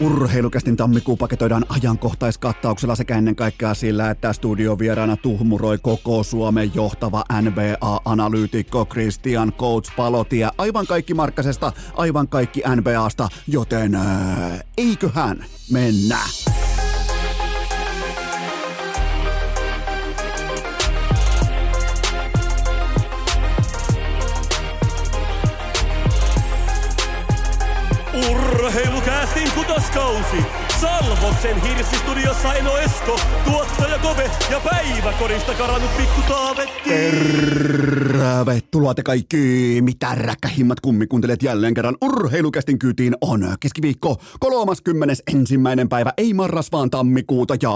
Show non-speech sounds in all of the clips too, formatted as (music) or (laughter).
Urheilukästin tammikuu paketoidaan ajankohtaiskattauksella sekä ennen kaikkea sillä, että studiovieraana tuhmuroi koko Suomen johtava NBA-analyytikko Christian Coach Palotia. Aivan kaikki Markkasesta, aivan kaikki NBAsta, joten äh, eiköhän mennä. Kutoskausi. Salvoksen hirsistudiossa Eno Esko, tuottaja Kove ja päiväkorista karannut pikku Taavetti. Tervetuloa te kaikki, mitä räkkähimmat kummikuuntelijat jälleen kerran urheilukästin kyytiin on keskiviikko 30. ensimmäinen päivä, ei marras vaan tammikuuta ja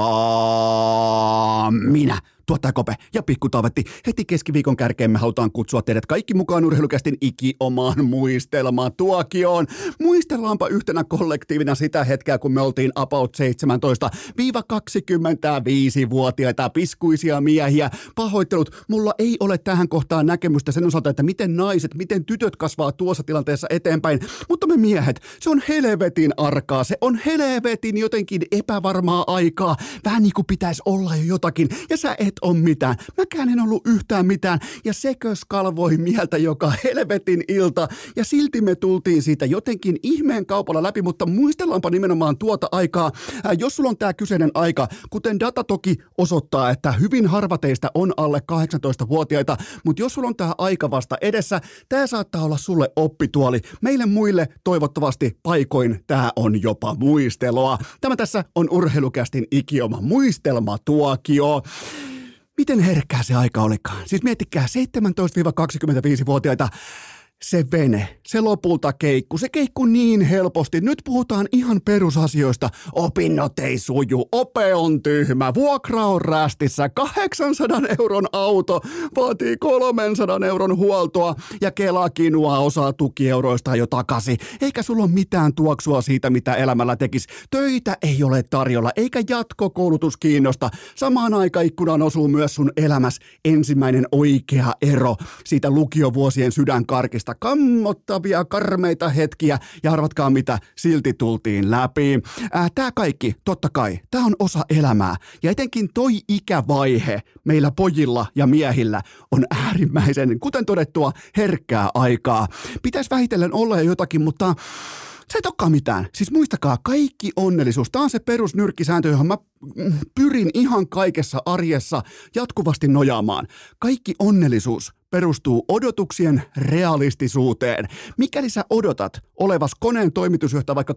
minä tuottaja Kope ja Pikku Taavetti. Heti keskiviikon kärkeen me halutaan kutsua teidät kaikki mukaan urheilukästin iki omaan muistelmaan tuokioon. Muistellaanpa yhtenä kollektiivina sitä hetkeä, kun me oltiin about 17-25-vuotiaita piskuisia miehiä. Pahoittelut, mulla ei ole tähän kohtaan näkemystä sen osalta, että miten naiset, miten tytöt kasvaa tuossa tilanteessa eteenpäin, mutta me miehet, se on helvetin arkaa, se on helvetin jotenkin epävarmaa aikaa, vähän niin kuin pitäisi olla jo jotakin, ja sä et on mitään. Mäkään en ollut yhtään mitään. Ja sekö skalvoi mieltä joka helvetin ilta. Ja silti me tultiin siitä jotenkin ihmeen kaupalla läpi, mutta muistellaanpa nimenomaan tuota aikaa. Ää, jos sulla on tämä kyseinen aika, kuten data toki osoittaa, että hyvin harva teistä on alle 18-vuotiaita, mutta jos sulla on tämä aika vasta edessä, tämä saattaa olla sulle oppituoli. Meille muille toivottavasti paikoin tämä on jopa muistelua. Tämä tässä on urheilukästin ikioma muistelmatuokio miten herkkää se aika olikaan. Siis miettikää 17-25-vuotiaita se vene, se lopulta keikku, se keikku niin helposti. Nyt puhutaan ihan perusasioista. Opinnot ei suju, ope on tyhmä, vuokra on rästissä, 800 euron auto vaatii 300 euron huoltoa ja Kela kinua osaa tukieuroista jo takaisin. Eikä sulla ole mitään tuoksua siitä, mitä elämällä tekisi. Töitä ei ole tarjolla, eikä jatkokoulutus kiinnosta. Samaan aikaikkunaan osuu myös sun elämäs ensimmäinen oikea ero siitä lukiovuosien sydänkarkista semmoista kammottavia, karmeita hetkiä, ja arvatkaa mitä, silti tultiin läpi. Äh, tää kaikki, totta kai, tää on osa elämää, ja etenkin toi ikävaihe meillä pojilla ja miehillä on äärimmäisen, kuten todettua, herkkää aikaa. Pitäisi vähitellen olla jo jotakin, mutta se ei olekaan mitään. Siis muistakaa, kaikki onnellisuus. Tämä on se perusnyrkkisääntö, johon mä pyrin ihan kaikessa arjessa jatkuvasti nojaamaan. Kaikki onnellisuus perustuu odotuksien realistisuuteen. Mikäli sä odotat olevas koneen toimitusjohtaja vaikka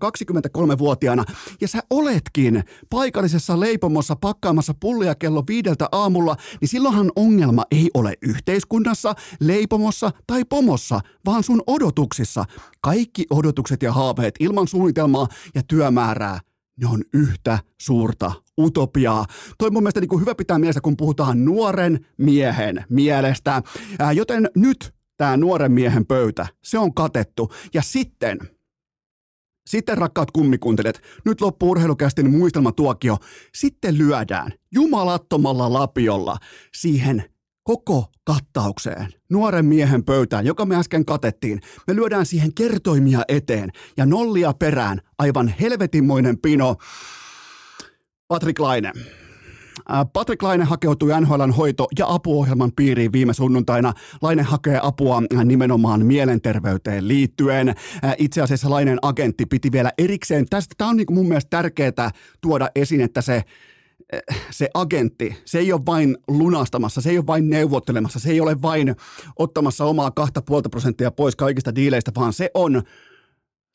23-vuotiaana ja sä oletkin paikallisessa leipomossa pakkaamassa pullia kello viideltä aamulla, niin silloinhan ongelma ei ole yhteiskunnassa, leipomossa tai pomossa, vaan sun odotuksissa. Kaikki odotukset ja haaveet ilman suunnitelmaa ja työmäärää ne on yhtä suurta utopiaa. Toi mun mielestä niin kuin hyvä pitää mielessä, kun puhutaan nuoren miehen mielestä. Ää, joten nyt tämä nuoren miehen pöytä, se on katettu. Ja sitten, sitten rakkaat kummikuntelijat, nyt loppuu urheilukästin muistelmatuokio. Sitten lyödään jumalattomalla lapiolla siihen koko kattaukseen, nuoren miehen pöytään, joka me äsken katettiin. Me lyödään siihen kertoimia eteen ja nollia perään aivan helvetinmoinen pino. Patrick Laine. Patrick Laine hakeutui NHLn hoito- ja apuohjelman piiriin viime sunnuntaina. Laine hakee apua nimenomaan mielenterveyteen liittyen. Itse asiassa Lainen agentti piti vielä erikseen. Tästä tämä on niin mun mielestä tärkeää tuoda esiin, että se se agentti, se ei ole vain lunastamassa, se ei ole vain neuvottelemassa, se ei ole vain ottamassa omaa 2,5 prosenttia pois kaikista diileistä, vaan se on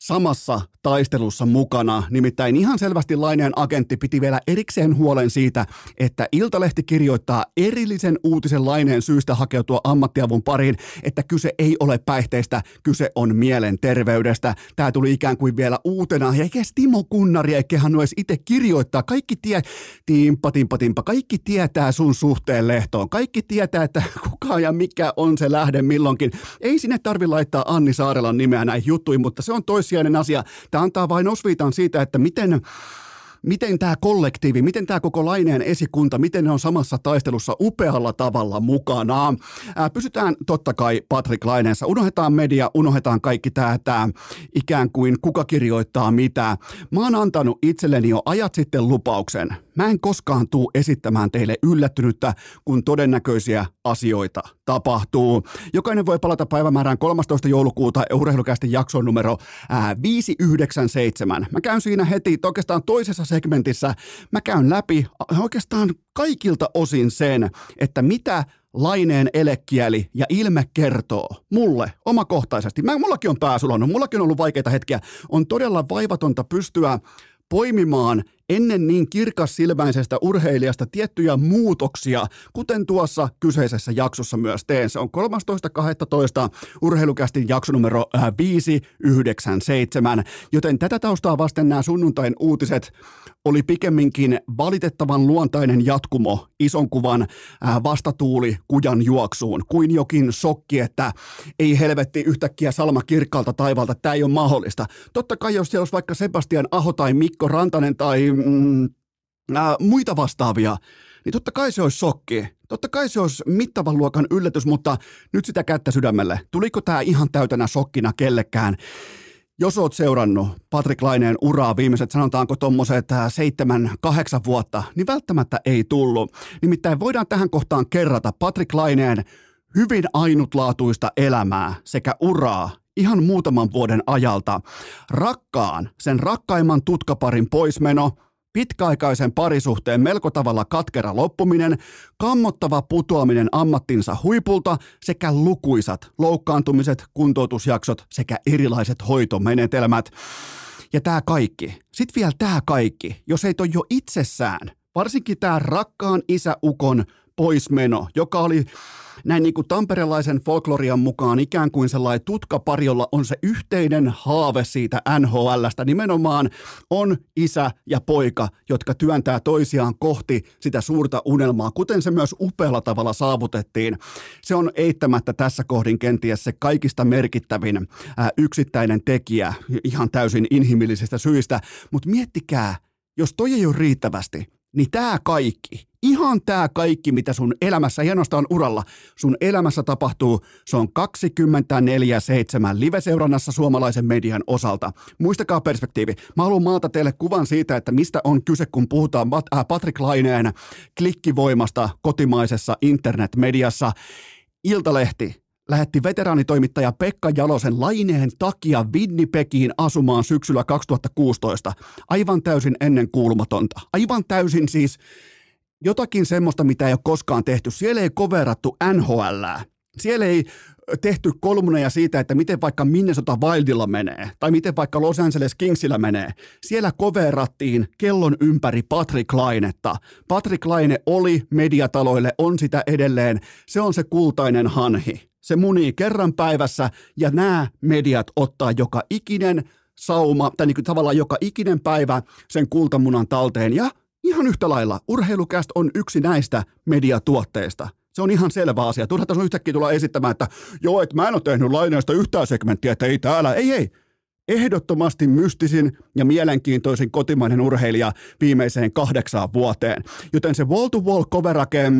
samassa taistelussa mukana. Nimittäin ihan selvästi Laineen agentti piti vielä erikseen huolen siitä, että Iltalehti kirjoittaa erillisen uutisen Laineen syystä hakeutua ammattiavun pariin, että kyse ei ole päihteistä, kyse on mielenterveydestä. Tämä tuli ikään kuin vielä uutena, ja eikä Timo Kunnari eikä hän edes itse kirjoittaa. Kaikki tie, timpa, timpa, timpa, kaikki tietää sun suhteen lehtoon. Kaikki tietää, että (laughs) kuka ja mikä on se lähde milloinkin. Ei sinne tarvi laittaa Anni Saarelan nimeä näihin juttuihin, mutta se on toissijainen asia. Tämä antaa vain osviitan siitä, että miten miten tämä kollektiivi, miten tämä koko Laineen esikunta, miten ne on samassa taistelussa upealla tavalla mukana. Ää, pysytään totta kai Patrick Laineensa, unohdetaan media, unohdetaan kaikki tämä, tämä ikään kuin kuka kirjoittaa mitä. Mä oon antanut itselleni jo ajat sitten lupauksen. Mä en koskaan tuu esittämään teille yllättynyttä, kun todennäköisiä asioita tapahtuu. Jokainen voi palata päivämäärään 13. joulukuuta urheilukästi jakson numero ää, 597. Mä käyn siinä heti oikeastaan toisessa segmentissä. Mä käyn läpi oikeastaan kaikilta osin sen, että mitä laineen elekieli ja ilme kertoo mulle omakohtaisesti. Mä, mullakin on pääsulannut, mullakin on ollut vaikeita hetkiä. On todella vaivatonta pystyä poimimaan ennen niin kirkas silmäisestä urheilijasta tiettyjä muutoksia, kuten tuossa kyseisessä jaksossa myös teen. Se on 13.12. urheilukästin jakso numero 597, joten tätä taustaa vasten nämä sunnuntain uutiset oli pikemminkin valitettavan luontainen jatkumo ison kuvan vastatuuli kujan juoksuun, kuin jokin sokki, että ei helvetti yhtäkkiä salma kirkkaalta taivalta, tämä ei ole mahdollista. Totta kai jos siellä olisi vaikka Sebastian Aho tai Mikko Rantanen tai mm, äh, muita vastaavia, niin totta kai se olisi shokki. Totta kai se olisi mittavan luokan yllätys, mutta nyt sitä kättä sydämelle. Tuliko tämä ihan täytänä shokkina kellekään? Jos oot seurannut Patrick Laineen uraa viimeiset, sanotaanko tuommoiset seitsemän, kahdeksan vuotta, niin välttämättä ei tullut. Nimittäin voidaan tähän kohtaan kerrata Patrick Laineen hyvin ainutlaatuista elämää sekä uraa ihan muutaman vuoden ajalta. Rakkaan, sen rakkaimman tutkaparin poismeno, pitkäaikaisen parisuhteen melko tavalla katkera loppuminen, kammottava putoaminen ammattinsa huipulta sekä lukuisat loukkaantumiset, kuntoutusjaksot sekä erilaiset hoitomenetelmät. Ja tämä kaikki, sitten vielä tämä kaikki, jos ei toi jo itsessään, varsinkin tämä rakkaan isäukon poismeno, joka oli näin niin kuin tamperelaisen folklorian mukaan ikään kuin sellainen tutkapari, jolla on se yhteinen haave siitä NHLstä. Nimenomaan on isä ja poika, jotka työntää toisiaan kohti sitä suurta unelmaa, kuten se myös upealla tavalla saavutettiin. Se on eittämättä tässä kohdin kenties se kaikista merkittävin ää, yksittäinen tekijä ihan täysin inhimillisistä syistä. Mutta miettikää, jos toi ei ole riittävästi, niin tämä kaikki, ihan tämä kaikki, mitä sun elämässä, hienostaan uralla, sun elämässä tapahtuu, se on 24-7 live-seurannassa suomalaisen median osalta. Muistakaa perspektiivi. Mä haluan maata teille kuvan siitä, että mistä on kyse, kun puhutaan äh, Patrick Laineen klikkivoimasta kotimaisessa internetmediassa. Iltalehti lähetti veteraanitoimittaja Pekka Jalosen laineen takia Winnipegiin asumaan syksyllä 2016. Aivan täysin ennen kuulumatonta. Aivan täysin siis jotakin semmoista, mitä ei ole koskaan tehty. Siellä ei koverattu NHL. Siellä ei tehty kolumneja siitä, että miten vaikka Minnesota Wildilla menee, tai miten vaikka Los Angeles Kingsillä menee. Siellä koverattiin kellon ympäri Patrick Lainetta. Patrick Laine oli mediataloille, on sitä edelleen. Se on se kultainen hanhi. Se munii kerran päivässä, ja nämä mediat ottaa joka ikinen sauma, tai niin kuin tavallaan joka ikinen päivä sen kultamunan talteen, ja Ihan yhtä lailla urheilukäst on yksi näistä mediatuotteista. Se on ihan selvä asia. Turha tässä on yhtäkkiä tulla esittämään, että joo, että mä en ole tehnyt laineesta yhtään segmenttiä, että ei täällä, ei ei. Ehdottomasti mystisin ja mielenkiintoisin kotimainen urheilija viimeiseen kahdeksaan vuoteen. Joten se wall-to-wall coverake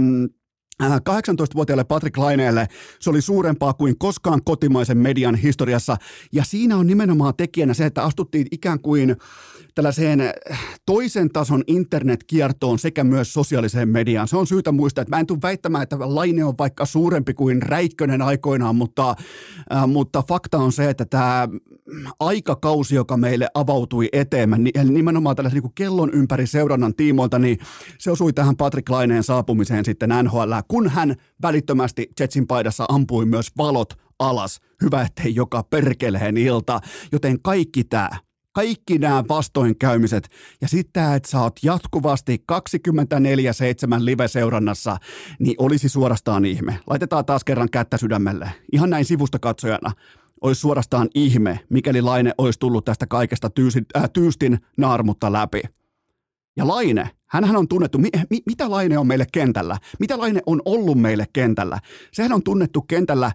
18-vuotiaalle Patrick Laineelle se oli suurempaa kuin koskaan kotimaisen median historiassa. Ja siinä on nimenomaan tekijänä se, että astuttiin ikään kuin tällaiseen eh, toisen tason internetkiertoon sekä myös sosiaaliseen mediaan. Se on syytä muistaa, että mä en tule väittämään, että Laine on vaikka suurempi kuin Räikkönen aikoinaan, mutta, äh, mutta fakta on se, että tämä aikakausi, joka meille avautui eteen, eli nimenomaan tällaisen niin kellon ympäri seurannan tiimoilta, niin se osui tähän Patrick Laineen saapumiseen sitten NHL, kun hän välittömästi Jetsin paidassa ampui myös valot alas. Hyvä, ettei joka perkeleen ilta. Joten kaikki tämä kaikki nämä vastoinkäymiset ja tämä, että sä oot jatkuvasti 24-7 live-seurannassa, niin olisi suorastaan ihme. Laitetaan taas kerran kättä sydämelle. Ihan näin sivusta katsojana olisi suorastaan ihme, mikäli Laine olisi tullut tästä kaikesta tyysin, äh, tyystin naarmutta läpi. Ja Laine, hän on tunnettu, mi, mi, mitä Laine on meille kentällä? Mitä Laine on ollut meille kentällä? Sehän on tunnettu kentällä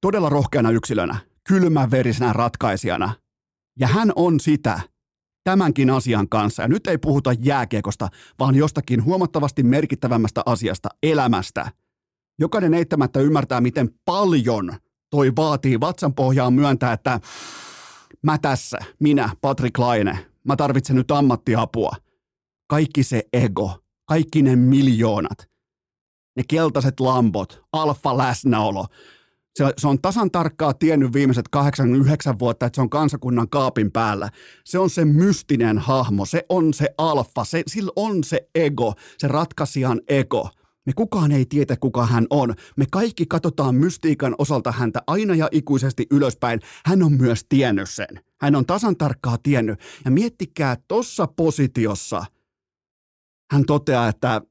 todella rohkeana yksilönä, kylmäverisenä ratkaisijana, ja hän on sitä tämänkin asian kanssa. Ja nyt ei puhuta jääkiekosta, vaan jostakin huomattavasti merkittävämmästä asiasta, elämästä. Jokainen eittämättä ymmärtää, miten paljon toi vaatii vatsan pohjaan myöntää, että mä tässä, minä, Patrick Laine, mä tarvitsen nyt ammattiapua. Kaikki se ego, kaikki ne miljoonat, ne keltaiset lambot, alfa läsnäolo, se, se on tasan tarkkaa tiennyt viimeiset 8-9 vuotta, että se on kansakunnan kaapin päällä. Se on se mystinen hahmo, se on se alfa, se, sillä on se ego, se ratkaisijan ego. Me kukaan ei tiedä, kuka hän on. Me kaikki katsotaan mystiikan osalta häntä aina ja ikuisesti ylöspäin. Hän on myös tiennyt sen. Hän on tasan tarkkaa tiennyt. Ja miettikää, tuossa positiossa hän toteaa, että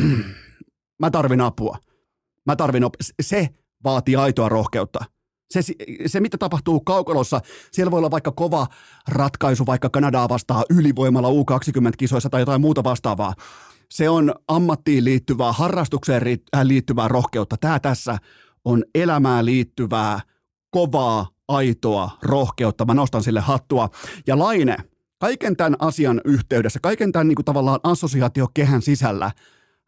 (clears throat) mä tarvin apua. Mä tarvin op- se vaatii aitoa rohkeutta. Se, se, mitä tapahtuu kaukalossa, siellä voi olla vaikka kova ratkaisu vaikka Kanadaa vastaan ylivoimalla U20-kisoissa tai jotain muuta vastaavaa. Se on ammattiin liittyvää, harrastukseen äh, liittyvää rohkeutta. Tämä tässä on elämään liittyvää, kovaa, aitoa rohkeutta. Mä nostan sille hattua. Ja Laine, kaiken tämän asian yhteydessä, kaiken tämän niin kuin tavallaan assosiaatiokehän sisällä,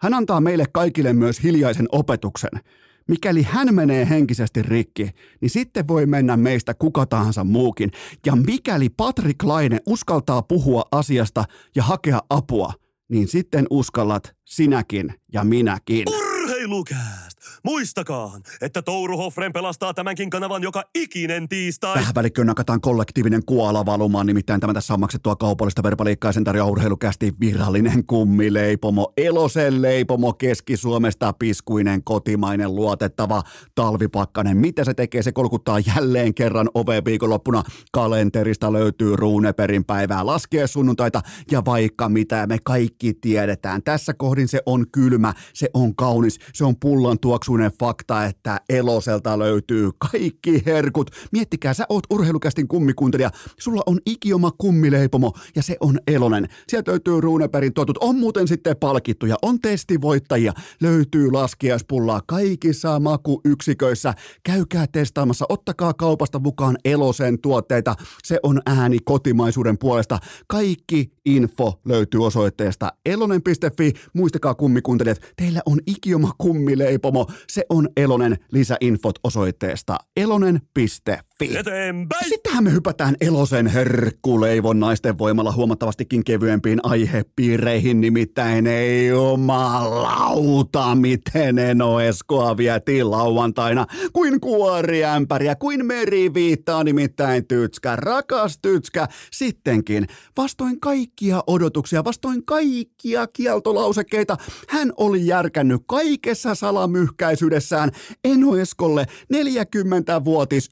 hän antaa meille kaikille myös hiljaisen opetuksen – Mikäli hän menee henkisesti rikki, niin sitten voi mennä meistä kuka tahansa muukin. Ja mikäli Patrick Laine uskaltaa puhua asiasta ja hakea apua, niin sitten uskallat sinäkin ja minäkin. Urheilukääst! Muistakaa, että Touru Hoffren pelastaa tämänkin kanavan joka ikinen tiistai. Tähän välikköön nakataan kollektiivinen kuola valumaan, nimittäin tämä tässä on maksettua kaupallista verbaliikkaa sen tarjoaa urheilukästi virallinen kummileipomo. Elosen leipomo Keski-Suomesta piskuinen, kotimainen, luotettava talvipakkanen. Mitä se tekee? Se kolkuttaa jälleen kerran ove viikonloppuna. Kalenterista löytyy Ruuneperin päivää, laskee sunnuntaita ja vaikka mitä me kaikki tiedetään. Tässä kohdin se on kylmä, se on kaunis, se on pullan tuoksuinen fakta, että Eloselta löytyy kaikki herkut. Miettikää, sä oot urheilukästin kummikuuntelija, sulla on ikioma kummileipomo ja se on Elonen. Sieltä löytyy Ruuneperin totut, on muuten sitten palkittuja, on testivoittajia, löytyy laskiaispullaa kaikissa makuyksiköissä. Käykää testaamassa, ottakaa kaupasta mukaan Elosen tuotteita, se on ääni kotimaisuuden puolesta. Kaikki info löytyy osoitteesta elonen.fi. Muistakaa kummikuuntelijat, teillä on ikioma kummileipomo. Se on Elonen lisäinfot osoitteesta elonen.fi. Eteenpäin! Sittenhän me hypätään Elosen herkkuleivon naisten voimalla huomattavastikin kevyempiin aihepiireihin, nimittäin ei jumalauta, miten Eno Eskoa vietiin lauantaina, kuin kuoriämpäriä, kuin meriviittaa, nimittäin tytskä, rakas tytskä, sittenkin vastoin kaikkia odotuksia, vastoin kaikkia kieltolausekkeita, hän oli järkännyt kaikessa salamyhkäisyydessään Eno Eskolle 40-vuotis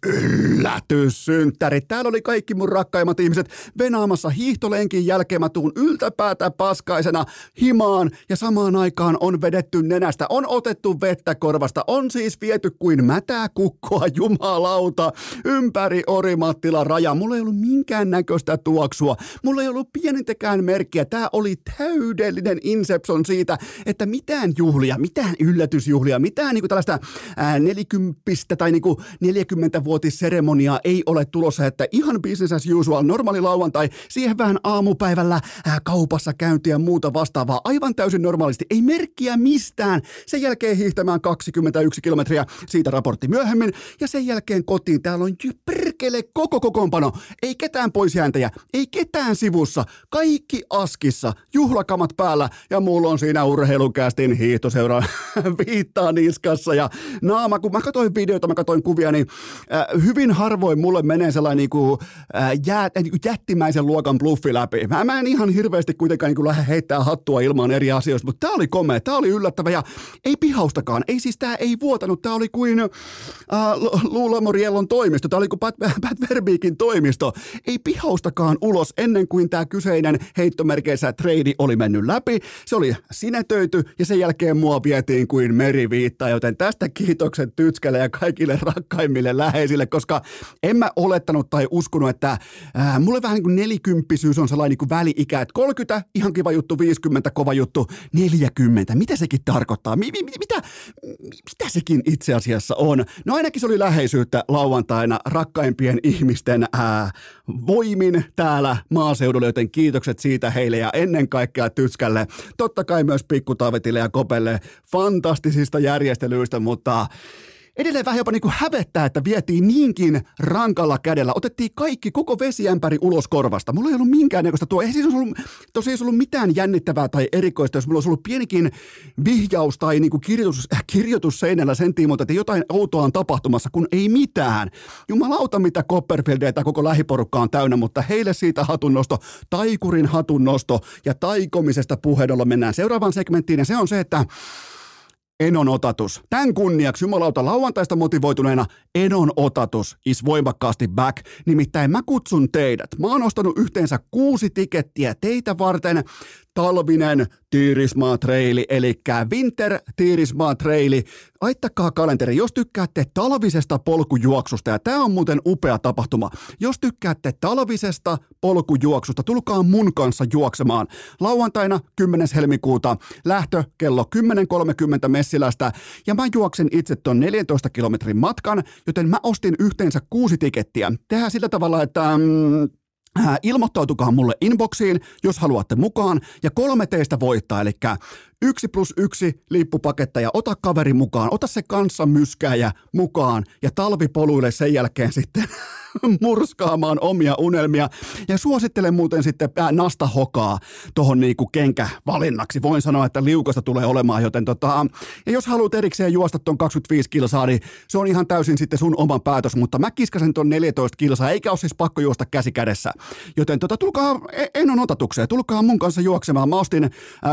yllätyssynttäri. Täällä oli kaikki mun rakkaimmat ihmiset venaamassa hiihtolenkin jälkeen. Mä tuun yltäpäätä paskaisena himaan ja samaan aikaan on vedetty nenästä, on otettu vettä korvasta, on siis viety kuin mätää kukkoa jumalauta ympäri Orimattilan raja. Mulla ei ollut minkään näköistä tuoksua, mulla ei ollut pienintäkään merkkiä. Tää oli täydellinen inception siitä, että mitään juhlia, mitään yllätysjuhlia, mitään niinku tällaista ää, nelikymppistä tai niinku 40-vuotisseremoniaa ei ole tulossa, että ihan business as usual, normaali lauantai, siihen vähän aamupäivällä ää, kaupassa käyntiä ja muuta vastaavaa, aivan täysin normaalisti, ei merkkiä mistään. Sen jälkeen hiihtämään 21 kilometriä, siitä raportti myöhemmin, ja sen jälkeen kotiin. Täällä on perkele koko kokoonpano, ei ketään poisjääntäjä, ei ketään sivussa, kaikki askissa, juhlakamat päällä, ja mulla on siinä urheilukästin hiihtoseura. (laughs) Viittaa niskassa, ja naama, kun mä katsoin videoita, mä katsoin kuvia, niin äh, hyvin harvoin mulle menee sellainen niin kuin, jää, äh, jättimäisen luokan bluffi läpi. Mä, mä en ihan hirveästi kuitenkaan niin lähde heittää hattua ilman eri asioista, mutta tää oli komea, tää oli yllättävä ja ei pihaustakaan. Ei siis tää ei vuotanut, tää oli kuin äh, Luulamoriellon toimisto, tää oli kuin Pat, Pat Verbeekin toimisto. Ei pihaustakaan ulos ennen kuin tämä kyseinen heittomerkeissä trade oli mennyt läpi. Se oli sinetöity ja sen jälkeen mua vietiin kuin meriviitta, joten tästä kiitokset Tytskälle ja kaikille rakkaimmille läheisille, koska En mä olettanut tai uskonut, että ää, mulle vähän niin kuin nelikymppisyys on sellainen niin kuin väli-ikä, että 30, ihan kiva juttu, 50, kova juttu, 40, mitä sekin tarkoittaa? Mi- mi- mitä, mitä sekin itse asiassa on? No ainakin se oli läheisyyttä lauantaina rakkaimpien ihmisten ää, voimin täällä maaseudulla, joten kiitokset siitä heille ja ennen kaikkea Tyskälle. Totta kai myös Pikku Tavetille ja Kopelle fantastisista järjestelyistä, mutta edelleen vähän jopa niin kuin hävettää, että vietiin niinkin rankalla kädellä. Otettiin kaikki, koko vesiämpäri ulos korvasta. Mulla ei ollut minkäännäköistä tuo. Ei siis ollut, tosi ei ollut mitään jännittävää tai erikoista, jos mulla olisi ollut pienikin vihjaus tai niin kuin kirjoitus, äh, kirjoitus seinällä sen tiimoilta, että jotain outoa on tapahtumassa, kun ei mitään. Jumalauta, mitä Copperfield ja koko lähiporukka on täynnä, mutta heille siitä hatunnosto, taikurin hatunnosto ja taikomisesta puheenjolla mennään seuraavaan segmenttiin ja se on se, että Enon otatus. Tämän kunniaksi jumalauta lauantaista motivoituneena Enon otatus is voimakkaasti back. Nimittäin mä kutsun teidät. Mä oon ostanut yhteensä kuusi tikettiä teitä varten talvinen Tiirismaa Traili, eli Winter Tiirismaa Traili. Laittakaa kalenteri, jos tykkäätte talvisesta polkujuoksusta, ja tämä on muuten upea tapahtuma. Jos tykkäätte talvisesta polkujuoksusta, tulkaa mun kanssa juoksemaan. Lauantaina 10. helmikuuta, lähtö kello 10.30 Messilästä, ja mä juoksen itse ton 14 kilometrin matkan, joten mä ostin yhteensä kuusi tikettiä. Tehdään sillä tavalla, että... Mm, Äh, ilmoittautukaa mulle inboxiin, jos haluatte mukaan, ja kolme teistä voittaa, eli yksi plus yksi lippupaketta ja ota kaveri mukaan, ota se kanssa myskääjä mukaan. Ja talvipoluille sen jälkeen sitten (laughs) (laughs) murskaamaan omia unelmia. Ja suosittelen muuten sitten äh, Nasta Hokaa tuohon niinku kenkävalinnaksi. Voin sanoa, että liukasta tulee olemaan, joten tota, ja jos haluat erikseen juosta ton 25 kilsaa, niin se on ihan täysin sitten sun oman päätös, mutta mä kiskasen ton 14 kilsaa, eikä ole siis pakko juosta käsi kädessä. Joten tota, tulkaa en on otatukseen, tulkaa mun kanssa juoksemaan. Mä ostin äh,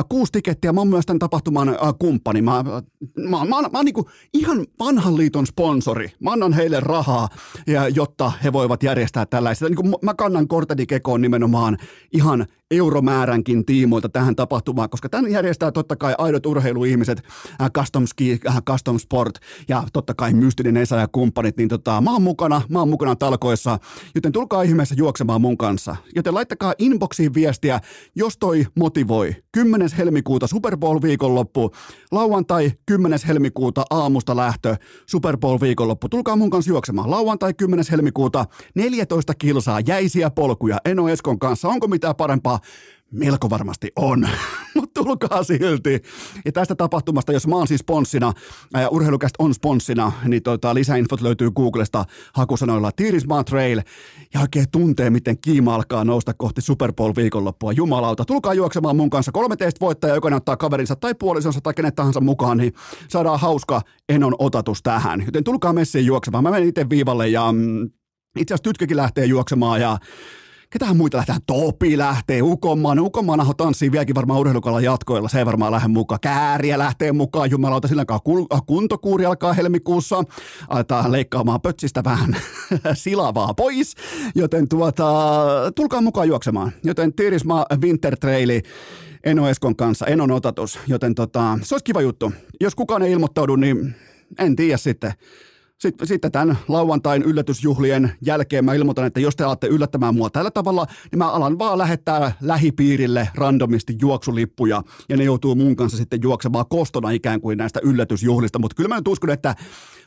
kuusi tikettiä, mä oon myös tämän tapahtuman äh, kumppani. Mä, mä, mä, mä, mä, mä niinku ihan vanhan liiton sponsori. Mä annan heille rahaa, ja, jotta he he voivat järjestää tällaista. Niin mä kannan korteni kekoon nimenomaan ihan euromääränkin tiimoilta tähän tapahtumaan, koska tämän järjestää totta kai aidot urheiluihmiset, äh, custom ski, äh, custom sport ja totta kai mystinen Esa ja kumppanit, niin tota, mä oon mukana, mä oon mukana talkoissa, joten tulkaa ihmeessä juoksemaan mun kanssa. Joten laittakaa inboxiin viestiä, jos toi motivoi. 10. helmikuuta Super Bowl viikonloppu, lauantai 10. helmikuuta aamusta lähtö, Super Bowl viikonloppu. Tulkaa mun kanssa juoksemaan. Lauantai 10. helmikuuta 14 kilsaa jäisiä polkuja Eno Eskon kanssa. Onko mitään parempaa Melko varmasti on, (laughs) mutta tulkaa silti. Ja tästä tapahtumasta, jos mä oon siis sponssina, ja urheilukästä on sponssina, niin tota, lisäinfot löytyy Googlesta hakusanoilla Tiirismaa Trail, ja oikein tuntee, miten kiima alkaa nousta kohti Super Bowl viikonloppua. Jumalauta, tulkaa juoksemaan mun kanssa. Kolme teistä voittajaa, jokainen ottaa kaverinsa tai puolisonsa tai kenet tahansa mukaan, niin saadaan hauska enon otatus tähän. Joten tulkaa messiin juoksemaan. Mä menen itse viivalle ja mm, itse asiassa Tytkäkin lähtee juoksemaan ja ketähän muita lähtee? Topi lähtee, Ukonmaan. Ukonmaan aho tanssii vieläkin varmaan urheilukalan jatkoilla, se ei varmaan lähde mukaan. Kääriä lähtee mukaan, jumalauta, sillä alkaa kuntokuuri alkaa helmikuussa. Aletaan leikkaamaan pötsistä vähän (laughs) silavaa pois, joten tuota, tulkaa mukaan juoksemaan. Joten Tiirismaa Winter Traili, Eno Eskon kanssa, Enon otatus, joten tota, se olisi kiva juttu. Jos kukaan ei ilmoittaudu, niin en tiedä sitten. Sitten, sitten tämän lauantain yllätysjuhlien jälkeen mä ilmoitan, että jos te alatte yllättämään mua tällä tavalla, niin mä alan vaan lähettää lähipiirille randomisti juoksulippuja, ja ne joutuu mun kanssa sitten juoksemaan kostona ikään kuin näistä yllätysjuhlista, mutta kyllä mä nyt uskon, että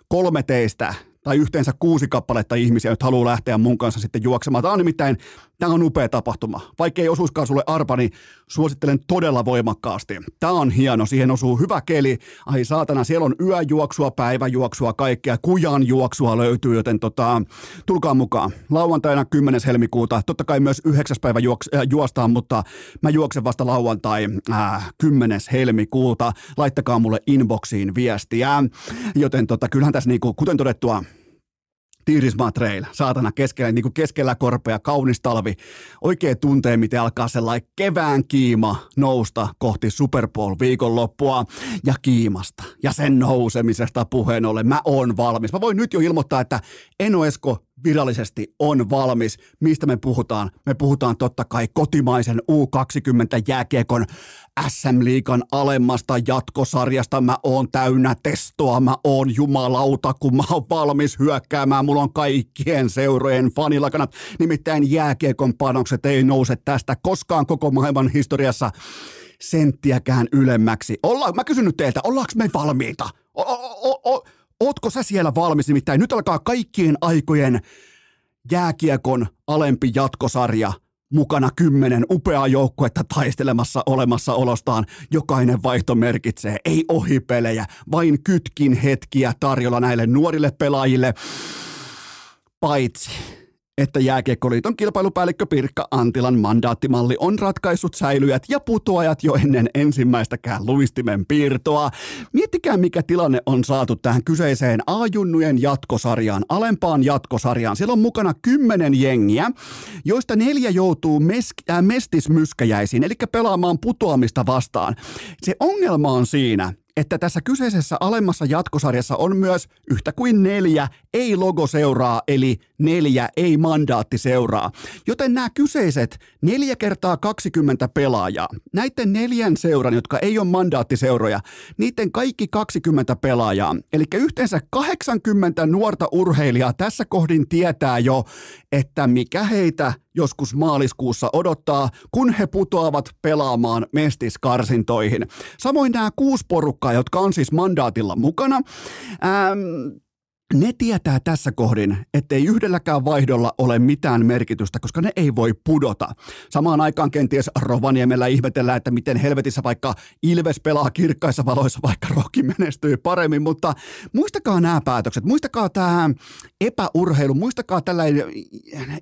kolme teistä tai yhteensä kuusi kappaletta ihmisiä, jotka haluaa lähteä mun kanssa sitten juoksemaan. Tämä on nimittäin, tämä on upea tapahtuma. Vaikka ei osuiskaan sulle arpa, niin suosittelen todella voimakkaasti. Tämä on hieno, siihen osuu hyvä keli. Ai saatana, siellä on yöjuoksua, päiväjuoksua, kaikkea. Kujan juoksua löytyy, joten tota, tulkaa mukaan. Lauantaina 10. helmikuuta, totta kai myös 9. päivä juoks, äh, juostaan, mutta mä juoksen vasta lauantai äh, 10. helmikuuta. Laittakaa mulle inboxiin viestiä. Joten tota, kyllähän tässä niinku, kuten todettua, Tiirismaa Trail, saatana keskellä, niin kuin keskellä korpea, kaunis talvi. Oikein tuntee, miten alkaa sellainen kevään kiima nousta kohti Super Bowl viikonloppua ja kiimasta ja sen nousemisesta puheen ollen. Mä oon valmis. Mä voin nyt jo ilmoittaa, että Eno Esko virallisesti on valmis. Mistä me puhutaan? Me puhutaan totta kai kotimaisen U20-jääkiekon SM-liikan alemmasta jatkosarjasta. Mä oon täynnä testoa, mä oon jumalauta, kun mä oon valmis hyökkäämään. Mulla on kaikkien seurojen fanilakanat. Nimittäin jääkiekon panokset ei nouse tästä koskaan koko maailman historiassa senttiäkään ylemmäksi. Olla, mä kysyn nyt teiltä, ollaanko me valmiita? O, o, o, ootko sä siellä valmis? Nimittäin nyt alkaa kaikkien aikojen jääkiekon alempi jatkosarja mukana kymmenen upeaa joukkuetta taistelemassa olemassaolostaan. Jokainen vaihto merkitsee, ei ohipelejä, vain kytkin hetkiä tarjolla näille nuorille pelaajille. Paitsi että Jääkiekkoliiton kilpailupäällikkö Pirkka Antilan mandaattimalli on ratkaissut säilyjät ja putoajat jo ennen ensimmäistäkään luistimen piirtoa. Miettikää, mikä tilanne on saatu tähän kyseiseen A-junnujen jatkosarjaan, alempaan jatkosarjaan. Siellä on mukana kymmenen jengiä, joista neljä joutuu mes- äh, mestismyskäjäisiin, eli pelaamaan putoamista vastaan. Se ongelma on siinä, että tässä kyseisessä alemmassa jatkosarjassa on myös yhtä kuin neljä ei-logoseuraa, eli neljä ei-mandaattiseuraa. Joten nämä kyseiset neljä kertaa 20 pelaajaa, näiden neljän seuran, jotka ei ole mandaattiseuroja, niiden kaikki 20 pelaajaa, eli yhteensä 80 nuorta urheilijaa tässä kohdin tietää jo, että mikä heitä joskus maaliskuussa odottaa, kun he putoavat pelaamaan mestiskarsintoihin. Samoin nämä kuusi porukkaa, jotka on siis mandaatilla mukana. Ähm, ne tietää tässä kohdin, ettei yhdelläkään vaihdolla ole mitään merkitystä, koska ne ei voi pudota. Samaan aikaan kenties Rovaniemellä ihmetellään, että miten helvetissä vaikka Ilves pelaa kirkkaissa valoissa, vaikka Roki menestyy paremmin, mutta muistakaa nämä päätökset, muistakaa tämä epäurheilu, muistakaa tällainen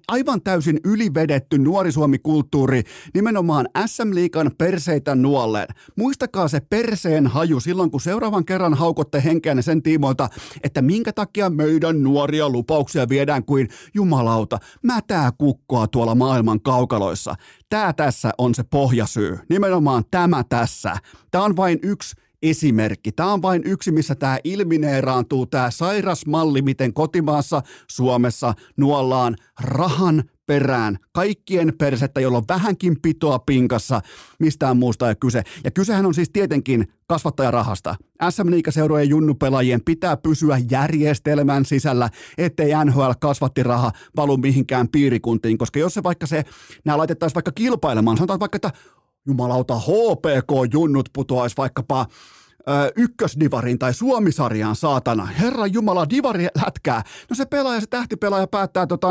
aivan täysin ylivedetty nuori Suomi-kulttuuri nimenomaan SM-liikan perseitä nuolleen. Muistakaa se perseen haju silloin, kun seuraavan kerran haukotte henkeänne sen tiimoilta, että minkä takia takia meidän nuoria lupauksia viedään kuin jumalauta, mätää kukkoa tuolla maailman kaukaloissa. Tämä tässä on se pohjasyy. Nimenomaan tämä tässä. Tämä on vain yksi esimerkki. Tämä on vain yksi, missä tämä ilmineeraantuu, tämä sairas malli, miten kotimaassa, Suomessa nuollaan rahan perään kaikkien persettä, jolla on vähänkin pitoa pinkassa, mistään muusta ei kyse. Ja kysehän on siis tietenkin kasvattajarahasta. SM Liiga-seurojen junnupelaajien pitää pysyä järjestelmän sisällä, ettei NHL kasvattiraha valu mihinkään piirikuntiin, koska jos se vaikka se, nämä laitettaisiin vaikka kilpailemaan, sanotaan vaikka, että jumalauta HPK-junnut putoaisi vaikkapa ö, ykkösdivarin tai Suomisarjaan, saatana. Herra Jumala, divari lätkää. No se pelaaja, se tähtipelaaja päättää, tota,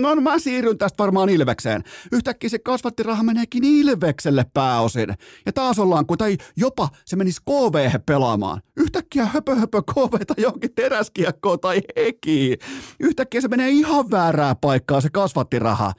no, no mä siirryn tästä varmaan Ilvekseen. Yhtäkkiä se kasvattiraha meneekin Ilvekselle pääosin. Ja taas ollaan, kun, tai jopa se menisi KV pelaamaan. Yhtäkkiä höpö höpö KV tai johonkin teräskiekkoon tai heki. Yhtäkkiä se menee ihan väärää paikkaa se kasvattiraha.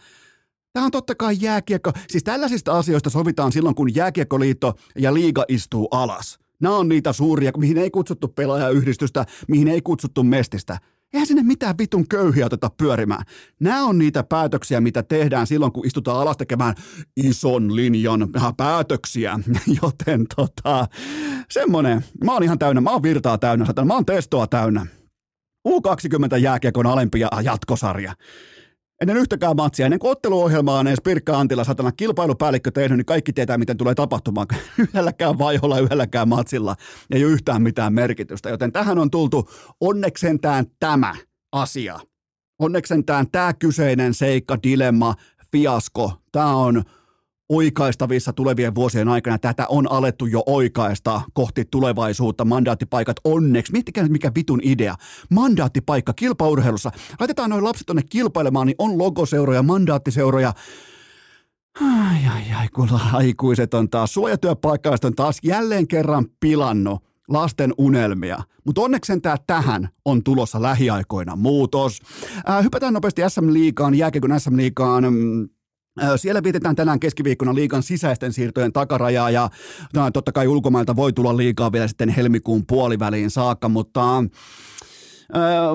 Tämä on totta kai jääkiekko. Siis tällaisista asioista sovitaan silloin, kun jääkiekkoliitto ja liiga istuu alas. Nämä on niitä suuria, mihin ei kutsuttu pelaajayhdistystä, mihin ei kutsuttu mestistä. Eihän sinne mitään vitun köyhiä oteta pyörimään. Nämä on niitä päätöksiä, mitä tehdään silloin, kun istutaan alas tekemään ison linjan päätöksiä. (laughs) Joten tota, semmonen. Mä oon ihan täynnä, mä oon virtaa täynnä, mä oon testoa täynnä. U20 jääkiekon alempi jatkosarja ennen yhtäkään matsia, ennen kuin otteluohjelmaa on edes Pirkka Antila satana kilpailupäällikkö tehnyt, niin kaikki tietää, miten tulee tapahtumaan. (laughs) Yhdelläkään vaiholla, yhdelläkään matsilla ei ole yhtään mitään merkitystä. Joten tähän on tultu onneksentään tämä asia. Onneksentään tämä kyseinen seikka, dilemma, fiasko, tämä on oikaistavissa tulevien vuosien aikana. Tätä on alettu jo oikaista kohti tulevaisuutta. Mandaattipaikat onneksi. Miettikää nyt mikä vitun idea. Mandaattipaikka kilpaurheilussa. Laitetaan noin lapset tonne kilpailemaan, niin on logoseuroja, mandaattiseuroja. Ai ai ai, kun aikuiset on taas, suojatyöpaikkaiset on taas jälleen kerran pilannut lasten unelmia. Mutta onneksi tämä tähän on tulossa lähiaikoina muutos. Äh, hypätään nopeasti SM Liikaan, jääkiekon SM Liikaan. Mm, siellä vietetään tänään keskiviikkona liikan sisäisten siirtojen takarajaa ja no, totta kai ulkomailta voi tulla liikaa vielä sitten helmikuun puoliväliin saakka, mutta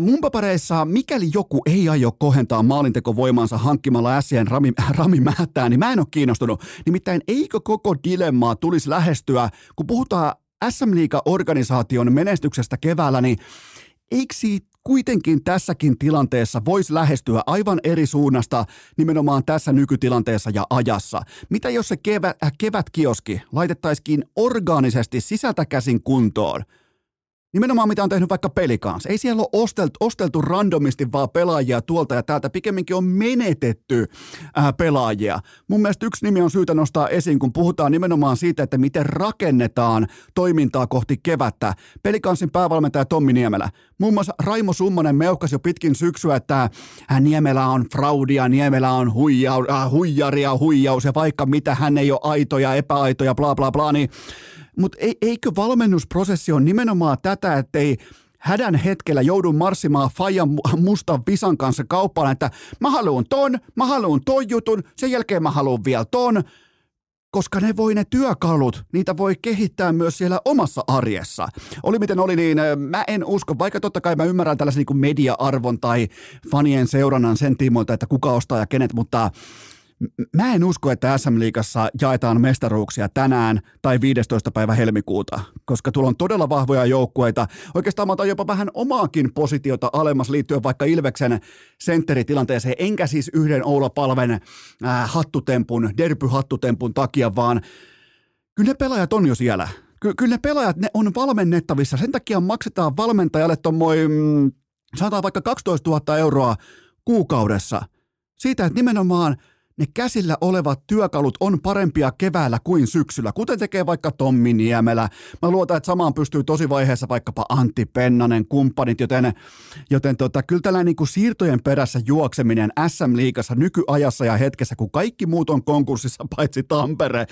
mun papareissa, mikäli joku ei aio kohentaa maalintekovoimansa hankkimalla Sien Rami, Rami Mähtää, niin mä en ole kiinnostunut. Nimittäin eikö koko dilemmaa tulisi lähestyä, kun puhutaan SM Liiga-organisaation menestyksestä keväällä, niin eikö siitä kuitenkin tässäkin tilanteessa voisi lähestyä aivan eri suunnasta nimenomaan tässä nykytilanteessa ja ajassa. Mitä jos se kevät, äh, kevätkioski laitettaisikin orgaanisesti sisältä käsin kuntoon? Nimenomaan mitä on tehnyt vaikka kanssa. Ei siellä ole osteltu, osteltu randomisti vaan pelaajia tuolta ja täältä, pikemminkin on menetetty ää, pelaajia. Mun mielestä yksi nimi on syytä nostaa esiin, kun puhutaan nimenomaan siitä, että miten rakennetaan toimintaa kohti kevättä. Pelikansin päävalmentaja Tommi Niemelä. Muun muassa Raimo Summanen meuhkasi jo pitkin syksyä, että Niemelä on fraudia, Niemelä on huijau, äh, huijaria, huijaus ja vaikka mitä, hän ei ole aitoja, epäaitoja, bla bla bla, niin mutta eikö valmennusprosessi on nimenomaan tätä, että ei hädän hetkellä joudun marssimaan Fajan mustan visan kanssa kauppaan, että mä haluun ton, mä haluun ton jutun, sen jälkeen mä haluun vielä ton, koska ne voi ne työkalut, niitä voi kehittää myös siellä omassa arjessa. Oli miten oli, niin mä en usko, vaikka totta kai mä ymmärrän tällaisen niin media-arvon tai fanien seurannan sen tiimoilta, että kuka ostaa ja kenet, mutta Mä en usko, että SM-liigassa jaetaan mestaruuksia tänään tai 15. päivä helmikuuta, koska tuolla on todella vahvoja joukkueita. Oikeastaan mä otan jopa vähän omaakin positiota alemmas liittyen vaikka Ilveksen sentteritilanteeseen, enkä siis yhden Oula Palven äh, hattutempun, derby-hattutempun takia, vaan kyllä ne pelaajat on jo siellä. Ky- kyllä ne pelaajat, ne on valmennettavissa. Sen takia maksetaan valmentajalle tuommoin, mm, sanotaan vaikka 12 000 euroa kuukaudessa. Siitä, että nimenomaan – ne käsillä olevat työkalut on parempia keväällä kuin syksyllä, kuten tekee vaikka Tommi Niemelä. Mä luotan, että samaan pystyy tosi vaiheessa vaikkapa Antti Pennanen, kumppanit, joten, joten tota, kyllä tällainen niin kuin siirtojen perässä juokseminen SM-liigassa nykyajassa ja hetkessä, kun kaikki muut on konkurssissa (laughs) paitsi Tampere,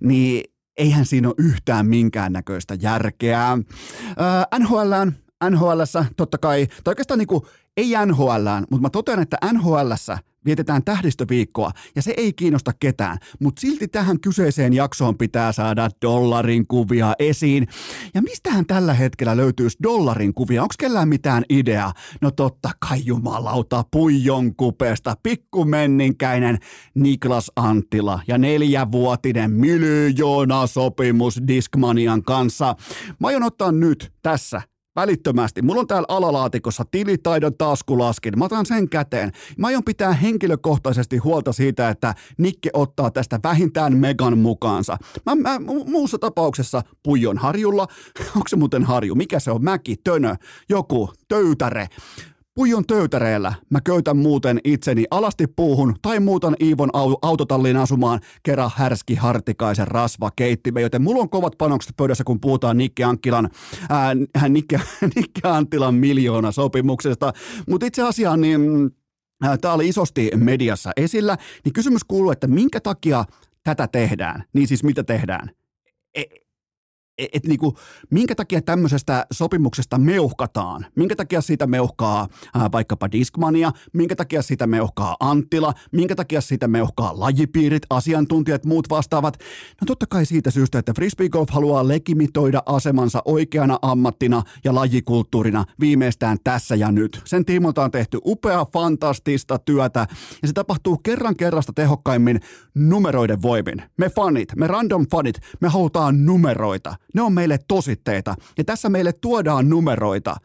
niin eihän siinä ole yhtään minkäännäköistä järkeä. Öö, NHLään NHLssä totta kai, tai oikeastaan niin kuin, ei NHLään, mutta mä totean, että NHLssä vietetään tähdistöviikkoa ja se ei kiinnosta ketään, mutta silti tähän kyseiseen jaksoon pitää saada dollarin kuvia esiin. Ja mistähän tällä hetkellä löytyisi dollarin kuvia? Onko kellään mitään ideaa? No totta kai jumalauta puijon kupeesta, pikkumenninkäinen Niklas Anttila ja neljävuotinen miljoona sopimus Diskmanian kanssa. Mä aion ottaa nyt tässä välittömästi. Mulla on täällä alalaatikossa tilitaidon taskulaskin. Mä otan sen käteen. Mä aion pitää henkilökohtaisesti huolta siitä, että Nikke ottaa tästä vähintään megan mukaansa. Mä, mä muussa tapauksessa Puijon harjulla. (laughs) Onko se muuten harju? Mikä se on? Mäki, tönö, joku, töytäre. Puijon töytäreellä mä köytän muuten itseni alasti puuhun tai muutan Iivon autotalliin asumaan kerran härski hartikaisen rasva keittimme, joten mulla on kovat panokset pöydässä, kun puhutaan Nikke Ankkilan, ää, Nikke, (laughs) Nikke Anttilan miljoona sopimuksesta. Mutta itse asiassa niin tämä oli isosti mediassa esillä, niin kysymys kuuluu, että minkä takia tätä tehdään? Niin siis mitä tehdään? E- että et niinku, minkä takia tämmöisestä sopimuksesta meuhkataan? Minkä takia siitä meuhkaa ää, vaikkapa Diskmania? Minkä takia siitä meuhkaa Anttila? Minkä takia siitä meuhkaa lajipiirit, asiantuntijat, muut vastaavat? No totta kai siitä syystä, että Frisbee Golf haluaa legimitoida asemansa oikeana ammattina ja lajikulttuurina viimeistään tässä ja nyt. Sen tiimolta on tehty upea, fantastista työtä ja se tapahtuu kerran kerrasta tehokkaimmin numeroiden voimin. Me fanit, me random fanit, me halutaan numeroita. Ne on meille tositteita. Ja tässä meille tuodaan numeroita.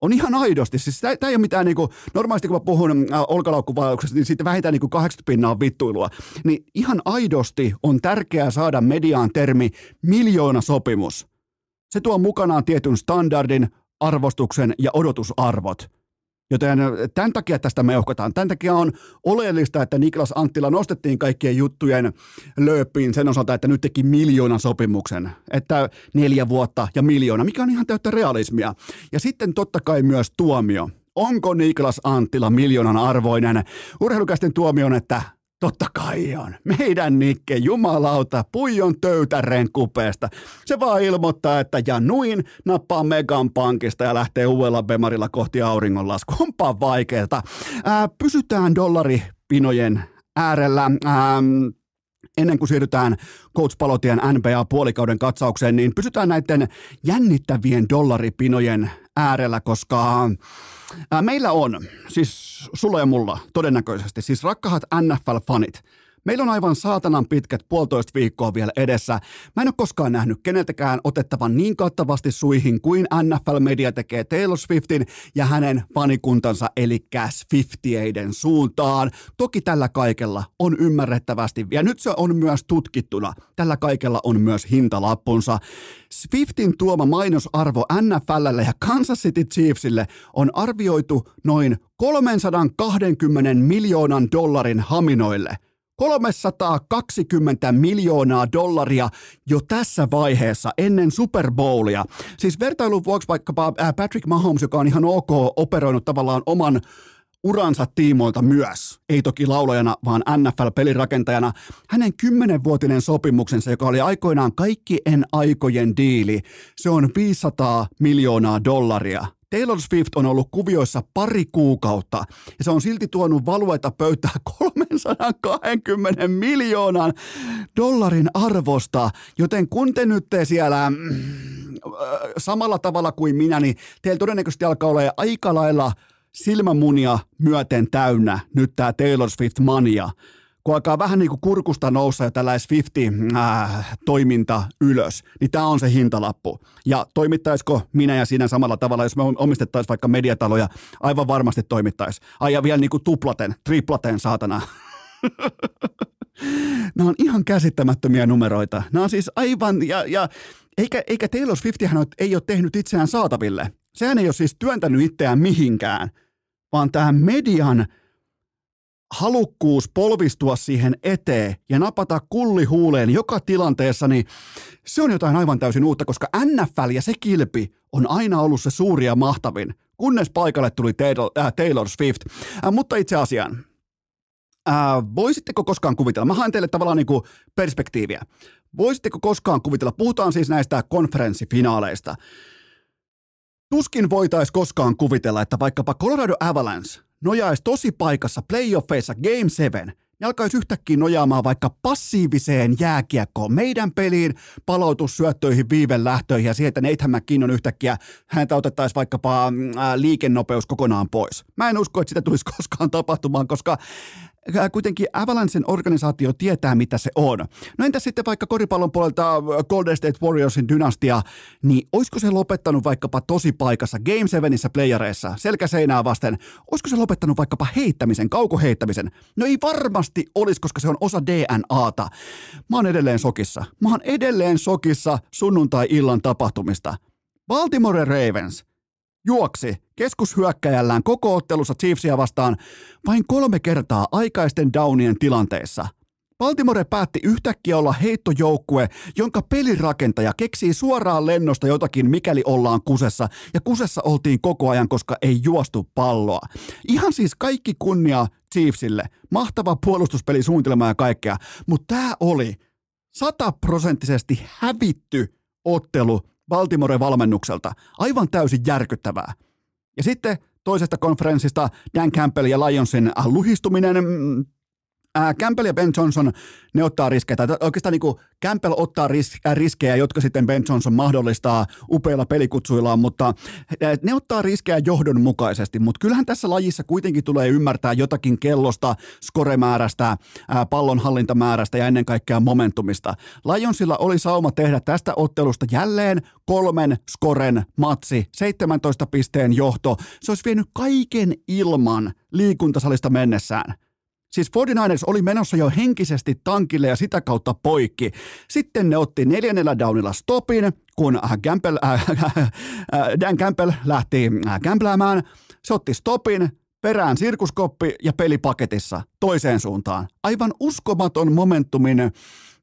On ihan aidosti. Siis tämä ei ole mitään niinku, normaalisti kun mä puhun äh, niin siitä vähintään niinku 80 pinnaa vittuilua. Niin ihan aidosti on tärkeää saada mediaan termi miljoona sopimus. Se tuo mukanaan tietyn standardin, arvostuksen ja odotusarvot. Joten tämän takia tästä meuhkataan. Tämän takia on oleellista, että Niklas Anttila nostettiin kaikkien juttujen lööppiin sen osalta, että nyt teki miljoonan sopimuksen. Että neljä vuotta ja miljoona, mikä on ihan täyttä realismia. Ja sitten totta kai myös tuomio. Onko Niklas Anttila miljoonan arvoinen? Urheilukäisten tuomio on, että Totta kai on. Meidän Nikke, jumalauta, puijon töytäreen kupeesta. Se vaan ilmoittaa, että ja nuin nappaa Megan pankista ja lähtee uudella bemarilla kohti auringonlasku. Onpa vaikeeta. Ää, pysytään dollaripinojen äärellä. Ää, ennen kuin siirrytään Coach Palotien NBA-puolikauden katsaukseen, niin pysytään näiden jännittävien dollaripinojen äärellä, koska Ää, meillä on, siis sulla ja mulla todennäköisesti, siis rakkahat NFL-fanit, Meillä on aivan saatanan pitkät puolitoista viikkoa vielä edessä. Mä en ole koskaan nähnyt keneltäkään otettavan niin kattavasti suihin kuin NFL Media tekee Taylor Swiftin ja hänen fanikuntansa eli Swiftieiden suuntaan. Toki tällä kaikella on ymmärrettävästi, ja nyt se on myös tutkittuna, tällä kaikella on myös hintalappunsa. Swiftin tuoma mainosarvo NFLlle ja Kansas City Chiefsille on arvioitu noin 320 miljoonan dollarin haminoille – 320 miljoonaa dollaria jo tässä vaiheessa ennen Super Bowlia. Siis vertailun vuoksi vaikkapa Patrick Mahomes, joka on ihan ok operoinut tavallaan oman uransa tiimoilta myös, ei toki laulajana, vaan NFL-pelirakentajana, hänen kymmenenvuotinen sopimuksensa, joka oli aikoinaan kaikkien aikojen diili, se on 500 miljoonaa dollaria. Taylor Swift on ollut kuvioissa pari kuukautta ja se on silti tuonut valueta pöytää 320 miljoonan dollarin arvosta, joten kun te nyt te siellä mm, samalla tavalla kuin minä, niin teillä todennäköisesti alkaa olla aika lailla – silmämunia myöten täynnä nyt tämä Taylor Swift-mania, kun alkaa vähän niin kuin kurkusta noussa ja tällainen Swifti-toiminta äh, ylös, niin tämä on se hintalappu. Ja toimittaisiko minä ja sinä samalla tavalla, jos me omistettaisiin vaikka mediataloja, aivan varmasti toimittaisi. Ai ja vielä niin kuin tuplaten, triplaten, saatana. (laughs) Nämä on ihan käsittämättömiä numeroita. Nämä on siis aivan, ja, ja eikä, eikä Taylor Swiftihän ei ole tehnyt itseään saataville. Sehän ei ole siis työntänyt itseään mihinkään, vaan tähän median halukkuus polvistua siihen eteen ja napata kulli huuleen joka tilanteessa, niin se on jotain aivan täysin uutta, koska NFL ja se kilpi on aina ollut se suuri ja mahtavin, kunnes paikalle tuli Taylor, äh, Swift. Äh, mutta itse asiaan, äh, voisitteko koskaan kuvitella, mä haen teille tavallaan niin kuin perspektiiviä, voisitteko koskaan kuvitella, puhutaan siis näistä konferenssifinaaleista, Tuskin voitaisiin koskaan kuvitella, että vaikkapa Colorado Avalanche nojaisi tosi paikassa playoffeissa Game 7, ne alkaisi yhtäkkiä nojaamaan vaikka passiiviseen jääkiekkoon, meidän peliin, palautussyöttöihin, viivelähtöihin ja siihen, että Nathan McKinnon yhtäkkiä häntä otettaisiin vaikkapa mm, liikennopeus kokonaan pois. Mä en usko, että sitä tulisi koskaan tapahtumaan, koska Äh, kuitenkin Avalancen organisaatio tietää, mitä se on. No entä sitten vaikka koripallon puolelta Golden State Warriorsin dynastia, niin olisiko se lopettanut vaikkapa tosi paikassa Game 7issä playereissa selkäseinää vasten, olisiko se lopettanut vaikkapa heittämisen, kaukoheittämisen? No ei varmasti olisi, koska se on osa DNAta. Mä oon edelleen sokissa. Mä oon edelleen sokissa sunnuntai-illan tapahtumista. Baltimore Ravens juoksi keskushyökkäjällään koko ottelussa Chiefsia vastaan vain kolme kertaa aikaisten downien tilanteessa. Baltimore päätti yhtäkkiä olla heittojoukkue, jonka pelirakentaja keksii suoraan lennosta jotakin, mikäli ollaan kusessa, ja kusessa oltiin koko ajan, koska ei juostu palloa. Ihan siis kaikki kunnia Chiefsille, mahtava puolustuspelisuunnitelma ja kaikkea, mutta tämä oli sataprosenttisesti hävitty ottelu Baltimore-valmennukselta. Aivan täysin järkyttävää. Ja sitten toisesta konferenssista Dan Campbell ja Lionsin luhistuminen. Mm, Ää, Campbell ja Ben Johnson, ne ottaa riskejä, tai oikeastaan niin kuin Campbell ottaa ris- äh, riskejä, jotka sitten Ben Johnson mahdollistaa upeilla pelikutsuillaan, mutta ne ottaa riskejä johdonmukaisesti, mutta kyllähän tässä lajissa kuitenkin tulee ymmärtää jotakin kellosta, skoremäärästä, ää, pallonhallintamäärästä ja ennen kaikkea momentumista. Lionsilla oli sauma tehdä tästä ottelusta jälleen kolmen skoren matsi, 17 pisteen johto. Se olisi vienyt kaiken ilman liikuntasalista mennessään. Siis 49ers oli menossa jo henkisesti tankille ja sitä kautta poikki. Sitten ne otti neljännellä downilla stopin, kun Campbell, äh, (laughs) äh, Dan Campbell lähti äh, kämpläämään. Se otti stopin, perään sirkuskoppi ja peli paketissa toiseen suuntaan. Aivan uskomaton momentumin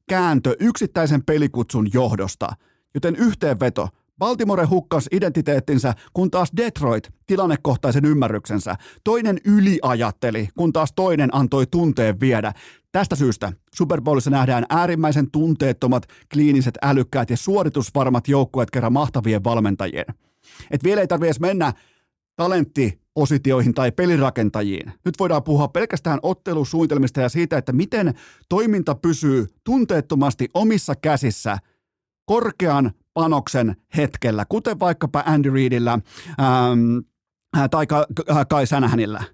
kääntö yksittäisen pelikutsun johdosta. Joten yhteenveto, Baltimore hukkas identiteettinsä, kun taas Detroit tilannekohtaisen ymmärryksensä. Toinen yliajatteli, kun taas toinen antoi tunteen viedä. Tästä syystä Super Bowlissa nähdään äärimmäisen tunteettomat, kliiniset, älykkäät ja suoritusvarmat joukkueet kerran mahtavien valmentajien. Et vielä ei tarvitse mennä talenttipositioihin tai pelirakentajiin. Nyt voidaan puhua pelkästään ottelusuunnitelmista ja siitä, että miten toiminta pysyy tunteettomasti omissa käsissä korkean panoksen hetkellä, kuten vaikkapa Andy Reidillä ähm, äh, tai Kai Sänhänillä.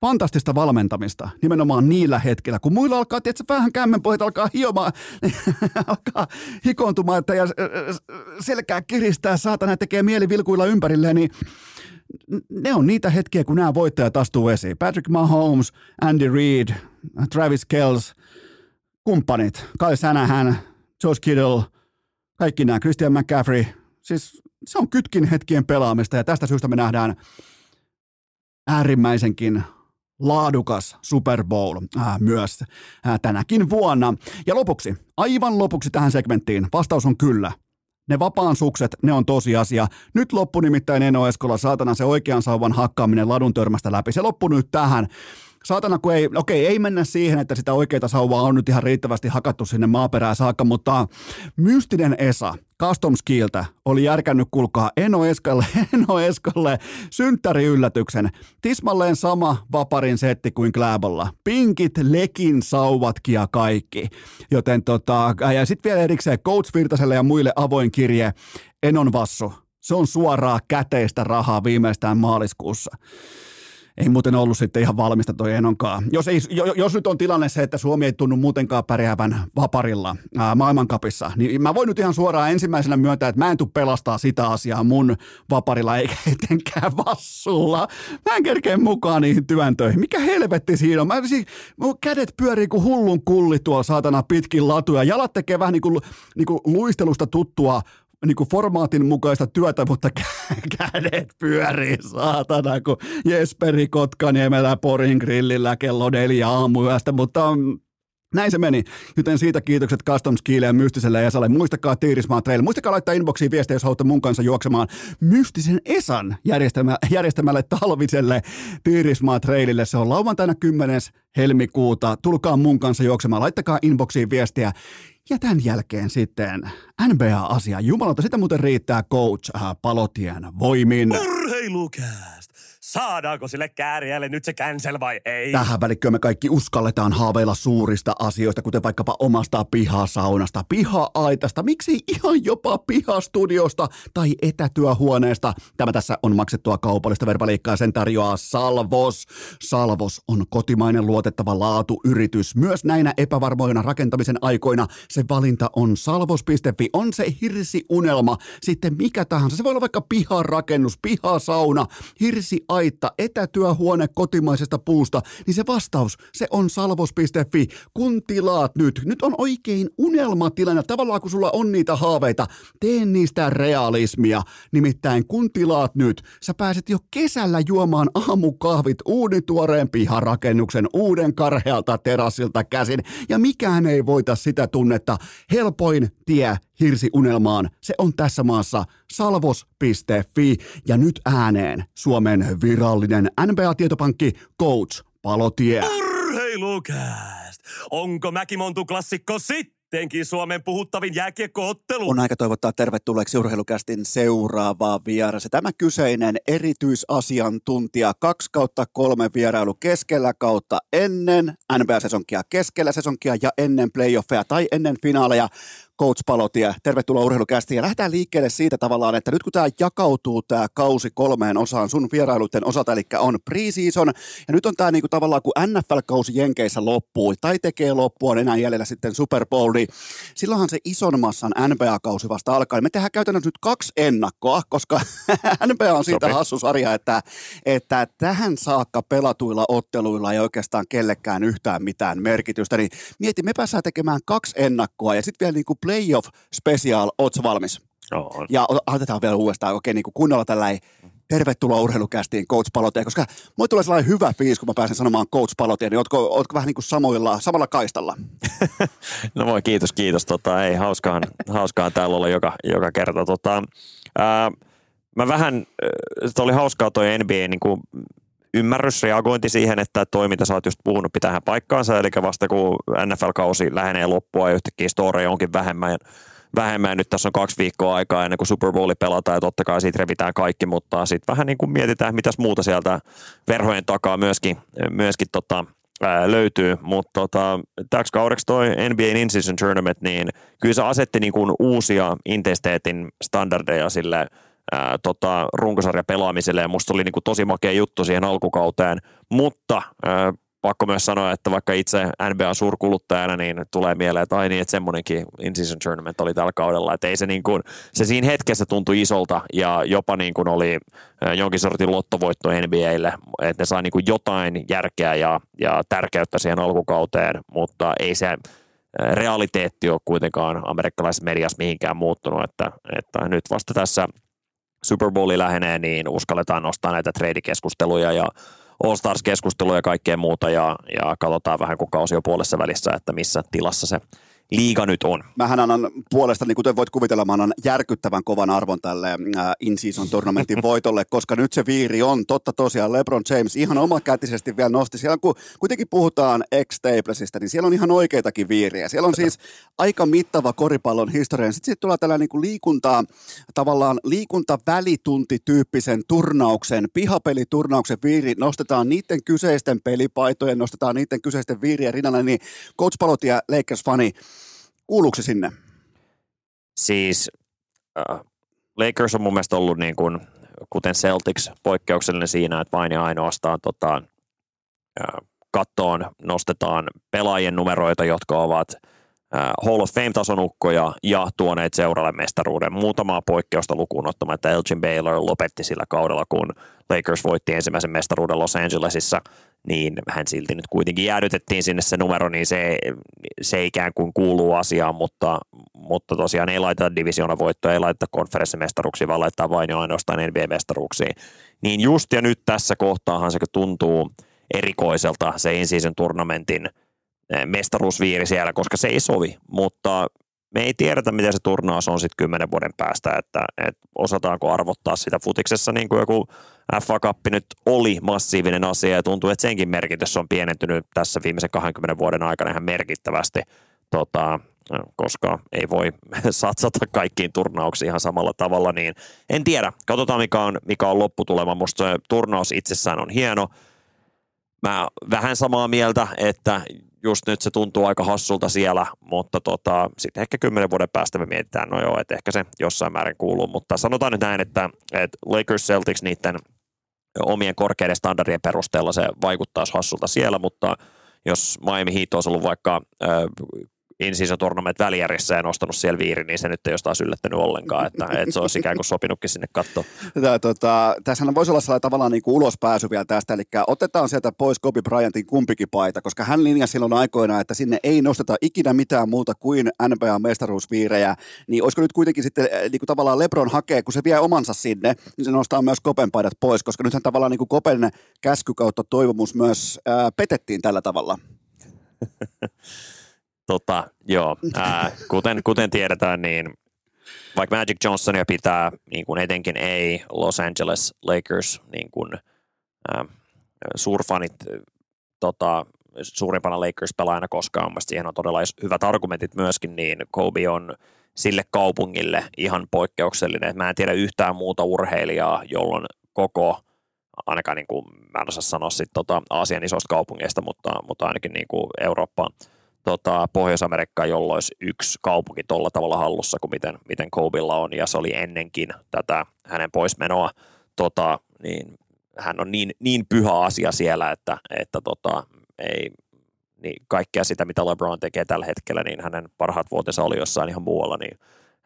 fantastista valmentamista nimenomaan niillä hetkillä, kun muilla alkaa, tietysti vähän kämmenpohjat alkaa hiomaan, (laughs) alkaa hikoontumaan, että ja selkää kiristää, saatana tekee mieli vilkuilla ympärilleen, niin ne on niitä hetkiä, kun nämä voittajat astuu esiin. Patrick Mahomes, Andy Reid, Travis Kells, kumppanit, Kai Sanahan, Josh Kittle, kaikki nämä, Christian McCaffrey, siis se on kytkin hetkien pelaamista ja tästä syystä me nähdään äärimmäisenkin laadukas Super Bowl äh, myös äh, tänäkin vuonna. Ja lopuksi, aivan lopuksi tähän segmenttiin, vastaus on kyllä. Ne vapaan sukset, ne on tosiasia. Nyt loppu nimittäin Eno Eskola, saatana se oikean sauvan hakkaaminen ladun törmästä läpi. Se loppu nyt tähän. Saatana, kun ei, okei, ei mennä siihen, että sitä oikeita sauvaa on nyt ihan riittävästi hakattu sinne maaperään saakka, mutta mystinen Esa, Custom Skiltä oli järkännyt kulkaa Eno Eskalle, (laughs) Eno Eskalle synttäriyllätyksen. Tismalleen sama vaparin setti kuin Kläbolla. Pinkit, lekin, sauvatkin ja kaikki. Joten tota, ja sitten vielä erikseen Coach Virtaselle ja muille avoin kirje Enon Vassu. Se on suoraa käteistä rahaa viimeistään maaliskuussa ei muuten ollut sitten ihan valmista toi Enonkaan. Jos, ei, jos nyt on tilanne se, että Suomi ei tunnu muutenkaan pärjäävän vaparilla ää, maailmankapissa, niin mä voin nyt ihan suoraan ensimmäisenä myöntää, että mä en tule pelastaa sitä asiaa mun vaparilla eikä (laughs) etenkään vassulla. Mä en kerkeä mukaan niihin työntöihin. Mikä helvetti siinä on? Mä, siis, mun kädet pyörii kuin hullun kulli tuolla saatana pitkin latuja. Jalat tekee vähän niin kuin, niin kuin luistelusta tuttua niin kuin formaatin mukaista työtä, mutta (laughs) kädet pyörii saatana, kun Jesperi Kotkaniemellä Porin grillillä kello neljä aamuyöstä, mutta mm, näin se meni, joten siitä kiitokset Custom Skille ja Mystiselle Esalle. Muistakaa Tiirismaa Trail. Muistakaa laittaa inboxiin viestejä, jos haluatte mun kanssa juoksemaan Mystisen Esan järjestämä, järjestämälle talviselle Tiirismaa Trailille. Se on lauantaina 10. helmikuuta. Tulkaa mun kanssa juoksemaan. Laittakaa inboxiin viestiä. Ja tämän jälkeen sitten NBA-asia. Jumalauta, sitä muuten riittää coach äh, Palotien voimin. Urheilukääst! Saadaanko sille kääriälle nyt se cancel vai ei? Tähän välikköön me kaikki uskalletaan haaveilla suurista asioista, kuten vaikkapa omasta pihasaunasta, piha-aitasta, miksi ihan jopa pihastudiosta tai etätyöhuoneesta. Tämä tässä on maksettua kaupallista verbaliikkaa, sen tarjoaa Salvos. Salvos on kotimainen luotettava laatuyritys. Myös näinä epävarmoina rakentamisen aikoina se valinta on salvos.fi. On se hirsiunelma, sitten mikä tahansa. Se voi olla vaikka piharakennus, pihasauna, hirsi aitta, etätyöhuone kotimaisesta puusta, niin se vastaus, se on salvos.fi. Kun tilaat nyt, nyt on oikein unelmatilanne, tavallaan kun sulla on niitä haaveita, tee niistä realismia. Nimittäin kun tilaat nyt, sä pääset jo kesällä juomaan aamukahvit uuden tuoreen piharakennuksen uuden karhealta terassilta käsin, ja mikään ei voita sitä tunnetta. Helpoin tie hirsiunelmaan, se on tässä maassa salvos.fi ja nyt ääneen Suomen virallinen NBA-tietopankki Coach Palotie. Urheilukääst! Onko Mäkimontu klassikko sittenkin Suomen puhuttavin jääkiekkoottelu? On aika toivottaa tervetulleeksi urheilukästin seuraavaa vieras. Tämä kyseinen erityisasiantuntija, kaksi kautta kolme vierailu keskellä kautta ennen NBA-sesonkia, keskellä sesonkia ja ennen playoffeja tai ennen finaaleja Coach Palotie. Tervetuloa urheilukästiin ja lähdetään liikkeelle siitä tavallaan, että nyt kun tämä jakautuu tämä kausi kolmeen osaan sun vierailuiden osalta, eli on preseason ja nyt on tämä niinku tavallaan kun NFL-kausi Jenkeissä loppuu tai tekee loppua, on enää jäljellä sitten Super Bowl, niin silloinhan se ison massan NBA-kausi vasta alkaa. Ja me tehdään käytännössä nyt kaksi ennakkoa, koska (laughs) NBA on siitä Sopi. hassu sarja, että, että tähän saakka pelatuilla otteluilla ei oikeastaan kellekään yhtään mitään merkitystä, niin mieti, me päästään tekemään kaksi ennakkoa ja sitten vielä niinku playoff special, ootko valmis? Joo. Ja otetaan vielä uudestaan oikein niin kuin kunnolla tällä tervetuloa urheilukästiin Coach Paloteen, koska mulle tulee sellainen hyvä fiis, kun mä pääsen sanomaan Coach Paloteen, niin ootko, ootko vähän niin kuin samoilla, samalla kaistalla? (laughs) no voi, kiitos, kiitos. Tota, ei, hauskaan, hauskaan täällä olla joka, joka kerta. Tota, ää, mä vähän, se oli hauskaa toi NBA niin kuin ymmärrys, reagointi siihen, että toi, mitä sä oot just puhunut, pitää paikkaansa, eli vasta kun NFL-kausi lähenee loppua ja yhtäkkiä story onkin vähemmän, vähemmän. Nyt tässä on kaksi viikkoa aikaa ennen kuin Super Bowl pelataan ja totta kai siitä revitään kaikki, mutta sitten vähän niin kuin mietitään, mitäs muuta sieltä verhojen takaa myöskin, myöskin tota, ää, löytyy, mutta tota, täksi kaudeksi toi NBA In-Season Tournament, niin kyllä se asetti niin kuin uusia intesteetin standardeja sille ää, tota, runkosarja pelaamiselle ja musta oli niin kuin tosi makea juttu siihen alkukauteen, mutta ää, pakko myös sanoa, että vaikka itse NBA suurkuluttajana, niin tulee mieleen, että ai niin, että semmoinenkin in-season tournament oli tällä kaudella, että ei se niin kuin, se siinä hetkessä tuntui isolta ja jopa niin kuin oli jonkin sortin lottovoitto NBAlle, että ne saa niin kuin jotain järkeä ja, ja tärkeyttä siihen alkukauteen, mutta ei se realiteetti ole kuitenkaan amerikkalaisessa mediassa mihinkään muuttunut, että, että nyt vasta tässä Super Bowli lähenee, niin uskalletaan nostaa näitä treidikeskusteluja ja All Stars-keskustelua ja kaikkea muuta ja, ja katsotaan vähän kun kausi on puolessa välissä, että missä tilassa se liiga nyt on. Mähän annan puolesta, niin kuten voit kuvitella, mä annan järkyttävän kovan arvon tälle äh, in-season tournamentin (laughs) voitolle, koska nyt se viiri on totta tosiaan. LeBron James ihan omakätisesti vielä nosti. Siellä kun kuitenkin puhutaan ex niin siellä on ihan oikeitakin viiriä. Siellä on siis aika mittava koripallon historia. Sitten sit tulee tällainen niin liikuntaa, tavallaan liikuntavälituntityyppisen turnauksen, pihapeliturnauksen viiri. Nostetaan niiden kyseisten pelipaitojen, nostetaan niiden kyseisten viirien rinnalla, niin Coach Palotia, Lakers-fani, Kuuluuko se sinne? Siis äh, Lakers on mun mielestä ollut niin kuin, kuten Celtics, poikkeuksellinen siinä, että vain ja ainoastaan tota, äh, kattoon nostetaan pelaajien numeroita, jotka ovat äh, Hall of Fame-tason ukkoja ja tuoneet seuralle mestaruuden. Muutamaa poikkeusta lukuun ottamatta Elgin Baylor lopetti sillä kaudella, kun Lakers voitti ensimmäisen mestaruuden Los Angelesissa – niin hän silti nyt kuitenkin jäädytettiin sinne se numero, niin se, se ikään kuin kuuluu asiaan, mutta, mutta tosiaan ei laiteta voittoa, ei laiteta konferenssimestaruuksia, vaan laittaa vain ja ainoastaan NBA-mestaruuksia. Niin just ja nyt tässä kohtaahan se tuntuu erikoiselta se in-season turnamentin eh, mestaruusviiri siellä, koska se ei sovi, mutta me ei tiedetä, miten se turnaus on sitten kymmenen vuoden päästä, että, että osataanko arvottaa sitä futiksessa niin kuin joku FA Cup nyt oli massiivinen asia ja tuntuu, että senkin merkitys on pienentynyt tässä viimeisen 20 vuoden aikana ihan merkittävästi, tota, koska ei voi (laughs) satsata kaikkiin turnauksiin ihan samalla tavalla, niin en tiedä. Katsotaan, mikä on, mikä on lopputulema. Musta se turnaus itsessään on hieno. Mä vähän samaa mieltä, että just nyt se tuntuu aika hassulta siellä, mutta tota, sitten ehkä kymmenen vuoden päästä me mietitään, no joo, että ehkä se jossain määrin kuuluu, mutta sanotaan nyt näin, että, että Lakers Celtics niiden omien korkeiden standardien perusteella se vaikuttaa hassulta siellä, mutta jos Miami Heat olisi ollut vaikka in-season tournament välijärissä ja nostanut siellä viiri, niin se nyt ei taas yllättänyt ollenkaan, että, että se olisi ikään kuin sopinutkin sinne kattoon. (laughs) Tota, tässähän voisi olla sellainen tavallaan niin kuin ulospääsy vielä tästä, eli otetaan sieltä pois Kobe Bryantin kumpikin paita, koska hän linjasi silloin aikoina, että sinne ei nosteta ikinä mitään muuta kuin NBA-mestaruusviirejä, niin olisiko nyt kuitenkin sitten niin kuin tavallaan Lebron hakee, kun se vie omansa sinne, niin se nostaa myös Kopen paidat pois, koska nythän tavallaan niin kuin Kopen käsky kautta toivomus myös ää, petettiin tällä tavalla. (laughs) Tota, joo, ää, kuten, kuten tiedetään, niin vaikka Magic Johnsonia pitää niin kuin etenkin ei Los Angeles Lakers niin kuin, ää, suurfanit tota, suurimpana Lakers-pelaajana koskaan, mielestäni siihen on todella hyvät argumentit myöskin, niin Kobe on sille kaupungille ihan poikkeuksellinen. Mä en tiedä yhtään muuta urheilijaa, jolloin koko, ainakaan niin kuin, mä en osaa sanoa sit, tota, Aasian isosta kaupungeista, mutta, mutta ainakin niin kuin Eurooppaan tota, Pohjois-Amerikkaan, jolloin olisi yksi kaupunki tuolla tavalla hallussa kuin miten, miten Kobilla on, ja se oli ennenkin tätä hänen poismenoa, tota, niin hän on niin, niin pyhä asia siellä, että, että tota, ei, niin kaikkea sitä, mitä LeBron tekee tällä hetkellä, niin hänen parhaat vuotensa oli jossain ihan muualla, niin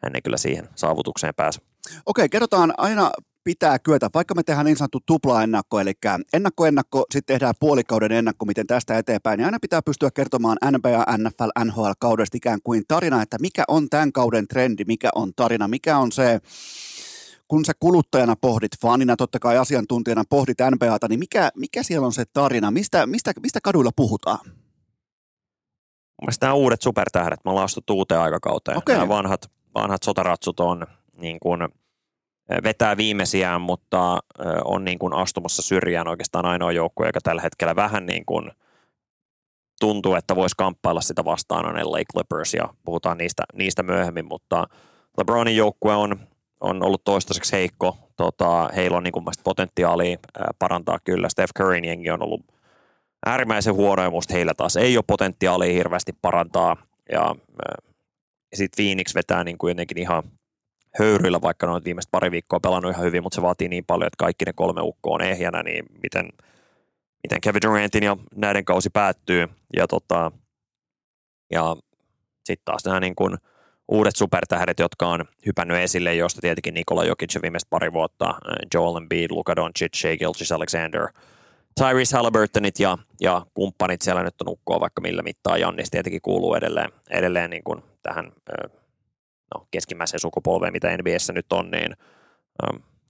hän ei kyllä siihen saavutukseen pääse. Okei, kerrotaan aina pitää kyetä, vaikka me tehdään niin sanottu tupla-ennakko, eli ennakko-ennakko, sitten tehdään puolikauden ennakko, miten tästä eteenpäin, niin aina pitää pystyä kertomaan NBA, NFL, NHL-kaudesta ikään kuin tarina, että mikä on tämän kauden trendi, mikä on tarina, mikä on se, kun sä kuluttajana pohdit, fanina totta kai asiantuntijana pohdit NBAta, niin mikä, mikä siellä on se tarina, mistä, mistä, mistä kaduilla puhutaan? Mielestäni nämä uudet supertähdet, me ollaan astuttu uuteen aikakauteen. Okay. Nämä vanhat, vanhat sotaratsut on niin kuin – vetää viimeisiään, mutta on niin kuin astumassa syrjään oikeastaan ainoa joukkue, joka tällä hetkellä vähän niin kuin tuntuu, että voisi kamppailla sitä vastaan on LA Clippers ja puhutaan niistä, niistä myöhemmin, mutta LeBronin joukkue on, on ollut toistaiseksi heikko. Tota, heillä on niin kuin potentiaalia parantaa kyllä. Steph Curryn jengi on ollut äärimmäisen huono ja musta heillä taas ei ole potentiaalia hirveästi parantaa. Ja, ja sitten Phoenix vetää niin kuin jotenkin ihan höyryillä, vaikka noin viimeiset pari viikkoa pelannut ihan hyvin, mutta se vaatii niin paljon, että kaikki ne kolme ukkoa on ehjänä, niin miten, miten Kevin Durantin ja näiden kausi päättyy. Ja, tota, ja sitten taas nämä niin kuin uudet supertähdet, jotka on hypännyt esille, josta tietenkin Nikola Jokic viimeiset pari vuotta, äh, Joel Embiid, Luka Doncic, Shea Gilgis Alexander, Tyrese Halliburtonit ja, ja kumppanit siellä nyt on ukkoa vaikka millä mittaa. Jannis tietenkin kuuluu edelleen, edelleen niin kuin tähän no, keskimmäiseen sukupolveen, mitä NBAssä nyt on, niin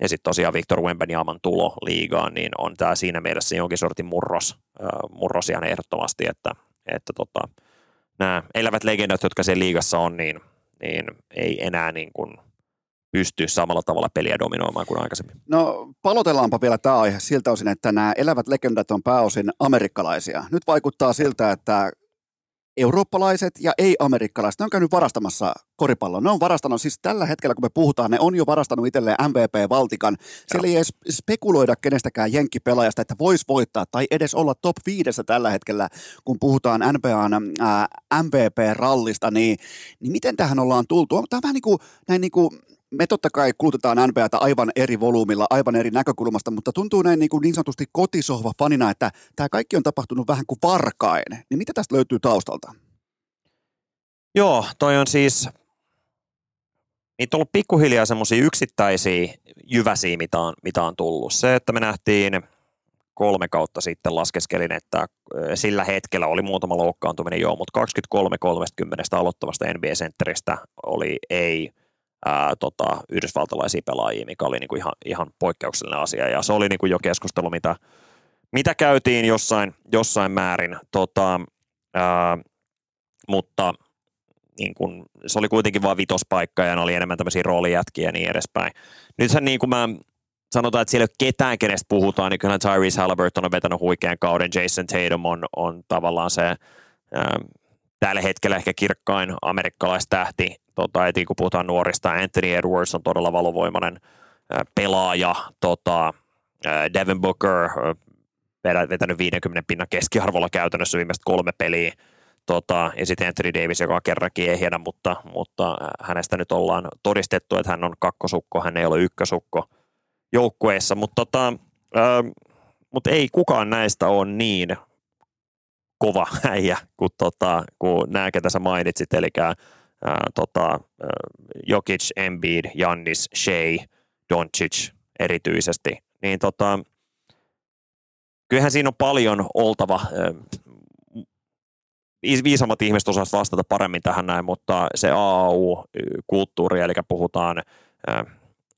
ja sitten tosiaan Victor Wembanyaaman tulo liigaan, niin on tämä siinä mielessä jonkin sortin murros, murros ihan ehdottomasti, että, että tota, nämä elävät legendat, jotka siellä liigassa on, niin, niin ei enää niin kuin pysty samalla tavalla peliä dominoimaan kuin aikaisemmin. No palotellaanpa vielä tämä aihe siltä osin, että nämä elävät legendat on pääosin amerikkalaisia. Nyt vaikuttaa siltä, että eurooppalaiset ja ei-amerikkalaiset, ne on käynyt varastamassa koripalloa. Ne on varastanut, siis tällä hetkellä kun me puhutaan, ne on jo varastanut itselleen MVP-valtikan. Siellä ei edes spekuloida kenestäkään jenkkipelaajasta, että voisi voittaa tai edes olla top 5 tällä hetkellä, kun puhutaan NBAn MVP-rallista, niin, niin miten tähän ollaan tultu? Tämä on vähän niin kuin, näin niin kuin me totta kai kulutetaan NBAtä aivan eri volyymilla, aivan eri näkökulmasta, mutta tuntuu näin niin, kuin niin sanotusti kotisohva fanina, että tämä kaikki on tapahtunut vähän kuin varkain. Niin mitä tästä löytyy taustalta? Joo, toi on siis, niitä on ollut pikkuhiljaa semmoisia yksittäisiä jyväsiä, mitä on, mitä on tullut. Se, että me nähtiin kolme kautta sitten laskeskelin, että sillä hetkellä oli muutama loukkaantuminen joo, mutta 23-30 aloittavasta NBA-sentteristä oli ei – ää, tota, yhdysvaltalaisia pelaajia, mikä oli niinku ihan, ihan poikkeuksellinen asia. Ja se oli niinku jo keskustelu, mitä, mitä käytiin jossain, jossain määrin. Tota, ää, mutta niin kun, se oli kuitenkin vain vitospaikka ja ne oli enemmän tämmöisiä roolijätkiä ja niin edespäin. Nythän niin kuin mä sanotaan, että siellä ei ole ketään, kenestä puhutaan, niin kyllähän Tyrese Halliburton on vetänyt huikean kauden, Jason Tatum on, on tavallaan se ää, tällä hetkellä ehkä kirkkain amerikkalaistähti Tota, eti kun puhutaan nuorista, Anthony Edwards on todella valovoimainen pelaaja. Tota, Devin Booker vetänyt 50 pinnan keskiarvolla käytännössä viimeiset kolme peliä. Tota, ja sitten Anthony Davis, joka on kerrankin ehjänä, mutta, mutta hänestä nyt ollaan todistettu, että hän on kakkosukko, hän ei ole ykkösukko joukkueessa, mutta tota, mutta ei kukaan näistä ole niin kova (laughs) äijä kuin, tota, kuin nämä, ketä sä mainitsit, eli ää, tota, Jokic, Embiid, Jannis, Shea, Doncic erityisesti, niin tota, kyllähän siinä on paljon oltava, viisammat ihmiset osaavat vastata paremmin tähän näin, mutta se AAU-kulttuuri, eli puhutaan,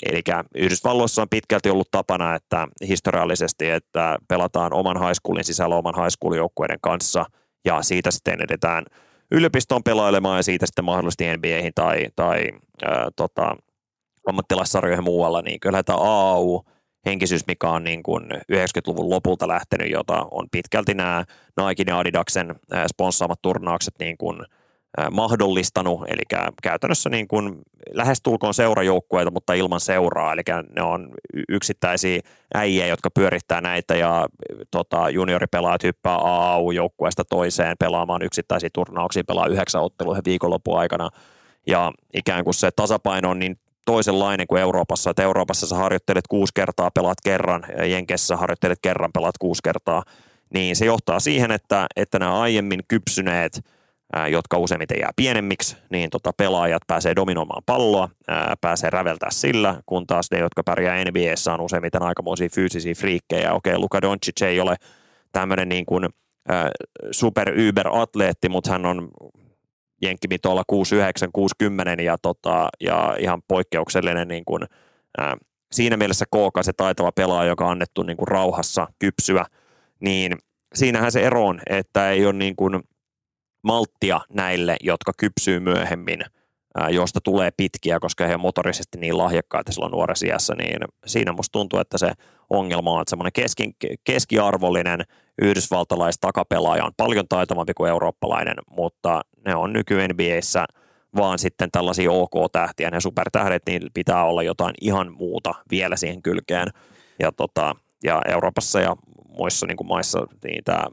eli Yhdysvalloissa on pitkälti ollut tapana, että historiallisesti, että pelataan oman highschoolin sisällä oman high joukkueiden kanssa, ja siitä sitten edetään – yliopistoon pelailemaan ja siitä sitten mahdollisesti NBAihin tai, tai ää, tota, ammattilaissarjoihin muualla, niin kyllä tämä AAU henkisyys, mikä on niin kuin 90-luvun lopulta lähtenyt, jota on pitkälti nämä Nike ja Adidaksen sponssaamat turnaukset niin kuin mahdollistanut, eli käytännössä niin kuin lähestulkoon seurajoukkueita, mutta ilman seuraa, eli ne on yksittäisiä äijä, jotka pyörittää näitä ja tota, junioripelaajat hyppää AAU-joukkueesta toiseen pelaamaan yksittäisiä turnauksia, pelaa yhdeksän ottelua viikonlopun aikana. Ja ikään kuin se tasapaino on niin toisenlainen kuin Euroopassa, että Euroopassa sä harjoittelet kuusi kertaa, pelaat kerran, Jenkessä harjoittelet kerran, pelaat kuusi kertaa, niin se johtaa siihen, että, että nämä aiemmin kypsyneet – jotka useimmiten jää pienemmiksi, niin tota pelaajat pääsee dominoimaan palloa, ää, pääsee räveltää sillä, kun taas ne, jotka pärjää NBAssä on useimmiten aikamoisia fyysisiä friikkejä. Okei, Luka Doncic ei ole tämmöinen niin kuin, super uber atleetti, mutta hän on jenkkimitolla 69, 60 ja, tota, ja ihan poikkeuksellinen niin kuin, ää, siinä mielessä kookas se taitava pelaaja, joka on annettu niin kuin rauhassa kypsyä, niin siinähän se ero on, että ei ole niin kuin, malttia näille, jotka kypsyy myöhemmin, josta tulee pitkiä, koska he on motorisesti niin lahjakkaita silloin nuoressa iässä, niin siinä musta tuntuu, että se ongelma on, että semmoinen keski, keskiarvollinen yhdysvaltalais takapelaaja on paljon taitavampi kuin eurooppalainen, mutta ne on nyky NBAissä vaan sitten tällaisia OK-tähtiä, ne supertähdet, niin pitää olla jotain ihan muuta vielä siihen kylkeen. Ja, tota, ja Euroopassa ja muissa niin kuin maissa niin tämä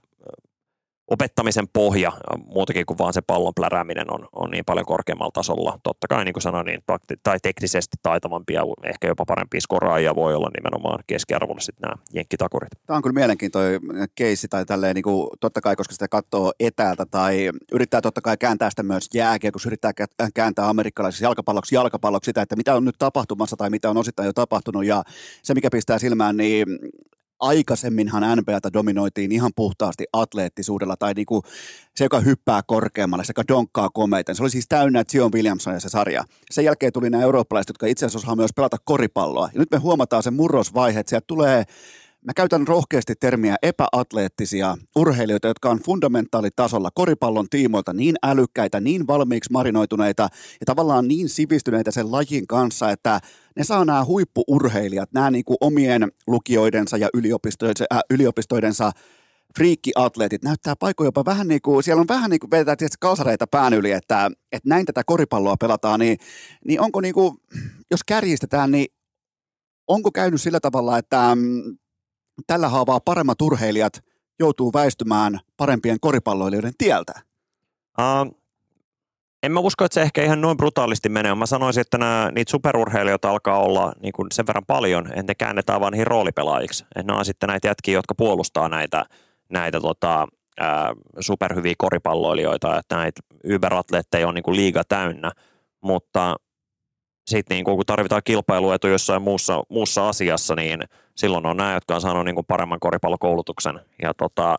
opettamisen pohja, muutakin kuin vaan se pallon plärääminen on, on niin paljon korkeammalla tasolla. Totta kai, niin kuin sanoin, niin, tai teknisesti taitavampia, ehkä jopa parempia skoraajia voi olla nimenomaan keskiarvolla sitten nämä jenkkitakurit. Tämä on kyllä mielenkiintoinen keissi, tai tälleen niin kuin, totta kai, koska sitä katsoo etäältä, tai yrittää totta kai kääntää sitä myös jääkiekossa, yrittää kääntää amerikkalaisiksi jalkapalloksi jalkapalloksi sitä, että mitä on nyt tapahtumassa tai mitä on osittain jo tapahtunut, ja se mikä pistää silmään, niin aikaisemminhan NBAta dominoitiin ihan puhtaasti atleettisuudella tai niinku se, joka hyppää korkeammalle, se, joka donkkaa komeiten. Se oli siis täynnä Zion Williamson ja se sarja. Sen jälkeen tuli nämä eurooppalaiset, jotka itse asiassa osaa myös pelata koripalloa. Ja nyt me huomataan se murrosvaihe, että sieltä tulee Mä käytän rohkeasti termiä epäatleettisia urheilijoita, jotka on fundamentaalitasolla koripallon tiimoilta niin älykkäitä, niin valmiiksi marinoituneita ja tavallaan niin sivistyneitä sen lajin kanssa, että ne saa nämä huippuurheilijat, nämä niin kuin omien lukioidensa ja yliopistoidensa, äh, yliopistoidensa friikkiatleetit näyttää paikoja jopa vähän niin kuin, siellä on vähän niin kuin vedetään tietysti kalsareita pään yli, että, että näin tätä koripalloa pelataan, niin, niin onko niin kuin, jos kärjistetään, niin onko käynyt sillä tavalla, että mm, tällä haavaa paremmat urheilijat joutuu väistymään parempien koripalloilijoiden tieltä? Uh, en mä usko, että se ehkä ihan noin brutaalisti menee. Mä sanoisin, että nämä, niitä superurheilijoita alkaa olla niin kuin sen verran paljon, että ne käännetään vaan niihin roolipelaajiksi. Että ne on sitten näitä jätkiä, jotka puolustaa näitä, näitä tota, ää, superhyviä koripalloilijoita, että näitä yberatleetteja on niin kuin liiga täynnä, mutta sitten niin kun tarvitaan kilpailuetu jossain muussa, muussa asiassa, niin silloin on nämä, jotka on saanut niin paremman koripallokoulutuksen. Ja, tota,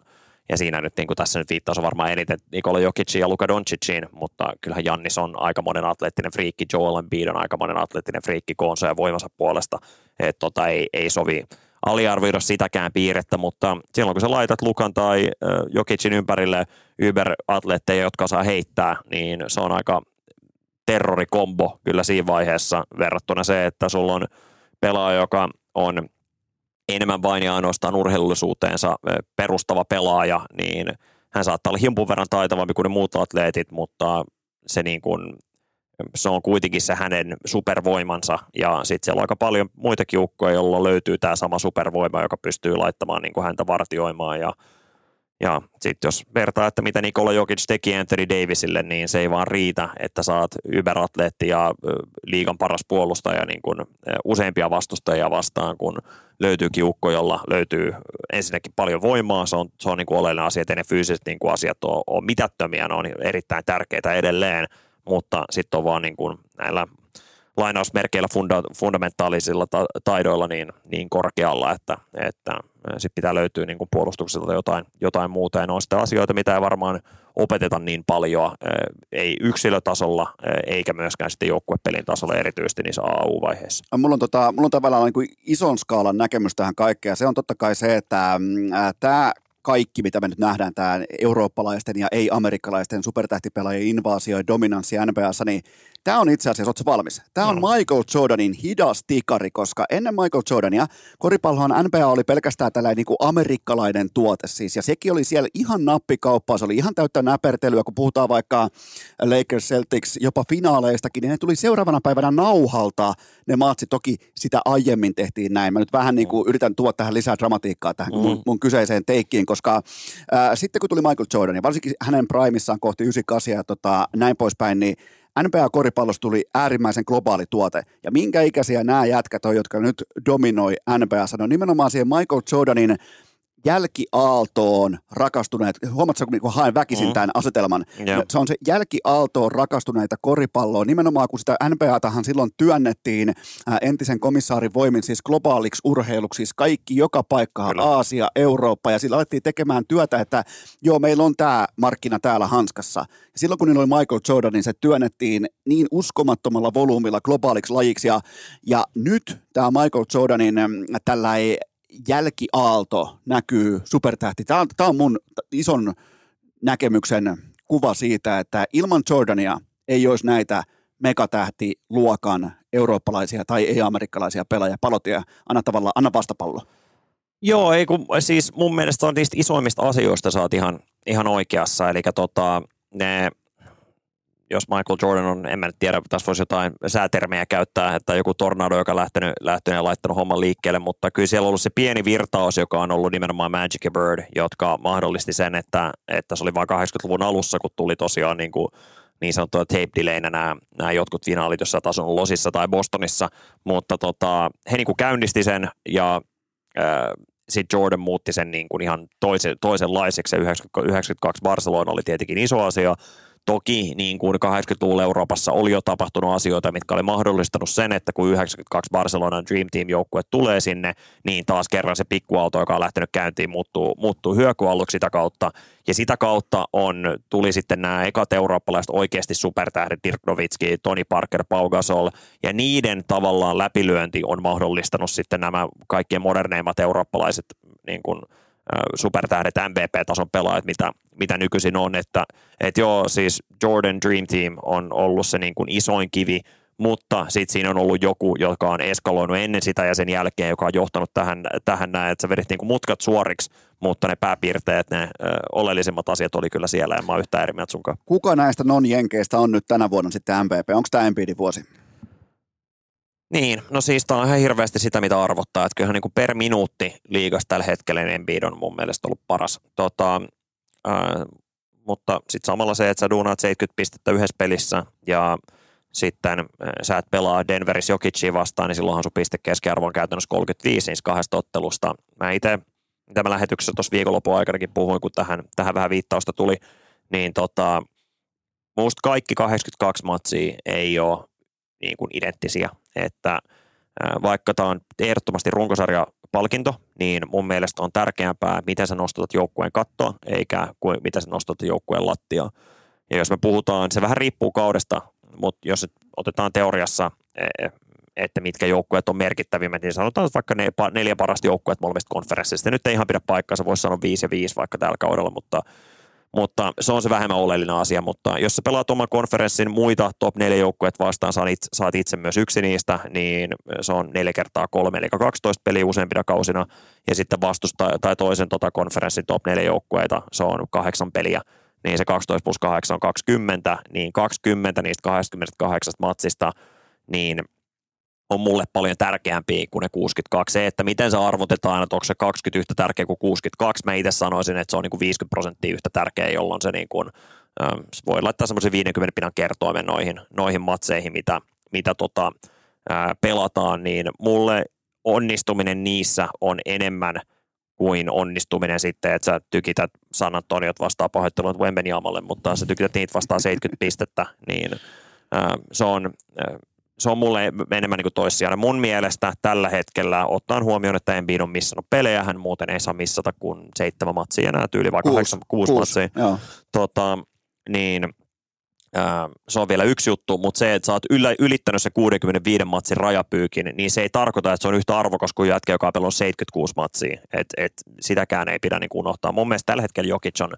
ja siinä nyt niin tässä nyt viittaus on varmaan eniten Nikola Jokicin ja Luka Doncicin, mutta kyllähän Jannis on aika monen atleettinen friikki, Joel Embiid on aika monen atleettinen friikki koonsa ja voimansa puolesta. että tota, ei, ei sovi aliarvioida sitäkään piirrettä, mutta silloin kun sä laitat Lukan tai Jokicin ympärille Uber-atleetteja, jotka saa heittää, niin se on aika terrorikombo kyllä siinä vaiheessa verrattuna se, että sulla on pelaaja, joka on enemmän vain ja ainoastaan urheilullisuuteensa perustava pelaaja, niin hän saattaa olla himpun verran taitavampi kuin ne muut atleetit, mutta se, niin kuin, se on kuitenkin se hänen supervoimansa. Ja sitten siellä on aika paljon muitakin ukkoja, joilla löytyy tämä sama supervoima, joka pystyy laittamaan niin kuin häntä vartioimaan ja ja sitten jos vertaa, että mitä Nikola Jokic teki Anthony Davisille, niin se ei vaan riitä, että saat yberatleetti ja liigan paras puolustaja niin kuin useampia vastustajia vastaan, kun löytyy kiukko, jolla löytyy ensinnäkin paljon voimaa. Se on, se on niin kuin oleellinen asia, että ne fyysiset niin kuin asiat on, on mitättömiä, ne on erittäin tärkeitä edelleen, mutta sitten on vaan niin kuin näillä lainausmerkeillä funda, fundamentaalisilla ta- taidoilla niin, niin korkealla, että, että sitten pitää löytyä niin kuin puolustukselta jotain, jotain muuta. Ja ne on sitten asioita, mitä ei varmaan opeteta niin paljon, ei yksilötasolla, eikä myöskään sitten joukkuepelin tasolla erityisesti niissä AU-vaiheissa. Mulla on, tota, mulla on tavallaan niin kuin ison skaalan näkemys tähän kaikkeen. Se on totta kai se, että mm, tämä kaikki, mitä me nyt nähdään, tämä eurooppalaisten ja ei-amerikkalaisten supertähtipelaajien invaasio ja dominanssi NBAssa, niin Tämä on itse asiassa, ootko valmis? Tämä on Michael Jordanin hidas tikari, koska ennen Michael Jordania koripallohan NBA oli pelkästään tällainen niin kuin amerikkalainen tuote siis, ja sekin oli siellä ihan nappikauppaa, se oli ihan täyttä näpertelyä, kun puhutaan vaikka Lakers Celtics jopa finaaleistakin, niin ne tuli seuraavana päivänä nauhalta ne maatsi, toki sitä aiemmin tehtiin näin. Mä nyt vähän niin kuin yritän tuoda tähän lisää dramatiikkaa tähän mun, mm. mun kyseiseen teikkiin, koska ää, sitten kun tuli Michael Jordan, ja varsinkin hänen primissaan kohti 98 ja tota, näin poispäin, niin NBA-koripallossa tuli äärimmäisen globaali tuote. Ja minkä ikäisiä nämä jätkät on, jotka nyt dominoi NBA, on nimenomaan siihen Michael Jordanin jälkiaaltoon rakastuneet, huomaatko, kun haen väkisin mm. tämän asetelman, yeah. se on se jälkiaaltoon rakastuneita koripalloa, nimenomaan kun sitä NBAtahan silloin työnnettiin entisen komissaarin voimin siis globaaliksi urheiluksi, siis kaikki joka paikka, Kyllä. Aasia, Eurooppa, ja sillä alettiin tekemään työtä, että joo, meillä on tämä markkina täällä hanskassa. Ja silloin kun niillä oli Michael Jordan, niin se työnnettiin niin uskomattomalla volyymilla globaaliksi lajiksi, ja, ja nyt tämä Michael Jordanin tällä ei jälkiaalto näkyy supertähti. Tämä on, tämä on mun ison näkemyksen kuva siitä, että ilman Jordania ei olisi näitä megatähtiluokan eurooppalaisia tai ei-amerikkalaisia pelaajia. Palotia, anna tavallaan, anna vastapallo. Joo, ei kun, siis mun mielestä on niistä isoimmista asioista saat ihan, ihan oikeassa, eli tota, ne jos Michael Jordan on, en mä nyt tiedä, tässä voisi jotain säätermejä käyttää, että joku tornado, joka on lähtenyt, lähtenyt ja laittanut homman liikkeelle, mutta kyllä siellä on ollut se pieni virtaus, joka on ollut nimenomaan Magic Bird, jotka mahdollisti sen, että, että se oli vain 80-luvun alussa, kun tuli tosiaan niin kuin niin sanottuja tape delaynä nämä, nämä jotkut finaalit, jossa taas on Losissa tai Bostonissa, mutta tota, he niin kuin käynnisti sen ja äh, sitten Jordan muutti sen niin kuin ihan toisen, toisenlaiseksi. 92 Barcelona oli tietenkin iso asia, Toki niin kuin 80-luvulla Euroopassa oli jo tapahtunut asioita, mitkä oli mahdollistanut sen, että kun 92 Barcelonan Dream Team-joukkue tulee sinne, niin taas kerran se pikkuauto, joka on lähtenyt käyntiin, muuttuu, muuttuu hyökyalluksi sitä kautta. Ja sitä kautta on, tuli sitten nämä ekat eurooppalaiset oikeasti supertähdet, Dirk Nowitzki, Tony Parker, Pau Gasol, ja niiden tavallaan läpilyönti on mahdollistanut sitten nämä kaikkien moderneimmat eurooppalaiset niin kuin, supertähdet, MVP-tason pelaajat, mitä, mitä nykyisin on, että et joo, siis Jordan Dream Team on ollut se niin kuin isoin kivi, mutta sitten siinä on ollut joku, joka on eskaloinut ennen sitä ja sen jälkeen, joka on johtanut tähän, tähän näin, että sä vedit niin kuin mutkat suoriksi, mutta ne pääpiirteet, ne ö, oleellisimmat asiat oli kyllä siellä, ja mä yhtään eri mieltä sunkaan. Kuka näistä non-jenkeistä on nyt tänä vuonna sitten MVP? Onko tämä Embiidin vuosi? Niin, no siis tämä on ihan hirveästi sitä, mitä arvottaa. Että kyllähän niin kuin per minuutti liigassa tällä hetkellä niin Embiid on mun mielestä ollut paras. Tota, ää, mutta sitten samalla se, että sä duunaat 70 pistettä yhdessä pelissä ja sitten sä et pelaa Denveris Jokicia vastaan, niin silloinhan sun piste keskiarvo on käytännössä 35 niistä kahdesta ottelusta. Mä itse, mitä mä lähetyksessä tuossa viikonlopun aikanakin puhuin, kun tähän, tähän vähän viittausta tuli, niin tota, musta kaikki 82 matsia ei ole niin kuin identtisiä, että vaikka tämä on ehdottomasti runkosarjapalkinto, niin mun mielestä on tärkeämpää, miten sä nostatat joukkueen kattoa, eikä kuin miten sä nostatat joukkueen lattia. Ja jos me puhutaan, se vähän riippuu kaudesta, mutta jos otetaan teoriassa, e, että mitkä joukkueet on merkittävimmät, niin sanotaan vaikka ne neljä parasta joukkueet molemmista konferenssista. Nyt ei ihan pidä paikkaa, voisi sanoa 5 ja 5 vaikka tällä kaudella, mutta mutta se on se vähemmän oleellinen asia, mutta jos sä pelaat oman konferenssin muita top 4 joukkueet vastaan, saat itse, saat itse myös yksi niistä, niin se on 4 kertaa 3, eli 12 peliä useampina kausina, ja sitten vastusta tai toisen tota konferenssin top 4 joukkueita, se on kahdeksan peliä, niin se 12 plus 8 on 20, niin 20 niistä 28 matsista, niin on mulle paljon tärkeämpi kuin ne 62. Se, että miten se arvotetaan, että onko se 20 yhtä tärkeä kuin 62, mä itse sanoisin, että se on niin kuin 50 prosenttia yhtä tärkeä, jolloin se niin kuin, ähm, voi laittaa semmoisen 50 pinan kertoimen noihin, noihin matseihin, mitä, mitä tota, ää, pelataan, niin mulle onnistuminen niissä on enemmän kuin onnistuminen sitten, että sä tykität San Antoniot vastaan pahoittelut Wembeniamalle, mutta sä tykität niitä vastaan 70 pistettä, niin ää, se on se on mulle enemmän niin toissijana. Mun mielestä tällä hetkellä, ottaen huomioon, että Embiid on missannut pelejä, hän muuten ei saa missata kuin seitsemän matsia enää tyyli, vai kahdeksan, kuusi, kuusi matsia. Tota, niin se on vielä yksi juttu, mutta se, että sä oot ylittänyt se 65 matsin rajapyykin, niin se ei tarkoita, että se on yhtä arvokas kuin jätkä, joka on 76 matsia. Et, et, sitäkään ei pidä niin unohtaa. Mun mielestä tällä hetkellä Jokic on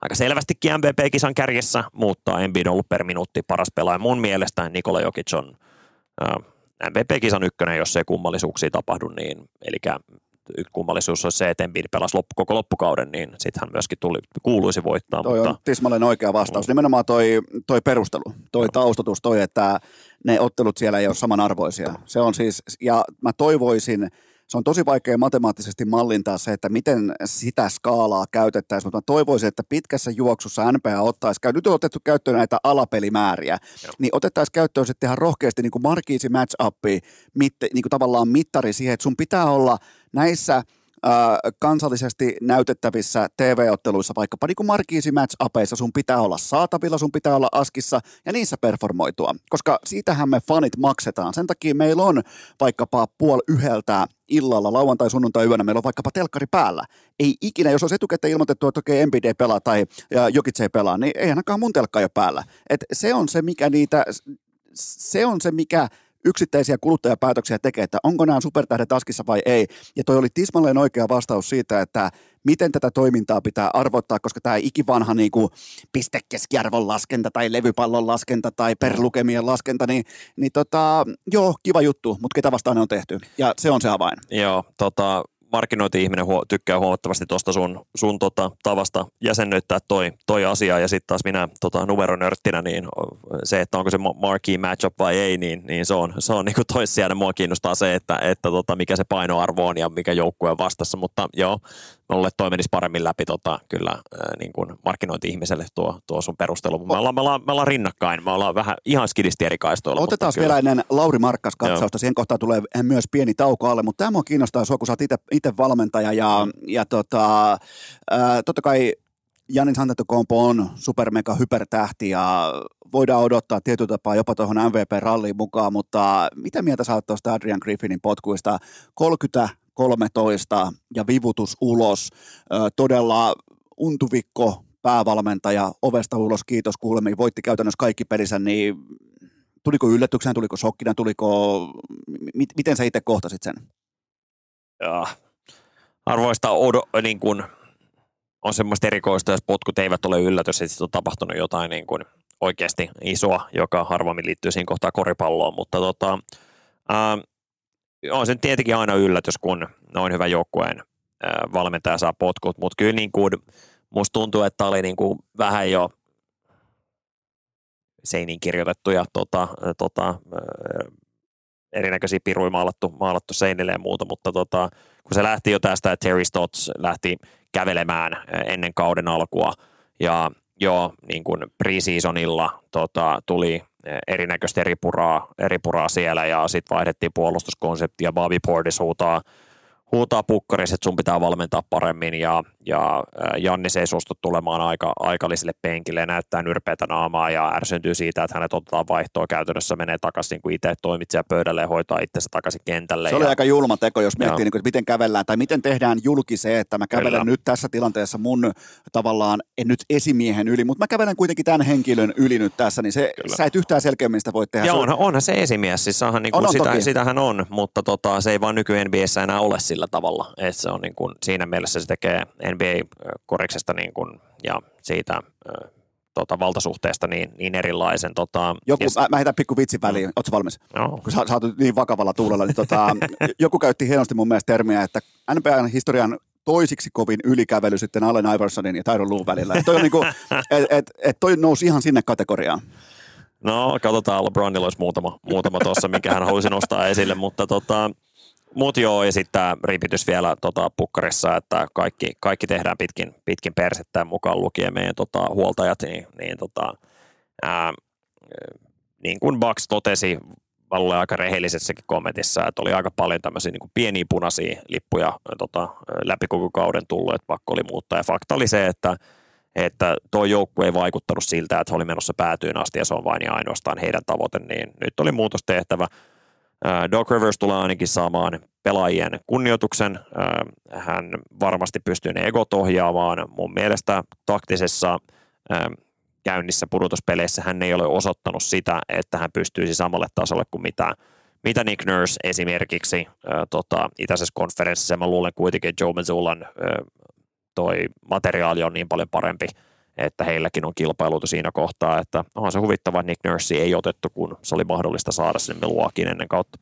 aika selvästikin MVP-kisan kärjessä, mutta Embiid on ollut per minuutti paras pelaaja. Mun mielestä Nikola Jokic on MVP-kisan ykkönen, jos ei kummallisuuksia tapahdu, niin eli kummallisuus olisi se, että Embiid pelasi loppu, koko loppukauden, niin sitten hän myöskin tuli, kuuluisi voittaa. Toi mutta... on tismalleen oikea vastaus. Mm. Nimenomaan toi, toi perustelu, toi no. taustatus, toi, että ne ottelut siellä ei ole samanarvoisia. Se on siis, ja mä toivoisin, se on tosi vaikea matemaattisesti mallintaa se, että miten sitä skaalaa käytettäisiin, mutta mä toivoisin, että pitkässä juoksussa NPA ottaisi, nyt on otettu käyttöön näitä alapelimääriä, Joo. niin otettaisiin käyttöön sitten ihan rohkeasti niin kuin markiisi match upi, niin kuin tavallaan mittari siihen, että sun pitää olla näissä – kansallisesti näytettävissä TV-otteluissa, vaikkapa niin kuin markiisi match apeissa, sun pitää olla saatavilla, sun pitää olla askissa ja niissä performoitua, koska siitähän me fanit maksetaan. Sen takia meillä on vaikkapa puoli yhdeltä illalla, lauantai, sunnuntai yönä, meillä on vaikkapa telkkari päällä. Ei ikinä, jos olisi etukäteen ilmoitettu, että okei, MPD pelaa tai Jokitse pelaa, niin ei ainakaan mun telkka jo päällä. Et se on se, mikä niitä, se on se, mikä yksittäisiä kuluttajapäätöksiä tekee, että onko nämä supertähdet askissa vai ei. Ja toi oli tismalleen oikea vastaus siitä, että miten tätä toimintaa pitää arvottaa, koska tämä ikivanha niin kuin pistekeskiarvon laskenta tai levypallon laskenta tai perlukemien laskenta, niin, niin tota, joo, kiva juttu, mutta ketä vastaan ne on tehty. Ja se on se avain. Joo, tota, markkinointi-ihminen huo, tykkää huomattavasti tuosta sun, sun tota, tavasta jäsennöittää toi, toi asia, ja sitten taas minä tota, numeronörttinä, niin se, että onko se marquee matchup vai ei, niin, niin se on, se on niin toissijainen. Mua kiinnostaa se, että, että tota, mikä se painoarvo on ja mikä joukkue on vastassa, mutta joo, mulle toi menisi paremmin läpi tota, kyllä äh, niin kuin markkinointi-ihmiselle tuo, tuo sun perustelu. Me ollaan, me, ollaan, me ollaan rinnakkain, me ollaan vähän ihan skidisti eri kaistoilla. Otetaan vielä ennen Lauri Markkas katsausta, siihen kohtaan tulee myös pieni tauko alle, mutta tämä kiinnostaa sua, kun sä oot itse valmentaja ja, ja tota, äh, totta kai Janis Antetokounmpo on supermega hypertähti ja voidaan odottaa tietyllä tapaa jopa tuohon MVP-ralliin mukaan, mutta mitä mieltä sä oot tuosta Adrian Griffinin potkuista? 30 13 ja vivutus ulos. Todella untuvikko päävalmentaja ovesta ulos, kiitos kuulemiin, voitti käytännössä kaikki pelissä, niin tuliko yllätyksenä, tuliko shokkina, tuliko, m- miten sä itse kohtasit sen? Ja, arvoista odo, niin kuin, on semmoista erikoista, jos potkut eivät ole yllätys, että on tapahtunut jotain niin kuin oikeasti isoa, joka harvemmin liittyy siinä kohtaa koripalloon, mutta tota, ää, on se tietenkin aina yllätys, kun noin hyvä joukkueen valmentaja saa potkut, mutta kyllä niin kuin, musta tuntuu, että oli niin kuin vähän jo seiniin kirjoitettuja tota, tota, erinäköisiä piruja maalattu, maalattu seinille ja muuta, mutta tota, kun se lähti jo tästä, että Terry Stotts lähti kävelemään ennen kauden alkua ja jo niin kuin preseasonilla tota, tuli erinäköistä eri puraa, eri puraa siellä ja sitten vaihdettiin puolustuskonseptia. Bobby Portis huutaa huutaa pukkarissa, että sun pitää valmentaa paremmin ja, ja Jannis ei suostu tulemaan aika, aikalliselle penkille ja näyttää nyrpeätä naamaa ja ärsyntyy siitä, että hänet otetaan vaihtoa käytännössä, menee takaisin niin kuin itse toimitsija pöydälle ja hoitaa itsensä takaisin kentälle. Se oli ja, aika julma teko, jos miettii, niin kuin, että miten kävellään tai miten tehdään julki se, että mä kävelen Kyllä. nyt tässä tilanteessa mun tavallaan, en nyt esimiehen yli, mutta mä kävelen kuitenkin tämän henkilön yli nyt tässä, niin se, sä et yhtään selkeämmin sitä voi tehdä. Ja onhan, onhan se esimies, siis niin kuin on, on sitä, sitähän on, mutta tota, se ei vaan nyky NBAssä enää ole sillä tavalla. Että se on niin kuin, siinä mielessä se tekee NBA-koriksesta niin kuin, ja siitä tota, valtasuhteesta niin, niin erilaisen. Tota, joku, ja... mä, mä heitän pikku vitsi väliin, ootko valmis? No. Kun sä, sä niin vakavalla tuulella, niin tota, (laughs) joku käytti hienosti mun mielestä termiä, että NBAn historian toisiksi kovin ylikävely sitten Allen Iversonin ja Tyron Lue välillä. Et toi, on niinku, (laughs) et, et, et toi nousi ihan sinne kategoriaan. No, katsotaan, LeBronilla olisi muutama, muutama tuossa, mikä hän halusi nostaa esille, mutta tota, Mut joo, ja sitten tämä ripitys vielä tota, pukkarissa, että kaikki, kaikki tehdään pitkin, pitkin persettä mukaan lukien meidän tota, huoltajat, niin, niin, tota, ää, niin kuin Bucks totesi Valulle aika rehellisessäkin kommentissa, että oli aika paljon tämmöisiä niin pieniä punaisia lippuja tota, läpi koko kauden tullut, että pakko oli muuttaa. Ja fakta oli se, että että tuo joukkue ei vaikuttanut siltä, että he oli menossa päätyyn asti ja se on vain ja ainoastaan heidän tavoite, niin nyt oli muutos tehtävä. Doc Rivers tulee ainakin saamaan pelaajien kunnioituksen. Hän varmasti pystyy ne egot ohjaamaan. Mun mielestä taktisessa käynnissä pudotuspeleissä hän ei ole osoittanut sitä, että hän pystyisi samalle tasolle kuin mitä, mitä Nick Nurse esimerkiksi tota, itäisessä konferenssissa. Mä luulen kuitenkin, että Joe Mazzulan toi materiaali on niin paljon parempi – että heilläkin on kilpailutu siinä kohtaa, että onhan se huvittava, että Nick Nurse ei otettu, kun se oli mahdollista saada sinne Milwaukeein ennen kautta.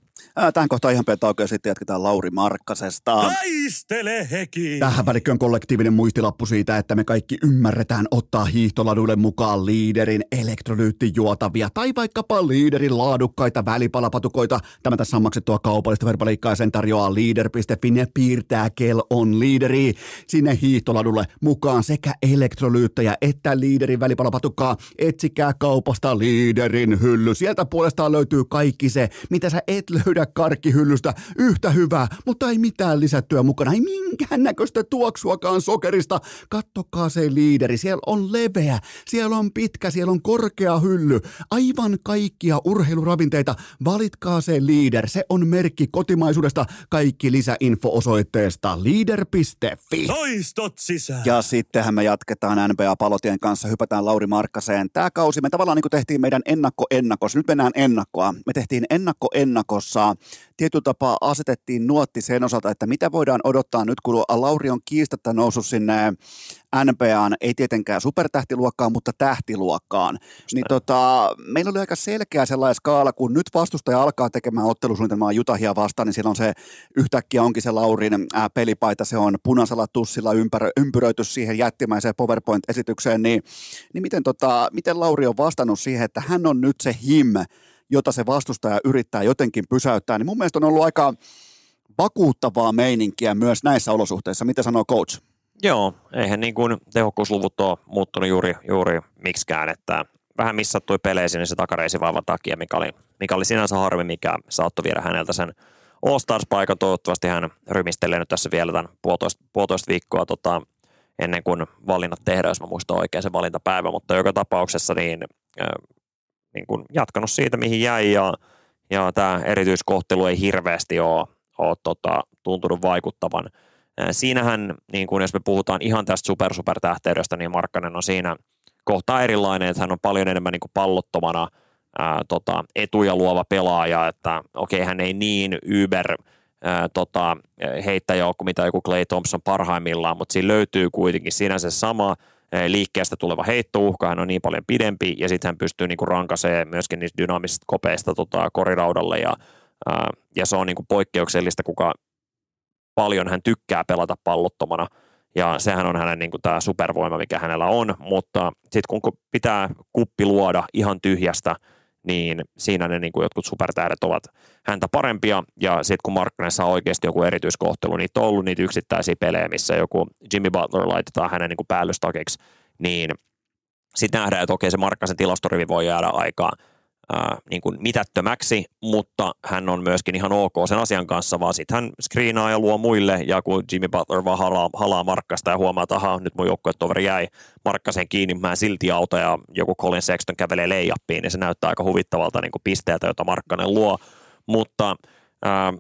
Tähän kohtaan ihan pieni tauko ja sitten jatketaan Lauri Markkasesta. Taistele heki! Tähän välikköön kollektiivinen muistilappu siitä, että me kaikki ymmärretään ottaa hiihtoladuille mukaan liiderin elektrolyyttijuotavia tai vaikkapa liiderin laadukkaita välipalapatukoita. Tämä tässä on maksettua kaupallista verbaliikkaa ja sen tarjoaa leader.fi. Ne piirtää kel on liideri sinne hiihtoladulle mukaan sekä elektrolyyttejä että liiderin välipalapatukkaa. Etsikää kaupasta liiderin hylly. Sieltä puolestaan löytyy kaikki se, mitä sä et löydä karkkihyllystä yhtä hyvää, mutta ei mitään lisättyä mukana, ei minkään näköistä tuoksuakaan sokerista. Kattokaa se liideri, siellä on leveä, siellä on pitkä, siellä on korkea hylly, aivan kaikkia urheiluravinteita. Valitkaa se liider, se on merkki kotimaisuudesta. Kaikki lisäinfo osoitteesta leader.fi. Toistot sisään! Ja sittenhän me jatketaan NBA-palotien kanssa, hypätään Lauri Markkaseen. Tämä kausi me tavallaan niin kuin tehtiin meidän ennakko-ennakos, nyt mennään ennakkoa. Me tehtiin ennakko-ennakossa tota, tietyllä tapaa asetettiin nuotti sen osalta, että mitä voidaan odottaa nyt, kun Lauri on kiistatta noussut sinne NBAan, ei tietenkään supertähtiluokkaan, mutta tähtiluokkaan. Niin tota, meillä oli aika selkeä sellainen skaala, kun nyt vastustaja alkaa tekemään ottelusuunnitelmaa Jutahia vastaan, niin silloin se yhtäkkiä onkin se Laurin ää, pelipaita, se on punaisella tussilla ympärö, ympyröity siihen jättimäiseen PowerPoint-esitykseen, niin, niin miten, tota, miten Lauri on vastannut siihen, että hän on nyt se him, jota se vastustaja yrittää jotenkin pysäyttää, niin mun mielestä on ollut aika vakuuttavaa meininkiä myös näissä olosuhteissa. Mitä sanoo coach? Joo, eihän niin kuin tehokkuusluvut ole muuttunut juuri, juuri miksikään, että vähän missattui peleissä niin se takareisivaivan takia, mikä oli, mikä oli sinänsä harmi, mikä saattoi viedä häneltä sen All Stars-paikan. Toivottavasti hän rymistelee nyt tässä vielä tämän puolitoista, puolitoista viikkoa tota, ennen kuin valinnat tehdään, jos mä muistan oikein se valintapäivä, mutta joka tapauksessa niin, niin kuin jatkanut siitä, mihin jäi ja, ja tämä erityiskohtelu ei hirveästi ole, ole tota, tuntunut vaikuttavan. Äh, siinähän, niin kuin jos me puhutaan ihan tästä super super tähteydestä, niin Markkanen on siinä kohtaa erilainen, että hän on paljon enemmän niin kuin pallottomana ää, tota, etuja luova pelaaja, että okei, okay, hän ei niin Uber ää, tota, heittäjä ole kuin mitä joku Clay Thompson parhaimmillaan, mutta siinä löytyy kuitenkin siinä se sama liikkeestä tuleva heittouhka, hän on niin paljon pidempi ja sitten hän pystyy niinku rankaseen myöskin niistä dynaamisista kopeista tota, koriraudalle ja, ää, ja se on niinku poikkeuksellista, kuka paljon hän tykkää pelata pallottomana. Ja sehän on hänen niinku tämä supervoima, mikä hänellä on, mutta sitten kun pitää kuppi luoda ihan tyhjästä, niin siinä ne niin kuin jotkut supertähdet ovat häntä parempia, ja sitten kun Markkanen saa oikeasti joku erityiskohtelu, niin on ollut niitä yksittäisiä pelejä, missä joku Jimmy Butler laitetaan hänen niin kuin niin sitten nähdään, että okei, se Markkasen tilastorivi voi jäädä aikaa ää, niin kuin mitättömäksi, mutta hän on myöskin ihan ok sen asian kanssa, vaan sitten hän screenaa ja luo muille, ja kun Jimmy Butler vaan halaa, halaa Markkasta ja huomaa, että aha, nyt mun joukkuetoveri jäi Markkasen kiinni, mä en silti auta, ja joku Colin Sexton kävelee leijappiin, niin se näyttää aika huvittavalta niin kuin pisteeltä, jota Markkanen luo, mutta ää,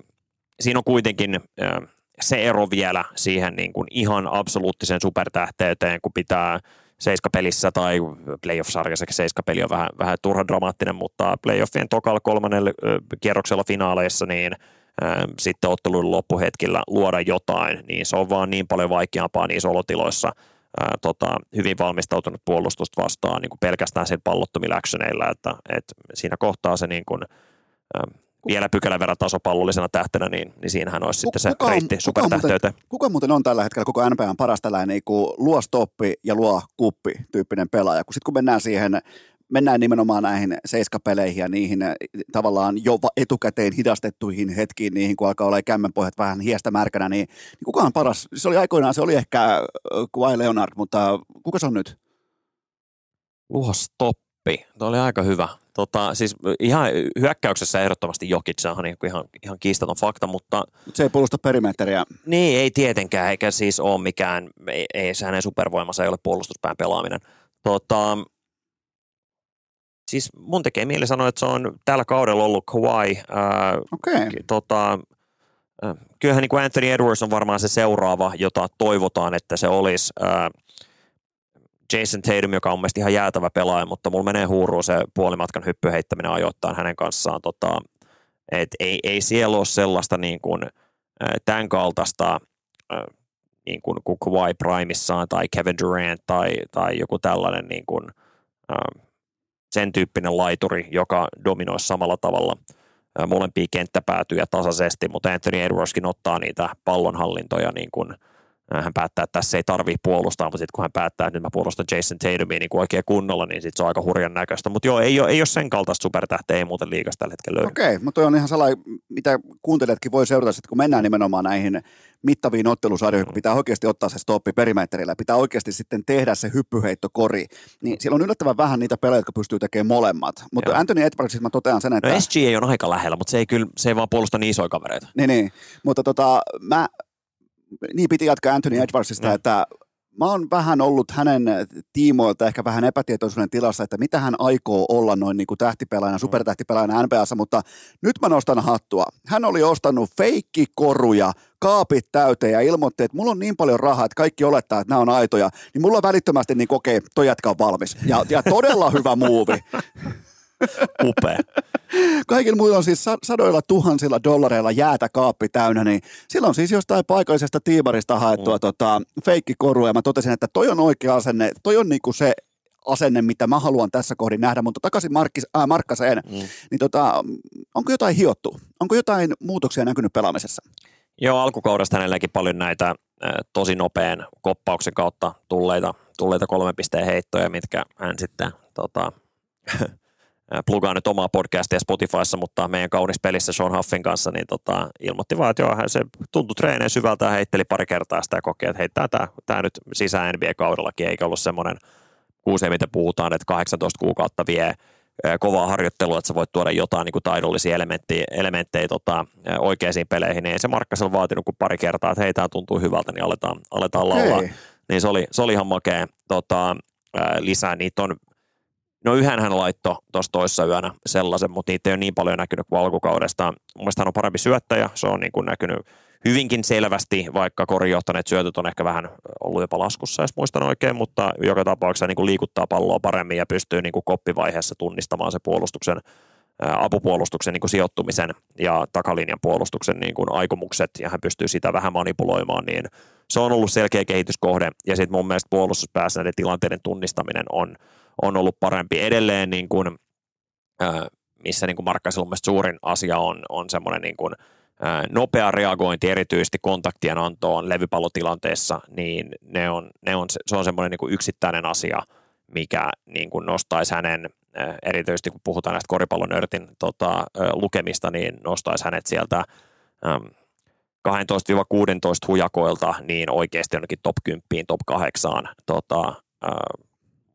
siinä on kuitenkin ää, se ero vielä siihen niin kuin ihan absoluuttiseen supertähteyteen, kun pitää seiskapelissä tai playoff-sarjassa seiskapeli on vähän, vähän turha dramaattinen, mutta playoffien tokalla kolmannella kierroksella finaaleissa, niin sitten ottelun loppuhetkillä luoda jotain, niin se on vaan niin paljon vaikeampaa niissä olotiloissa ää, tota, hyvin valmistautunut puolustusta vastaan niin kuin pelkästään sen pallottomilla että, että siinä kohtaa se niin kuin, vielä pykälän verran tasopallollisena tähtenä, niin, niin siinähän olisi sitten se kuka reitti supertähteyteen. Kuka, kuka muuten on tällä hetkellä koko NBAn paras tällainen niin kuin luo stoppi ja luo kuppi tyyppinen pelaaja, kun sitten kun mennään siihen mennään nimenomaan näihin seiskapeleihin ja niihin eh, tavallaan jo etukäteen hidastettuihin hetkiin, niihin kun alkaa olla kämmenpohjat vähän hiestä märkänä, niin, niin kuka on paras? Se oli aikoinaan, se oli ehkä eh, Kawhi Leonard, mutta kuka se on nyt? Luostoppi, Tuo oli aika hyvä. Tota, siis ihan hyökkäyksessä ehdottomasti Jokic, se on ihan, ihan kiistaton fakta, mutta... Se ei puolusta perimeteriä. Niin, ei tietenkään, eikä siis ole mikään, ei, ei se hänen supervoimansa ei ole puolustuspään pelaaminen. Tota, siis mun tekee mieli sanoa, että se on tällä kaudella ollut Kawhi. Okei. Okay. Tota, kyllähän niin kuin Anthony Edwards on varmaan se seuraava, jota toivotaan, että se olisi. Ää, Jason Tatum, joka on mielestäni ihan jäätävä pelaaja, mutta mulla menee huuruun se puolimatkan hyppyheittäminen ajoittain hänen kanssaan. Tota, et ei, ei siellä ole sellaista niin kuin, tämän kaltaista niin kuin, kuin Kawhi Primissaan tai Kevin Durant tai, tai joku tällainen niin kuin, sen tyyppinen laituri, joka dominoisi samalla tavalla molempia kenttäpäätyjä tasaisesti, mutta Anthony Edwardskin ottaa niitä pallonhallintoja niin kuin – hän päättää, että tässä ei tarvitse puolustaa, mutta sitten kun hän päättää, että nyt mä puolustan Jason Tatumia niin kuin oikein kunnolla, niin sitten se on aika hurjan näköistä. Mutta joo, ei ole, ei ole sen kaltaista supertähteä, ei muuten liikasta tällä hetkellä löydy. Okei, mutta toi on ihan sellainen, mitä kuuntelijatkin voi seurata, että kun mennään nimenomaan näihin mittaviin ottelusarjoihin, kun pitää oikeasti ottaa se stoppi perimeterillä, pitää oikeasti sitten tehdä se hyppyheittokori, niin siellä on yllättävän vähän niitä pelejä, jotka pystyy tekemään molemmat. Mutta Joo. Anthony Edwardsista mä totean sen, että... No SG on aika lähellä, mutta se ei kyllä, se ei vaan puolusta niin isoja kavereita. Niin, niin. mutta tota, mä niin piti jatkaa Anthony Edwardsista, mm. että mä oon vähän ollut hänen tiimoilta ehkä vähän epätietoisuuden tilassa, että mitä hän aikoo olla noin niin kuin tähtipelaajana, mm. supertähtipelaajana NBAssa, mutta nyt mä nostan hattua. Hän oli ostanut feikkikoruja, kaapit täyteen ja ilmoitti, että mulla on niin paljon rahaa, että kaikki olettaa, että nämä on aitoja, niin mulla on välittömästi niin kokee, toi jätkä on valmis. Ja, ja todella hyvä muuvi. (laughs) (laughs) Upea. Kaikilla muilla on siis sadoilla tuhansilla dollareilla jäätä kaappi täynnä, niin silloin siis jostain paikallisesta tiimarista haettua mm. tota, feikkikorua, ja mä totesin, että toi on oikea asenne, toi on niinku se asenne, mitä mä haluan tässä kohdin nähdä, mutta takaisin Markkis, äh, Markkaseen, mm. niin tota, onko jotain hiottu? Onko jotain muutoksia näkynyt pelaamisessa? Joo, alkukaudesta hänelläkin paljon näitä äh, tosi nopean koppauksen kautta tulleita, tulleita kolmen pisteen heittoja, mitkä hän sitten tota, (laughs) plugaa nyt omaa podcastia Spotifyssa, mutta meidän kaunis pelissä Sean Huffin kanssa, niin tota, ilmoitti vaan, että joo, hän se tuntui treeneen syvältä ja heitteli pari kertaa sitä ja koki, että heittää tämä, tämä nyt sisään NBA-kaudellakin, eikä ollut semmoinen kuusi, miten puhutaan, että 18 kuukautta vie kovaa harjoittelua, että sä voit tuoda jotain niin kuin taidollisia elementtejä, elementtejä tota, oikeisiin peleihin, niin ei se Markkasella vaatinut kuin pari kertaa, että hei, tämä tuntuu hyvältä, niin aletaan, aletaan laulaa. Hei. Niin se oli, se oli ihan makea tota, lisää. Niitä on No yhden hän laittoi tuossa toissa yönä sellaisen, mutta niitä ei ole niin paljon näkynyt kuin alkukaudesta. Mun hän on parempi syöttäjä, se on niin kuin näkynyt hyvinkin selvästi, vaikka korinjohtaneet syötöt on ehkä vähän ollut jopa laskussa, jos muistan oikein, mutta joka tapauksessa niin kuin liikuttaa palloa paremmin ja pystyy niin kuin koppivaiheessa tunnistamaan se puolustuksen apupuolustuksen niin kuin sijoittumisen ja takalinjan puolustuksen niin kuin aikomukset, ja hän pystyy sitä vähän manipuloimaan, niin se on ollut selkeä kehityskohde, ja sitten mun mielestä puolustuspäässä näiden tilanteiden tunnistaminen on, on ollut parempi. Edelleen, niin kuin, missä niin kuin Markkasilla suurin asia on, on semmoinen niin kuin, nopea reagointi erityisesti kontaktien antoon levypallotilanteessa, niin ne on, ne on, se on semmoinen niin kuin yksittäinen asia, mikä niin kuin nostaisi hänen, erityisesti kun puhutaan näistä koripallonörtin tota, lukemista, niin nostaisi hänet sieltä 12-16 hujakoilta niin oikeasti jonnekin top 10, top 8 tota,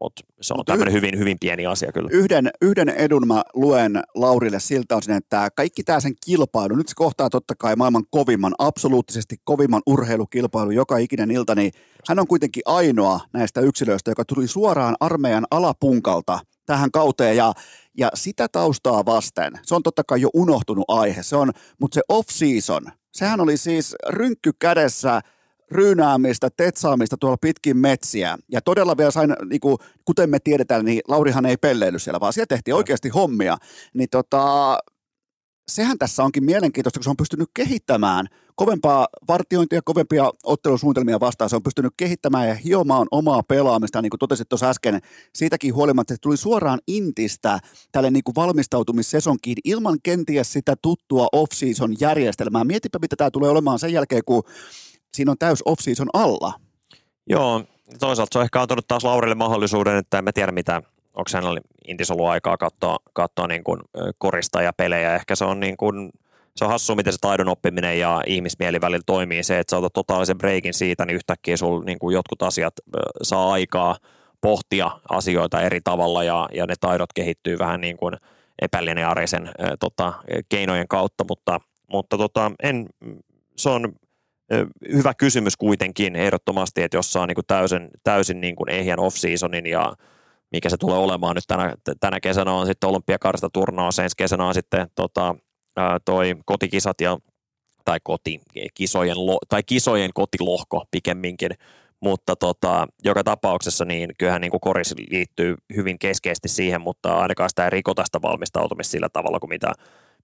mutta se on Mut tämmöinen hyvin, hyvin pieni asia kyllä. Yhden, yhden edun mä luen Laurille siltä osin, että kaikki tämä sen kilpailu, nyt se kohtaa totta kai maailman kovimman, absoluuttisesti kovimman urheilukilpailu joka ikinen ilta, niin hän on kuitenkin ainoa näistä yksilöistä, joka tuli suoraan armeijan alapunkalta tähän kauteen ja, ja sitä taustaa vasten, se on totta kai jo unohtunut aihe, se on, mutta se off-season, sehän oli siis rynkky kädessä – ryynäämistä, tetsaamista tuolla pitkin metsiä. Ja todella vielä sain, niin kuin, kuten me tiedetään, niin Laurihan ei pelleily siellä, vaan siellä tehtiin oikeasti hommia. Niin tota, sehän tässä onkin mielenkiintoista, kun se on pystynyt kehittämään kovempaa vartiointia, kovempia ottelusuunnitelmia vastaan. Se on pystynyt kehittämään ja hiomaan omaa pelaamista, niin kuin totesit tuossa äsken. Siitäkin huolimatta, että tuli suoraan Intistä tälle niin kuin valmistautumissesonkiin ilman kenties sitä tuttua off-season järjestelmää. Mietipä, mitä tämä tulee olemaan sen jälkeen, kun siinä on täys off-season alla. Joo, toisaalta se on ehkä antanut taas Laurille mahdollisuuden, että en mä tiedä mitä, onko hänellä Intis ollut aikaa katsoa, katsoa niin kuin korista ja pelejä. Ehkä se on niin kuin, se on hassu, miten se taidon oppiminen ja ihmismieli välillä toimii. Se, että sä otat totaalisen breikin siitä, niin yhtäkkiä sul niin kuin jotkut asiat saa aikaa pohtia asioita eri tavalla ja, ja ne taidot kehittyy vähän niin kuin epälineaarisen tota, keinojen kautta, mutta, mutta tota, en, se on hyvä kysymys kuitenkin ehdottomasti, että jos saa niin kuin täysin, täysin niin kuin ehjän off-seasonin ja mikä se tulee olemaan. Nyt tänä, tänä kesänä on sitten olympiakarsta turnaus, ensi kesänä on sitten tota, toi kotikisat ja tai koti, kisojen, tai kisojen kotilohko pikemminkin, mutta tota, joka tapauksessa niin kyllähän niin kuin koris liittyy hyvin keskeisesti siihen, mutta ainakaan sitä ei rikota sitä valmistautumista sillä tavalla kuin mitä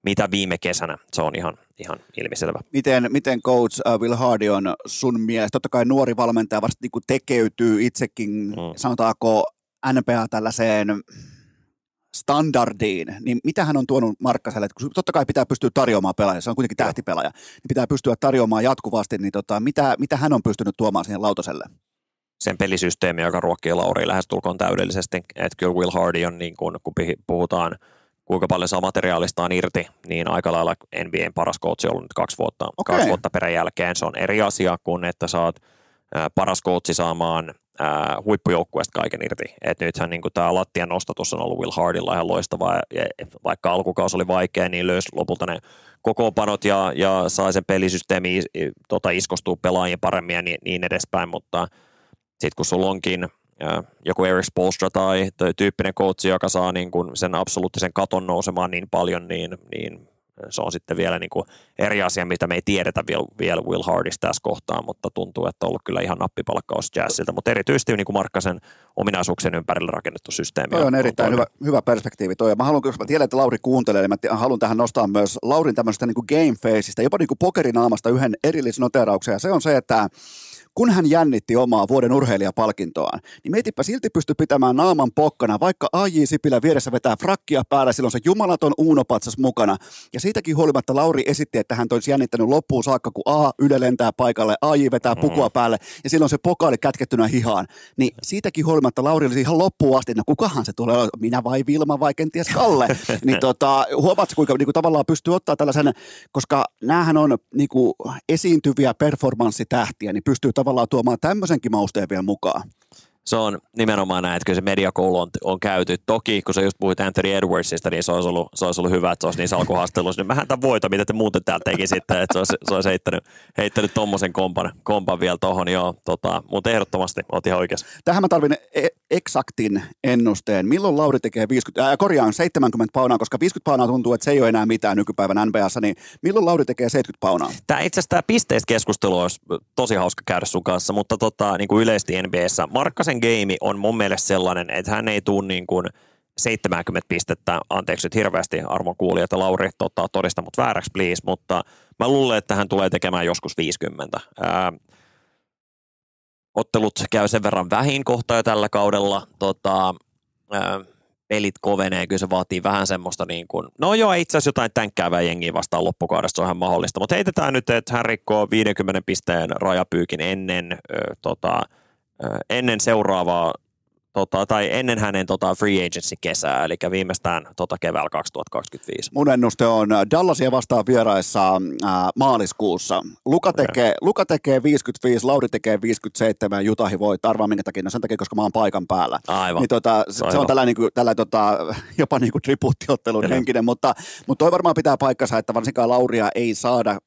mitä viime kesänä. Se on ihan, ihan ilmiselvä. Miten, miten coach uh, Will Hardy on sun mielestä? Totta kai nuori valmentaja vasta niin tekeytyy itsekin, mm. sanotaanko NPA tällaiseen standardiin, niin mitä hän on tuonut Markkaselle, kun totta kai pitää pystyä tarjoamaan pelaajia, se on kuitenkin tähtipelaaja, niin pitää pystyä tarjoamaan jatkuvasti, niin tota, mitä, mitä hän on pystynyt tuomaan siihen lautaselle? sen pelisysteemi, joka ruokkii Lauri lähestulkoon täydellisesti, että kyllä Will Hardy on, niin kuin, kun puhutaan kuinka paljon saa materiaalistaan irti, niin aika lailla NBAn paras coach on ollut nyt kaksi vuotta, okay. kaksi vuotta peräjälkeen. Se on eri asia kuin, että saat paras coachi saamaan huippujoukkueesta kaiken irti. Et nythän niin tämä lattian nostatus on ollut Will Hardilla ihan loistavaa, ja vaikka alkukausi oli vaikea, niin löysi lopulta ne kokoonpanot ja, ja sai sen pelisysteemi tota, iskostua pelaajien paremmin ja niin, niin edespäin, mutta sitten kun sulla onkin joku Eric Spolstra tai, tai tyyppinen coach, joka saa niin kuin sen absoluuttisen katon nousemaan niin paljon, niin, niin se on sitten vielä niin kuin eri asia, mitä me ei tiedetä vielä, vielä Will Hardista tässä kohtaa, mutta tuntuu, että on ollut kyllä ihan nappipalkkaus Jazzilta, mutta erityisesti niin kuin Markkasen ominaisuuksien ympärille rakennettu systeemi. Toi on erittäin hyvä, hyvä perspektiivi toi. Mä haluan, koska mä tiedän, että Lauri kuuntelee, niin mä haluan tähän nostaa myös Laurin tämmöisestä niin kuin game faceista, jopa niin kuin pokerinaamasta yhden erillisnoterauksen, ja se on se, että kun hän jännitti omaa vuoden urheilijapalkintoaan, niin meitipä silti pysty pitämään naaman pokkana, vaikka A.J. Sipilä vieressä vetää frakkia päällä, silloin se jumalaton uunopatsas mukana. Ja siitäkin huolimatta Lauri esitti, että hän olisi jännittänyt loppuun saakka, kun A. Yle lentää paikalle, A.J. vetää pukua päälle ja silloin se pokaali kätkettynä hihaan. Niin siitäkin huolimatta Lauri oli ihan loppuun asti, no kukahan se tulee, minä vai Vilma vai kenties Kalle. (laughs) niin tota, huomaatko, kuinka niin kuin tavallaan pystyy ottaa tällaisen, koska näähän on niin kuin esiintyviä performanssitähtiä, niin pystyy tavallaan tuomaan tämmöisenkin mausteen vielä mukaan. Se on nimenomaan näin, että kyllä se mediakoulu on, on käyty. Toki, kun sä just puhuit Anthony Edwardsista, niin se olisi ollut, se olisi ollut hyvä, että se olisi niissä alkuhaasteluissa. Niin mähän tämän voitan, mitä te muuten täällä tekisitte, että se olisi, se olisi heittänyt, heittänyt tommosen kompan, kompan vielä tohon, joo. Tota, mutta ehdottomasti, oot ihan oikeassa. Tähän mä tarvin e- eksaktin ennusteen. Milloin Lauri tekee 50, äh, korjaan 70 paunaa, koska 50 paunaa tuntuu, että se ei ole enää mitään nykypäivän NBAssa, niin milloin Lauri tekee 70 paunaa? Tämä itse asiassa tämä pisteistä keskustelu olisi tosi hauska käydä sun kanssa, mutta tota, niin kuin yleisesti NBAssä, Markkasen game on mun mielestä sellainen, että hän ei tule niin kuin 70 pistettä, anteeksi nyt hirveästi arvon kuulijat ja Lauri tota, todista mut vääräksi please, mutta mä luulen, että hän tulee tekemään joskus 50. Ää, ottelut käy sen verran vähin kohta jo tällä kaudella. Tota, ää, pelit kovenee, kyllä se vaatii vähän semmoista niin kuin, no joo, itse asiassa jotain tänkkäävää jengiä vastaan loppukaudesta, se on ihan mahdollista, mutta heitetään nyt, että hän rikkoo 50 pisteen rajapyykin ennen, ö, tota, ennen seuraavaa tota, tai ennen hänen tota, free agency kesää, eli viimeistään tota, keväällä 2025. Mun ennuste on äh, Dallasia vastaan vieraissa äh, maaliskuussa. Luka tekee, Luka tekee 55, Lauri tekee 57, Jutahi voi arvaa minkä takia, no sen takia, koska mä oon paikan päällä. Aivan. Niin, tota, se, se on tällä, niin tällä tota, jopa niin kuin tribuuttiottelun henkinen, mutta, mutta toi varmaan pitää paikkansa, että varsinkaan Lauria ei saada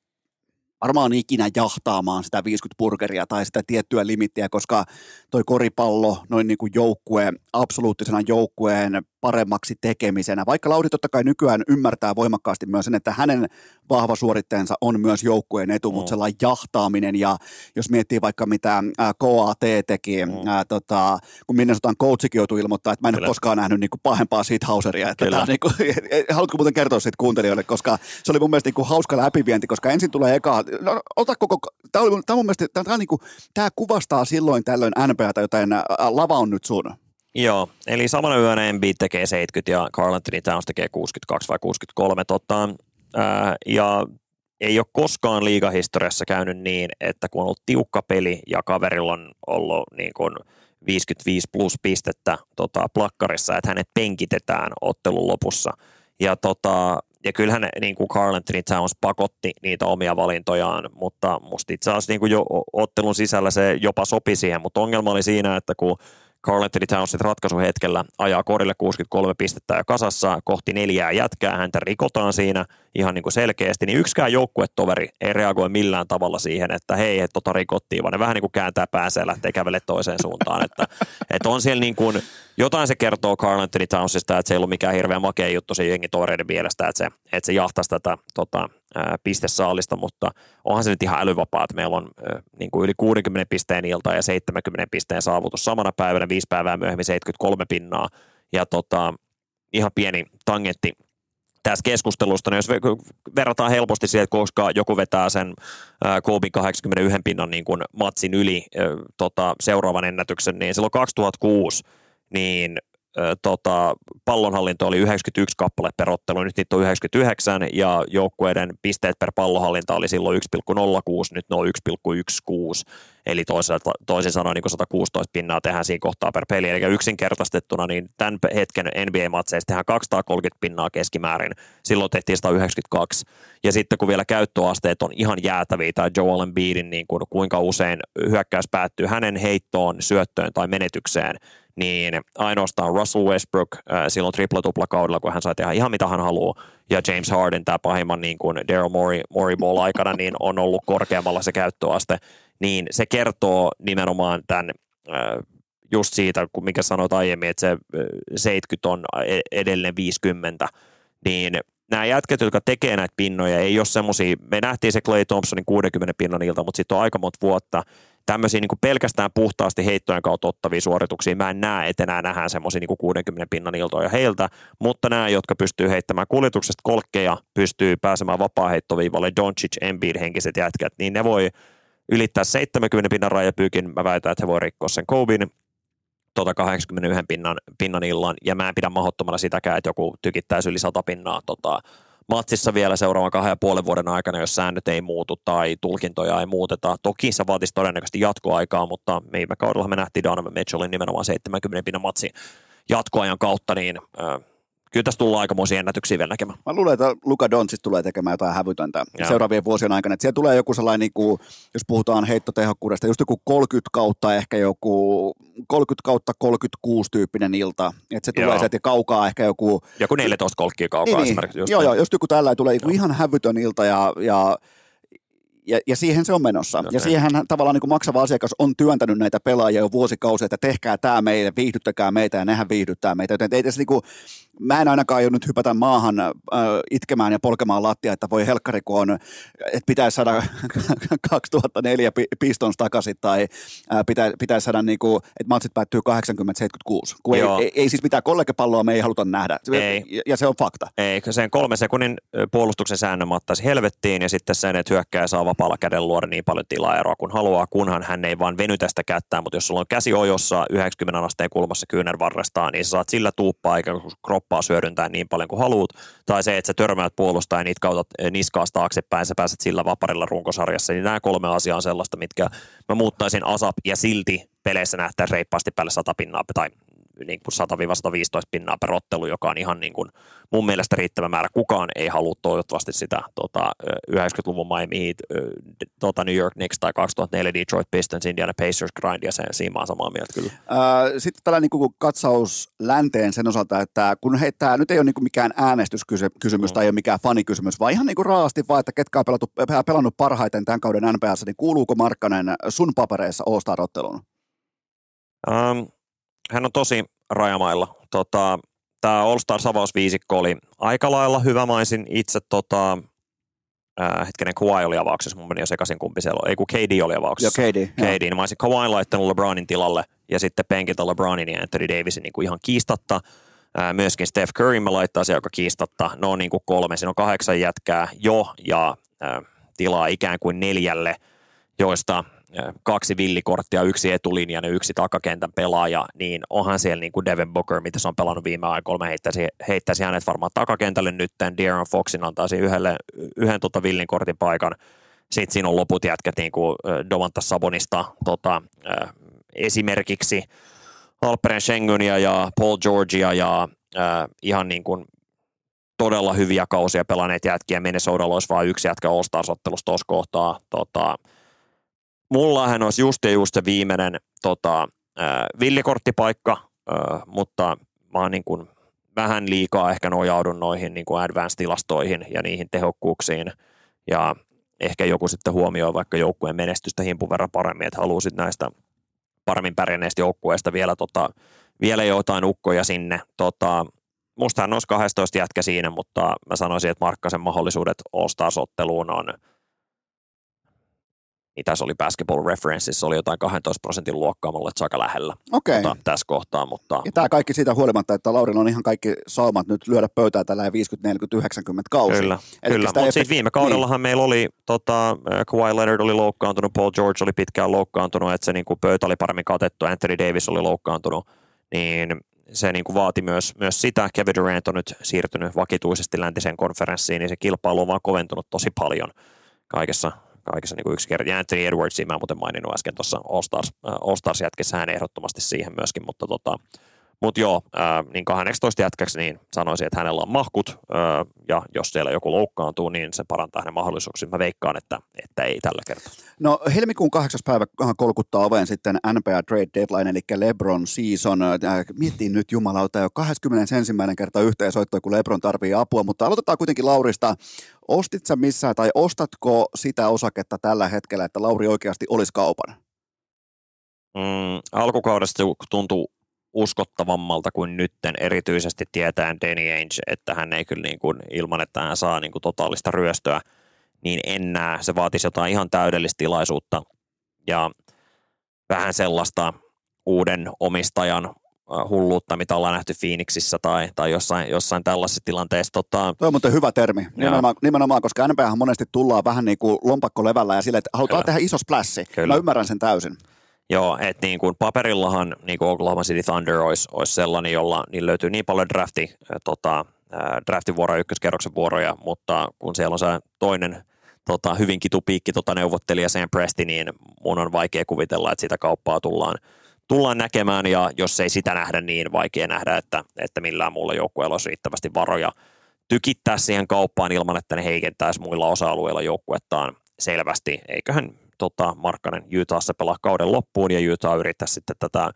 varmaan ikinä jahtaamaan sitä 50 burgeria tai sitä tiettyä limittiä, koska toi koripallo, noin niin kuin joukkue, absoluuttisena joukkueen paremmaksi tekemisenä. Vaikka Lauri totta kai nykyään ymmärtää voimakkaasti myös sen, että hänen vahva suoritteensa on myös joukkueen etu, mm. mutta sellainen jahtaaminen ja jos miettii vaikka mitä KAT teki, mm. ää, tota, kun Minnesotan coachikin joutui ilmoittaa, että mä en Kyllä. ole koskaan nähnyt niin kuin pahempaa siitä hauseria. Että tää, niin kuin, (laughs) haluatko muuten kertoa siitä kuuntelijoille, koska se oli mun mielestä niin kuin hauska läpivienti, koska ensin tulee eka, no, ota koko, tämä, oli, tämä mun mielestä, tämä, niin kuin, tämä kuvastaa silloin tällöin NBAtä, joten lava on nyt sun. Joo, eli samana yönä Embiid tekee 70 ja Carl Anthony Towns tekee 62 vai 63. Tota, ää, ja ei ole koskaan liigahistoriassa käynyt niin, että kun on ollut tiukka peli ja kaverilla on ollut niin kuin 55 plus pistettä tota, plakkarissa, että hänet penkitetään ottelun lopussa. Ja, tota, ja kyllähän niin kuin Carl Anthony Towns pakotti niitä omia valintojaan, mutta musta itse asiassa niin kuin jo ottelun sisällä se jopa sopi siihen, mutta ongelma oli siinä, että kun Carl Anthony Towns ratkaisuhetkellä ajaa korille 63 pistettä ja kasassa kohti neljää jätkää, häntä rikotaan siinä ihan niin kuin selkeästi, niin yksikään joukkuetoveri ei reagoi millään tavalla siihen, että hei, että tota rikottiin, vaan ne vähän niin kuin kääntää päänsä ja lähtee kävelle toiseen suuntaan, että, (laughs) että on siellä niin kuin, jotain se kertoo Carl Anthony Townsista, että se ei ollut mikään hirveän makea juttu se jengi tovereiden mielestä, että se, että se jahtaisi tätä tota, pistesaalista, mutta onhan se nyt ihan älyvapaa, että meillä on niin kuin yli 60 pisteen ilta ja 70 pisteen saavutus samana päivänä, viisi päivää myöhemmin 73 pinnaa, ja tota, ihan pieni tangentti tässä keskustelusta, niin jos verrataan helposti siihen, että koska joku vetää sen Kobe 81 pinnan niin kuin matsin yli tota, seuraavan ennätyksen, niin silloin 2006 niin tota, pallonhallinto oli 91 kappale per ottelu, nyt niitä on 99 ja joukkueiden pisteet per pallonhallinta oli silloin 1,06, nyt ne on 1,16. Eli toisin sanoen niin 116 pinnaa tehdään siinä kohtaa per peli. Eli yksinkertaistettuna niin tämän hetken NBA-matseista tehdään 230 pinnaa keskimäärin. Silloin tehtiin 192. Ja sitten kun vielä käyttöasteet on ihan jäätäviä, tai Joel Embiidin, niin kuin, kuinka usein hyökkäys päättyy hänen heittoon, syöttöön tai menetykseen, niin ainoastaan Russell Westbrook äh, silloin tripla kaudella, kun hän sai tehdä ihan mitä hän haluaa, ja James Harden, tämä pahimman niin kuin Daryl Morey, Morey Ball aikana, niin on ollut korkeammalla se käyttöaste, niin se kertoo nimenomaan tämän äh, just siitä, mikä sanoit aiemmin, että se 70 äh, on e-, edelleen 50, niin nämä jätkät, jotka tekee näitä pinnoja, ei ole semmoisia, me nähtiin se Clay Thompsonin 60 pinnan ilta, mutta sitten on aika monta vuotta, tämmöisiä niin pelkästään puhtaasti heittojen kautta ottavia suorituksia. Mä en näe, että enää nähdään semmoisia niin 60 pinnan iltoja heiltä, mutta nämä, jotka pystyy heittämään kuljetuksesta kolkkeja, pystyy pääsemään vapaa-heittoviivalle, Doncic, Embiid henkiset jätkät, niin ne voi ylittää 70 pinnan rajapyykin. Mä väitän, että he voi rikkoa sen Kobin tuota 81 pinnan, pinnan illan, ja mä en pidä mahdottomana sitäkään, että joku tykittäisi yli 100 pinnaa tota, matsissa vielä seuraavan kahden ja puolen vuoden aikana, jos säännöt ei muutu tai tulkintoja ei muuteta. Toki se vaatisi todennäköisesti jatkoaikaa, mutta viime kaudella me nähtiin Donovan Mitchellin nimenomaan 70 pinnan matsi jatkoajan kautta, niin kyllä tässä tullaan aikamoisia ennätyksiä vielä näkemään. Mä luulen, että Luka Doncic tulee tekemään jotain hävytöntä Joo. seuraavien vuosien aikana. Että siellä tulee joku sellainen, niin kuin, jos puhutaan heittotehokkuudesta, just joku 30 kautta, ehkä joku 30 kautta 36 tyyppinen ilta. Että se tulee sieltä kaukaa ehkä joku... Joku 14 kolkkia kaukaa niin, niin. esimerkiksi. Just joo, joo, just joku tällä tulee joku ihan hävytön ilta ja, ja ja, ja siihen se on menossa. Okay. Ja siihen tavallaan niin kuin maksava asiakas on työntänyt näitä pelaajia jo vuosikausia, että tehkää tämä meille, viihdyttäkää meitä ja nehän viihdyttää meitä. Joten ei tässä niin kuin, mä en ainakaan jo nyt hypätä maahan äh, itkemään ja polkemaan lattia, että voi helkkari, kun on, että pitäisi saada (laughs) 2004 Pistons takaisin tai äh, pitä, pitäisi saada, niin kuin, että matsit päättyy 80-76. Kun ei, ei, ei, siis mitään kollegepalloa me ei haluta nähdä. Ei. Ja, ja se on fakta. Ei, sen kolme sekunnin puolustuksen säännön ottaisi helvettiin ja sitten sen, että hyökkää saa vapaalla käden luoda niin paljon tilaeroa kuin haluaa, kunhan hän ei vaan venytä sitä kättää, mutta jos sulla on käsi ojossa 90 asteen kulmassa kyynärvarrestaan, niin sä saat sillä tuuppaa eikä kroppaa syödyntää niin paljon kuin haluat, tai se, että sä törmäät puolustajan niitä kautat eh, niskaasta taaksepäin, sä pääset sillä vaparilla runkosarjassa, niin nämä kolme asiaa on sellaista, mitkä mä muuttaisin ASAP ja silti peleissä nähtää reippaasti päälle 100 pinnaa tai niin kuin 100-115 pinnaa per ottelu, joka on ihan niin kuin mun mielestä riittävä määrä. Kukaan ei halua toivottavasti sitä tota, 90-luvun Miami Heat, tota New York Knicks tai 2004 Detroit Pistons, Indiana Pacers grindia, sen siinä samaa mieltä kyllä. sitten tällainen niin katsaus länteen sen osalta, että kun heittää, nyt ei ole niin kuin mikään äänestyskysymys mm. tai ei ole mikään fanikysymys, vaan ihan niin kuin raasti vaan, että ketkä on pelattu, pelannut parhaiten tämän kauden NPS, niin kuuluuko Markkanen sun papereissa All-Star-otteluun? Um, hän on tosi rajamailla. Tota, Tämä All Star avausviisikko oli aika lailla hyvä. Mä itse tota, äh, hetkinen, Kawhi oli avauksessa, mun meni jo sekaisin kumpi siellä. Ei kun KD oli avauksessa. Joo, KD. KD, niin mä olisin Kawhi laittanut LeBronin tilalle ja sitten penkiltä LeBronin ja Anthony Davisin niin kuin ihan kiistatta. Äh, myöskin Steph Curry mä laittaisin joka kiistatta. No niin kuin kolme, siinä on kahdeksan jätkää jo ja äh, tilaa ikään kuin neljälle, joista kaksi villikorttia, yksi etulinjan ja yksi takakentän pelaaja, niin onhan siellä niin kuin Devin Booker, mitä se on pelannut viime aikoina, mä heittäisi, heittäisi hänet varmaan takakentälle nyt, De'Aaron Foxin antaisi yhdelle, yhden tota villin kortin paikan, sitten siinä on loput jätkät niin kuin Domantas Sabonista tota, esimerkiksi Alperen Schengenia ja Paul Georgia ja äh, ihan niin kuin todella hyviä kausia pelanneet jätkiä. Minnesotalla olisi vain yksi jätkä All-Stars-ottelussa tuossa kohtaa. Tota, mullahan olisi just ja just se viimeinen tota, äh, villikorttipaikka, äh, mutta mä oon niin kuin vähän liikaa ehkä nojaudun noihin niin kuin advanced-tilastoihin ja niihin tehokkuuksiin ja ehkä joku sitten huomioi vaikka joukkueen menestystä himpun verran paremmin, että haluaa sitten näistä paremmin pärjänneistä joukkueista vielä, tota, vielä jotain ukkoja sinne. Tota, mustahan olisi 12 jätkä siinä, mutta mä sanoisin, että Markkasen mahdollisuudet All-Stars-otteluun on – niin tässä oli Basketball References, oli jotain 12 prosentin luokkaa, mulle aika lähellä okay. tota, tässä kohtaa. Mutta... Ja tämä kaikki siitä huolimatta, että Laurilla on ihan kaikki saumat nyt lyödä pöytää tällä 50, 40, 90 kausi. Kyllä, Eli kyllä. mutta sitten viime kaudellahan niin. meillä oli, tota, Kawhi Leonard oli loukkaantunut, Paul George oli pitkään loukkaantunut, että se niin kuin pöytä oli paremmin katettu, Anthony Davis oli loukkaantunut, niin se niin kuin vaati myös, myös sitä. Kevin Durant on nyt siirtynyt vakituisesti läntiseen konferenssiin, niin se kilpailu on vaan koventunut tosi paljon kaikessa kaikessa niin yksinkertaisesti. Ja Anthony Edwardsia mä muuten maininnut äsken tuossa All-Stars, äh, All-Stars jätkessä hän ehdottomasti siihen myöskin, mutta tota, mutta joo, äh, niin 18 jätkäksi niin sanoisin, että hänellä on mahkut, äh, ja jos siellä joku loukkaantuu, niin se parantaa hänen mahdollisuuksia. Mä veikkaan, että, että ei tällä kertaa. No helmikuun kahdeksas päivä kolkuttaa oveen sitten NBA Trade Deadline, eli LeBron Season. Miettii nyt jumalauta jo 21. kerta yhteen soittoa, kun LeBron tarvii apua, mutta aloitetaan kuitenkin Laurista. Ostit sä missään tai ostatko sitä osaketta tällä hetkellä, että Lauri oikeasti olisi kaupan? Mm, alkukaudesta tuntuu uskottavammalta kuin nytten, erityisesti tietäen Danny Ainge, että hän ei kyllä niin kuin, ilman, että hän saa niin kuin totaalista ryöstöä, niin en näe. Se vaatisi jotain ihan täydellistä tilaisuutta ja vähän sellaista uuden omistajan hulluutta, mitä ollaan nähty Phoenixissä tai, tai jossain, jossain tällaisessa tilanteessa. Tota, Tuo on muuten hyvä termi, nimenomaan, nimenomaan koska NBAhan monesti tullaan vähän niin kuin lompakko levällä ja sille, että halutaan Kyllä. tehdä iso splassi. Kyllä. Mä ymmärrän sen täysin. Joo, että niin kuin paperillahan niin kuin Oklahoma City Thunder olisi, olisi sellainen, jolla niin löytyy niin paljon drafti, tota, draftin vuoroja, ykköskerroksen vuoroja, mutta kun siellä on se toinen tota, hyvinkin tupiikki tota neuvottelija Sam Presti, niin mun on vaikea kuvitella, että sitä kauppaa tullaan tullaan näkemään ja jos ei sitä nähdä, niin vaikea nähdä, että, että millään muulla joukkueella olisi riittävästi varoja tykittää siihen kauppaan ilman, että ne heikentäisi muilla osa-alueilla joukkuettaan selvästi. Eiköhän tota, Markkanen Utahssa pelaa kauden loppuun ja Utah yrittää sitten tätä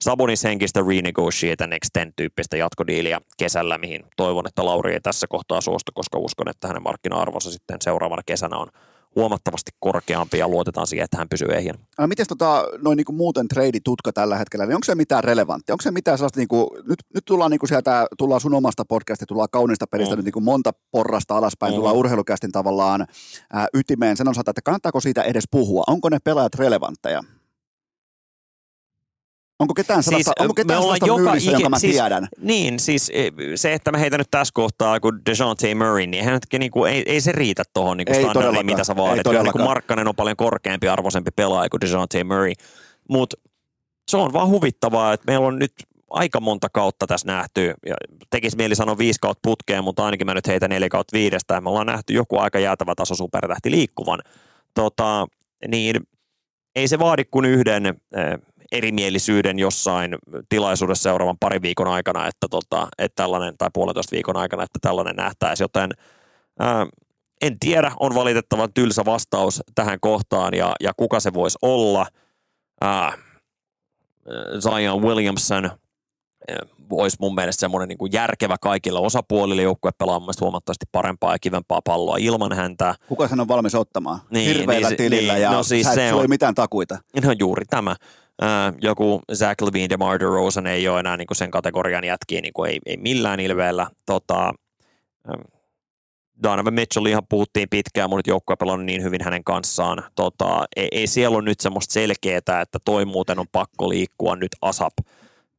Sabonis henkistä renegotiate and extend tyyppistä jatkodiiliä kesällä, mihin toivon, että Lauri ei tässä kohtaa suostu, koska uskon, että hänen markkina-arvonsa sitten seuraavana kesänä on huomattavasti korkeampi ja luotetaan siihen, että hän pysyy ehjänä. No, miten tota, noin niin muuten trade-tutka tällä hetkellä, niin onko se mitään relevanttia? Onko se mitään sellaista, niin kuin, nyt, nyt tullaan niin kuin sieltä, tullaan sun omasta podcastista, tullaan kaunista pelistä mm. nyt niin kuin monta porrasta alaspäin, mm. tullaan urheilukästin tavallaan ää, ytimeen sen osalta, että kannattaako siitä edes puhua? Onko ne pelaajat relevantteja? Onko ketään sellaista, siis, onko ketään sellaista joka, myyrissä, jonka mä siis, tiedän? Niin, siis e, se, että mä heitän nyt tässä kohtaa, kun DeJounte Murray, niin, nytkin, niin kuin, ei, ei, se riitä tuohon niin standardiin, mitä sä vaadit. Kyllä niin Markkanen on paljon korkeampi arvoisempi pelaaja kuin DeJounte Murray. Mutta se on vaan huvittavaa, että meillä on nyt aika monta kautta tässä nähty. Ja tekisi mieli sanoa viisi kautta putkeen, mutta ainakin mä nyt heitän neljä kautta viidestä. Ja me ollaan nähty joku aika jäätävä taso supertähti liikkuvan. Tota, niin ei se vaadi kuin yhden erimielisyyden jossain tilaisuudessa seuraavan parin viikon aikana, että, tota, että tällainen, tai puolentoista viikon aikana, että tällainen nähtäisi, joten ää, en tiedä, on valitettavan tylsä vastaus tähän kohtaan ja, ja kuka se voisi olla. Ää, Zion Williamson olisi mun mielestä semmoinen niin kuin järkevä kaikille osapuolille. Joukkue pelaa mun huomattavasti parempaa ja kivempaa palloa ilman häntä. Kuka sen on valmis ottamaan? Niin, Hirveillä niin, tilillä niin, ja no siis se on, mitään takuita. No juuri tämä. Joku Zach Levine, DeMar DeRozan ei ole enää niin kuin sen kategorian jätkiä, niin kuin ei, ei millään ilveellä. Tota, Donovan Mitchell ihan puhuttiin pitkään, nyt joukkue pelannut niin hyvin hänen kanssaan. Tota, ei, ei siellä ole nyt semmoista selkeää, että toi muuten on pakko liikkua nyt ASAP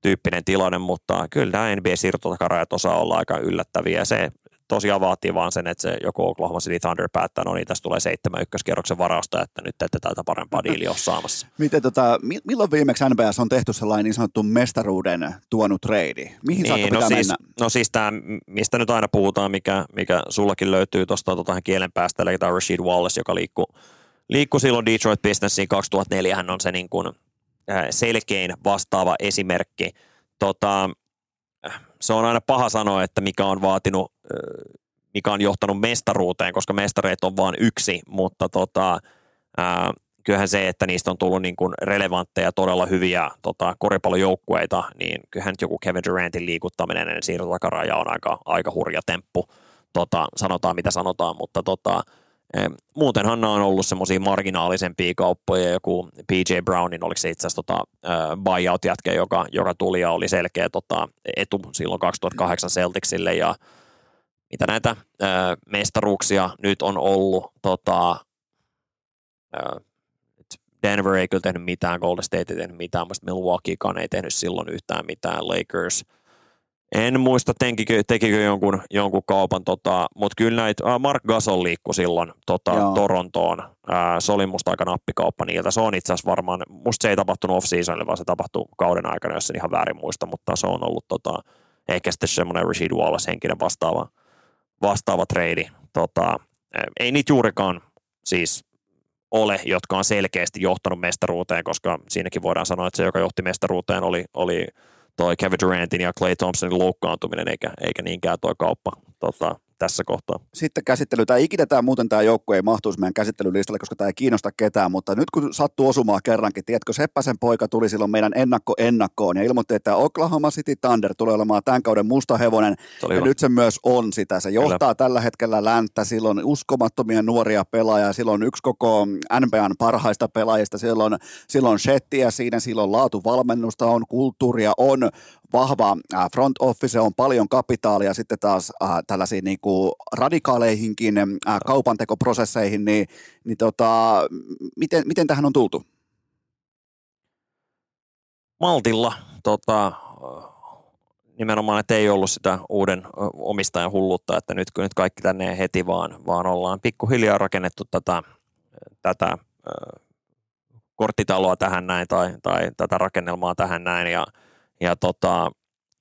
tyyppinen tilanne, mutta kyllä nämä NBA-siirtotakarajat osaa olla aika yllättäviä. Se tosiaan vaatii vaan sen, että se joku Oklahoma City Thunder päättää, no niin tässä tulee seitsemän ykköskierroksen varausta, että nyt ette täältä parempaa diiliä ole saamassa. (laughs) Miten tota, milloin viimeksi NBS on tehty sellainen niin sanottu mestaruuden tuonut trade? Mihin niin, no siis, mennä? No siis tämä, mistä nyt aina puhutaan, mikä, mikä sullakin löytyy tuosta tota, kielen päästä, eli tämä Rashid Wallace, joka liikkuu liikku silloin Detroit Businessin 2004, hän on se niin kuin, äh, selkein vastaava esimerkki. Tota, se on aina paha sanoa, että mikä on vaatinut, mikä on johtanut mestaruuteen, koska mestareet on vain yksi, mutta tota, ää, kyllähän se, että niistä on tullut niin kuin relevantteja, todella hyviä tota, koripallojoukkueita, niin kyllähän joku Kevin Durantin liikuttaminen ennen siirtotakaraja on aika, aika hurja temppu. Tota, sanotaan mitä sanotaan, mutta tota, Muutenhan on ollut semmoisia marginaalisempia kauppoja, joku PJ Brownin, oliko se itse asiassa tota, buyout-jätkä, joka, joka tuli ja oli selkeä tota, etu silloin 2008 Celticsille ja mitä näitä ö, mestaruuksia nyt on ollut, tota, ö, Denver ei kyllä tehnyt mitään, Golden State ei tehnyt mitään, mutta Milwaukeekaan ei tehnyt silloin yhtään mitään, Lakers – en muista, tenkikö, tekikö jonkun, jonkun kaupan, tota, mutta kyllä näitä, äh, Mark Gasol liikkui silloin tota, Torontoon. Äh, se oli musta aika nappikauppa niiltä. Se on itse asiassa varmaan, musta se ei tapahtunut off-seasonille, vaan se tapahtui kauden aikana, jos en ihan väärin muista, mutta se on ollut tota, ehkä sitten semmoinen Rashid Wallace henkinen vastaava, vastaava trade. Tota, ei niitä juurikaan siis ole, jotka on selkeästi johtanut mestaruuteen, koska siinäkin voidaan sanoa, että se, joka johti mestaruuteen, oli, oli toi Kevin Durantin ja Clay Thompsonin loukkaantuminen, eikä, eikä niinkään toi kauppa tota, tässä kohtaa. Sitten käsittely, tämä ikinä tämä muuten tämä joukko ei mahtuisi meidän käsittelylistalle, koska tämä ei kiinnosta ketään, mutta nyt kun sattuu osumaan kerrankin, tiedätkö, Seppäsen poika tuli silloin meidän ennakko ennakkoon ja ilmoitti, että Oklahoma City Thunder tulee olemaan tämän kauden musta hevonen, ja hyvä. nyt se myös on sitä. Se johtaa Kyllä. tällä hetkellä länttä, silloin uskomattomia nuoria pelaajia, silloin yksi koko NBAn parhaista pelaajista, silloin, silloin shettiä siinä, silloin laatuvalmennusta on, kulttuuria on, vahva äh, front office, on paljon kapitaalia sitten taas äh, tällaisiin niin kuin radikaaleihinkin äh, kaupantekoprosesseihin, niin, niin tota, miten, miten tähän on tultu? Maltilla tota, nimenomaan, että ei ollut sitä uuden omistajan hulluutta, että nyt, nyt kaikki tänne heti vaan, vaan ollaan pikkuhiljaa rakennettu tätä, tätä korttitaloa tähän näin tai, tai tätä rakennelmaa tähän näin ja, ja, tota,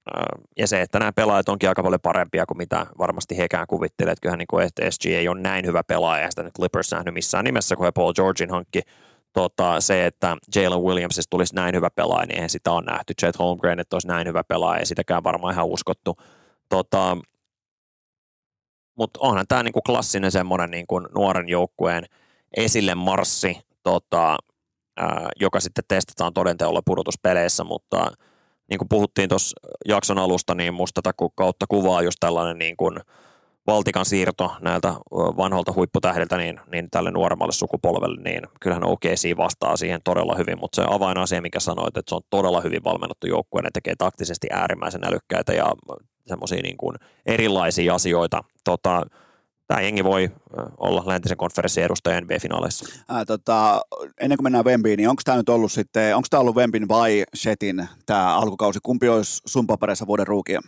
ö, ja se, että nämä pelaajat onkin aika paljon parempia kuin mitä varmasti hekään kuvittelee, että kyllähän niin SG ei ole näin hyvä pelaaja, ja sitä nyt Clippers nähnyt missään nimessä, kun he Paul Georgin hankki tota, se, että Jalen Williamsista tulisi näin hyvä pelaaja, niin eihän sitä on nähty. Chet Holmgren, että olisi näin hyvä pelaaja, ei sitäkään varmaan ihan uskottu. Tota, mutta onhan tämä niinku klassinen semmoinen niinku nuoren joukkueen esille marssi, tota, ää, joka sitten testataan todenteolla pudotuspeleissä, mutta niin kuin puhuttiin tuossa jakson alusta, niin musta kautta kuvaa just tällainen niin kuin valtikan siirto näiltä ö, vanholta huipputähdiltä niin, niin tälle nuoremmalle sukupolvelle, niin kyllähän OKC vastaa siihen todella hyvin, mutta se avainasia, mikä sanoit, että se on todella hyvin valmennettu joukkue, ne tekee taktisesti äärimmäisen älykkäitä ja semmoisia niin kuin erilaisia asioita. Tota, tämä jengi voi olla läntisen konferenssin edustaja NBA-finaaleissa. Ää, tota, ennen kuin mennään Wembiin, niin onko tämä nyt ollut sitten, onko tämä ollut Wembin vai Shetin tämä alkukausi? Kumpi olisi sun papereissa vuoden ruukia?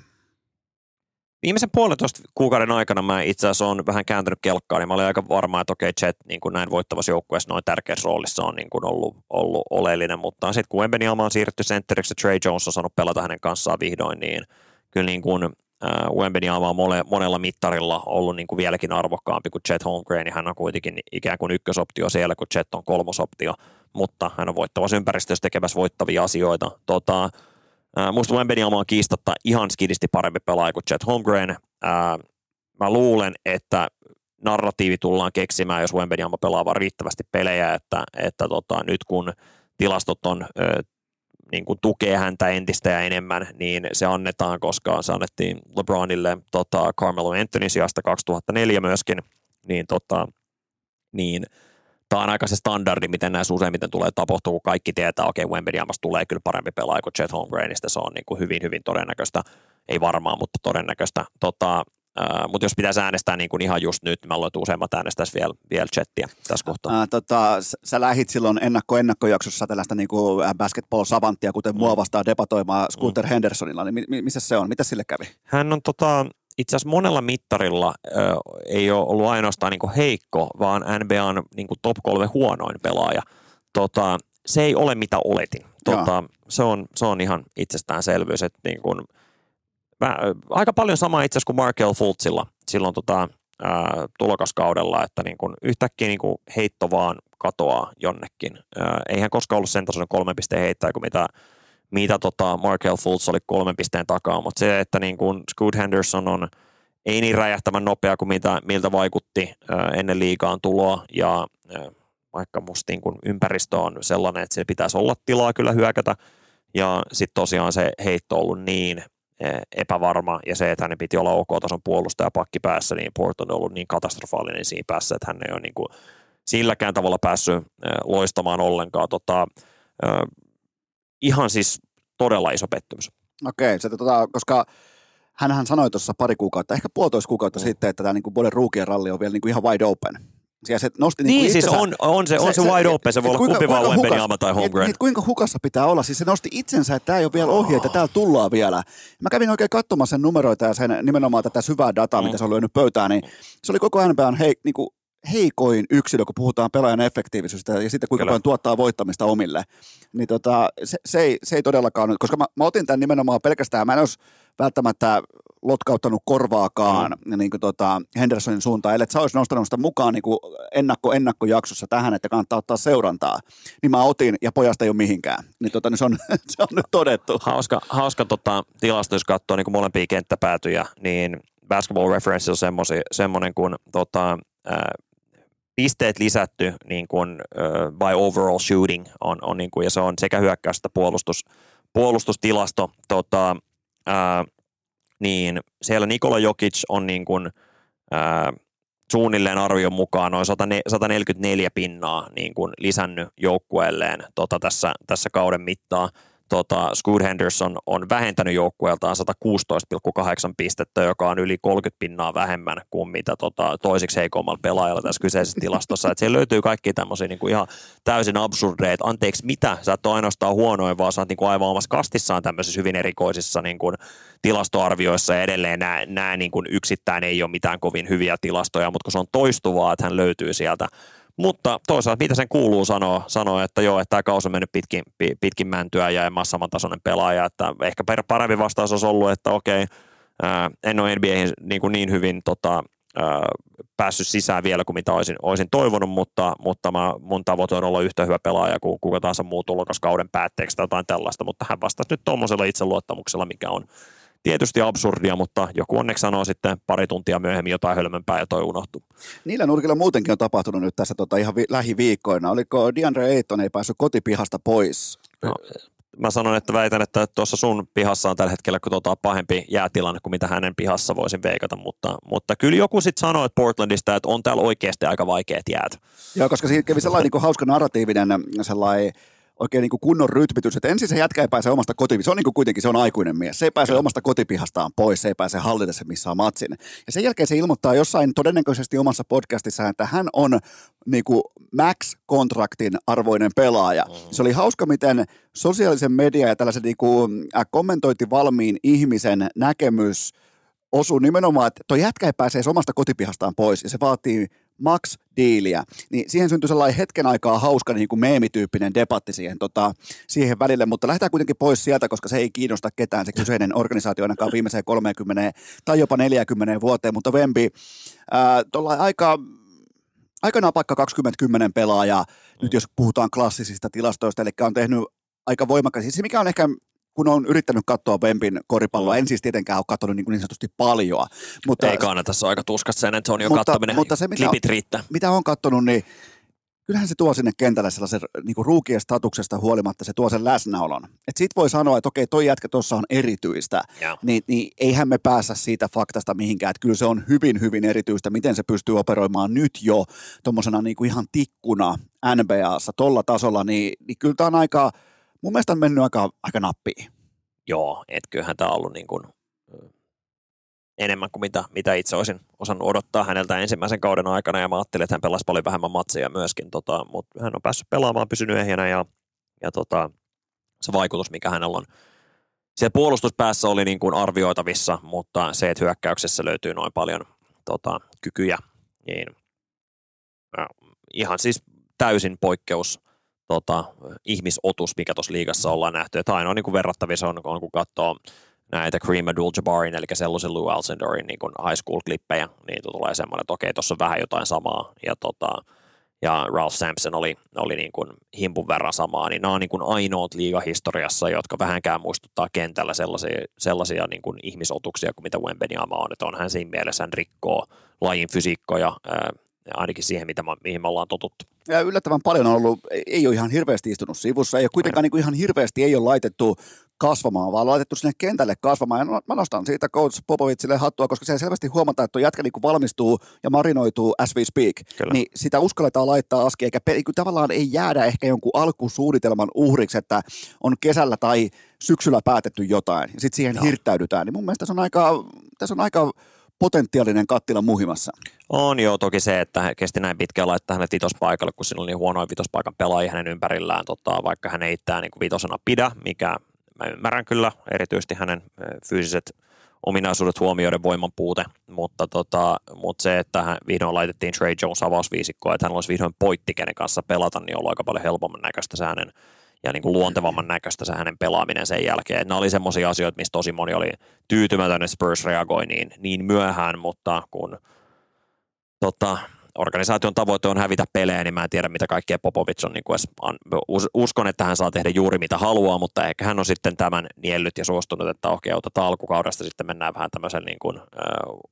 Viimeisen puolentoista kuukauden aikana mä itse asiassa on vähän kääntynyt kelkkaa, niin mä olin aika varma, että okei, Jet niin kuin näin voittavassa joukkueessa noin tärkeässä roolissa on niin kuin ollut, ollut oleellinen, mutta sitten kun Wembanyama on siirretty sentteriksi ja Trey Jones on saanut pelata hänen kanssaan vihdoin, niin kyllä niin kuin äh, Wembanyama on mole, monella mittarilla ollut niin kuin vieläkin arvokkaampi kuin Chet Holmgren, ja hän on kuitenkin ikään kuin ykkösoptio siellä, kun Chet on kolmosoptio, mutta hän on voittavassa ympäristössä tekemässä voittavia asioita. Tota, Äh, Musta Wembanyama on kiistatta ihan skidisti parempi pelaaja kuin Chet Holmgren. Äh, Mä luulen, että narratiivi tullaan keksimään, jos Wembanyama pelaa vaan riittävästi pelejä, että, että tota, nyt kun tilastot on niin kuin tukee häntä entistä ja enemmän, niin se annetaan, koska se annettiin LeBronille tota, Carmelo Anthony sijasta 2004 myöskin, niin, tota, niin tämä on aika se standardi, miten näissä useimmiten tulee tapahtua, kun kaikki tietää, okei, okay, Wembanyamasta tulee kyllä parempi pelaaja kuin Chet Holmgrenista, se on niin kuin hyvin, hyvin todennäköistä, ei varmaan, mutta todennäköistä. Tota, Mutta jos pitäisi äänestää niin kuin ihan just nyt, mä luulen, että useimmat äänestäisi vielä, vielä chattia tässä kohtaa. Ää, tota, sä lähit silloin ennakko-ennakkojaksossa tällaista niinku basketball-savanttia, kuten mua vastaan debatoimaan Scooter Hendersonilla, niin mi- mi- missä se on? Mitä sille kävi? Hän on tota, itse asiassa monella mittarilla ö, ei ole ollut ainoastaan niin heikko, vaan NBAn niin top kolme huonoin pelaaja. Tota, se ei ole mitä oletin. Tota, se, on, se on ihan itsestäänselvyys. Että niin kuin, mä, aika paljon sama itse asiassa kuin Markel Fultzilla silloin tota, ää, tulokaskaudella, että niin kuin yhtäkkiä niin kuin heitto vaan katoaa jonnekin. Ää, ei hän koskaan ollut sen tasoinen kolmen pisteen heittäjä kuin mitä mitä tota Markel Fultz oli kolmen pisteen takaa, mutta se, että niin kuin Scoot Henderson on ei niin räjähtävän nopea kuin mitä, miltä vaikutti ää, ennen liigaan tuloa. Ja ää, vaikka musta niin kuin ympäristö on sellainen, että se pitäisi olla tilaa kyllä hyökätä. Ja sitten tosiaan se heitto on ollut niin epävarma ja se, että hänen piti olla OK-tason puolustaja pakki päässä, niin Port on ollut niin katastrofaalinen siinä päässä, että hän ei ole niin kuin silläkään tavalla päässyt ää, loistamaan ollenkaan. Tota, ää, ihan siis todella iso pettymys. Okei, se, tota, koska hänhän sanoi tuossa pari kuukautta, ehkä puolitoista kuukautta Mm. sitten, että tämä niinku Boden ruukien ralli on vielä niinku ihan wide open. Ja se nosti Niin, niinku siis itsensä- on, on se, on se, wide open, se voi olla kuinka- kumpi vaan Wembanyama tai Holmgren. et kuinka hukassa pitää olla? Siis se nosti itsensä, että tämä ei ole vielä ohi, että täällä tullaan vielä. Mä kävin oikein katsomaan sen numeroita ja sen nimenomaan tätä syvää dataa, Mm. mitä se on lyönyt pöytään, niin se oli koko NBAn hei, niinku heikoin yksilö, kun puhutaan pelaajan effektiivisyydestä ja sitten kuinka Kyllä. paljon tuottaa voittamista omille. Niin tota, se, se, ei, se ei todellakaan koska mä, mä otin tämän nimenomaan pelkästään, mä en olisi välttämättä lotkauttanut korvaakaan mm. niin kuin tota Hendersonin suuntaan, ellei sä olisi nostanut sitä mukaan niin kuin ennakko, ennakkojaksossa tähän, että kannattaa ottaa seurantaa, niin mä otin ja pojasta ei ole mihinkään. Niin, tota, niin se, on, (laughs) se on nyt todettu. Hauska, hauska tota, tilasto, jos katsoo niin molempia kenttäpäätyjä, niin Basketball Reference on semmoinen kuin tota, pisteet lisätty niin kuin, uh, by overall shooting on, on niin kuin, ja se on sekä hyökkäys että puolustus, puolustustilasto. Tota, ää, niin siellä Nikola Jokic on niin kuin, ää, suunnilleen arvion mukaan noin 144 pinnaa niin kuin lisännyt joukkueelleen tota, tässä, tässä kauden mittaan tota, Scoot Henderson on vähentänyt joukkueeltaan 116,8 pistettä, joka on yli 30 pinnaa vähemmän kuin mitä tota, toisiksi heikommalla pelaajalla tässä kyseisessä tilastossa. Et siellä löytyy kaikki tämmöisiä niin kuin ihan täysin absurdeja, anteeksi mitä, sä et ole ainoastaan huonoin, vaan sä oot niin kuin aivan omassa kastissaan tämmöisissä hyvin erikoisissa niin kuin tilastoarvioissa ja edelleen nämä, nämä niin kuin yksittäin ei ole mitään kovin hyviä tilastoja, mutta kun se on toistuvaa, että hän löytyy sieltä mutta toisaalta mitä sen kuuluu sanoa, sanoa että joo, että tämä kausi on mennyt pitkin, pitkin mäntyä ja en mä samantasoinen pelaaja, että ehkä parempi vastaus olisi ollut, että okei, en ole NBAihin niin, kuin niin hyvin tota, ää, päässyt sisään vielä kuin mitä olisin, olisin toivonut, mutta, mutta mä, mun tavoite on olla yhtä hyvä pelaaja kuin kuka tahansa muu tulokas kauden päätteeksi tai jotain tällaista, mutta hän vastasi nyt tuommoisella itseluottamuksella, mikä on tietysti absurdia, mutta joku onneksi sanoo sitten pari tuntia myöhemmin jotain hölmempää ja toi unohtuu. Niillä nurkilla muutenkin on tapahtunut nyt tässä tota ihan vi- lähiviikkoina. Oliko DeAndre Ayton ei päässyt kotipihasta pois? No, mä sanon, että väitän, että tuossa sun pihassa on tällä hetkellä kun tota pahempi jäätilanne kuin mitä hänen pihassa voisin veikata, mutta, mutta kyllä joku sitten sanoi että Portlandista, että on täällä oikeasti aika vaikeat jäät. Joo, koska siinä kävi sellainen niin hauska narratiivinen sellainen oikein niin kuin kunnon rytmitys, että ensin se jätkä ei pääse omasta kotipihasta, se on niin kuin kuitenkin, se on aikuinen mies, se ei pääse omasta kotipihastaan pois, se ei pääse hallita se missään matsin. Ja sen jälkeen se ilmoittaa jossain todennäköisesti omassa podcastissaan, että hän on niin kuin max-kontraktin arvoinen pelaaja. Mm. Se oli hauska, miten sosiaalisen median ja tällaisen niin kuin, äh, kommentointi valmiin ihmisen näkemys osuu nimenomaan, että tuo jätkä ei pääse omasta kotipihastaan pois, ja se vaatii Max-diiliä, niin siihen syntyi sellainen hetken aikaa hauska niin kuin meemityyppinen debatti siihen, tota, siihen välille, mutta lähdetään kuitenkin pois sieltä, koska se ei kiinnosta ketään se kyseinen organisaatio ainakaan viimeiseen 30 tai jopa 40 vuoteen, mutta Vempi, tuolla aika aika napakka 2010 pelaaja, mm. nyt jos puhutaan klassisista tilastoista, eli on tehnyt aika voimakkaasti. Siis se, mikä on ehkä kun on yrittänyt katsoa Wempin koripalloa, en siis tietenkään ole katsonut niin, niin sanotusti paljon. Mutta, Ei kannata, se on aika tuskasta sen Antonio mutta, kattominen, mutta se, mitä, klipit riittää. Mitä on katsonut, niin kyllähän se tuo sinne kentälle sellaisen niin ruukien statuksesta huolimatta, se tuo sen läsnäolon. Et sit voi sanoa, että okei, toi jätkä tuossa on erityistä, niin, niin eihän me päässä siitä faktasta mihinkään, että kyllä se on hyvin, hyvin erityistä, miten se pystyy operoimaan nyt jo tuommoisena niin ihan tikkuna NBAssa tolla tasolla, niin, niin kyllä tämä on aika – mun mielestä on mennyt aika, aika nappiin. Joo, et kyllähän tämä on ollut niin kuin, enemmän kuin mitä, mitä itse olisin osannut odottaa häneltä ensimmäisen kauden aikana, ja mä ajattelin, että hän pelasi paljon vähemmän matseja myöskin, tota, mutta hän on päässyt pelaamaan, pysynyt ehjänä, ja, ja tota, se vaikutus, mikä hänellä on siellä puolustuspäässä oli niin kuin arvioitavissa, mutta se, että hyökkäyksessä löytyy noin paljon tota, kykyjä, niin ihan siis täysin poikkeus tota, ihmisotus, mikä tuossa liigassa ollaan nähty. Että ainoa niin kuin verrattavissa on, on, kun katsoo näitä Kareem Abdul-Jabarin, eli sellaisen Lou Alcendorin niin kuin high school-klippejä, niin tulee semmoinen, että okei, tuossa on vähän jotain samaa. Ja, tota, ja Ralph Sampson oli, oli niin kuin himpun verran samaa, niin nämä on niin kuin ainoat liigahistoriassa, jotka vähänkään muistuttaa kentällä sellaisia, sellaisia niin kuin ihmisotuksia kuin mitä Wembenyama on, että on hän siinä mielessä hän rikkoo lajin fysiikkoja, ainakin siihen, mitä, mihin me ollaan totuttu. Ja yllättävän paljon on ollut, ei ole ihan hirveästi istunut sivussa, ei ole kuitenkaan niin kuin ihan hirveästi ei ole laitettu kasvamaan, vaan laitettu sinne kentälle kasvamaan. Ja mä nostan siitä coach Popovitsille hattua, koska se selvästi huomataan, että tuo jätkä niin valmistuu ja marinoituu as we speak. Kyllä. Niin sitä uskalletaan laittaa aski, eikä pe- tavallaan ei jäädä ehkä jonkun alkusuunnitelman uhriksi, että on kesällä tai syksyllä päätetty jotain ja sitten siihen Joo. hirttäydytään. Niin mun mielestä tässä on aika, tässä on aika potentiaalinen kattila muhimassa. On joo, toki se, että kesti näin pitkään laittaa hänet vitospaikalle, kun sillä oli niin huonoin vitospaikan pelaajia hänen ympärillään, tota, vaikka hän ei itseään niin vitosena pidä, mikä mä ymmärrän kyllä, erityisesti hänen fyysiset ominaisuudet huomioiden voiman puute, mutta, tota, mutta se, että hän vihdoin laitettiin Trey Jones avausviisikkoon, että hän olisi vihdoin poitti, kenen kanssa pelata, niin on aika paljon helpomman näköistä se hänen ja niin kuin luontevamman näköistä se hänen pelaaminen sen jälkeen. nämä oli semmoisia asioita, mistä tosi moni oli tyytymätön, että Spurs reagoi niin, niin myöhään, mutta kun tota, organisaation tavoite on hävitä pelejä, niin mä en tiedä, mitä kaikkea Popovic on. Niin kuin edes, uskon, että hän saa tehdä juuri mitä haluaa, mutta ehkä hän on sitten tämän niellyt ja suostunut, että okei, otetaan alkukaudesta sitten mennään vähän tämmöisen niin kuin,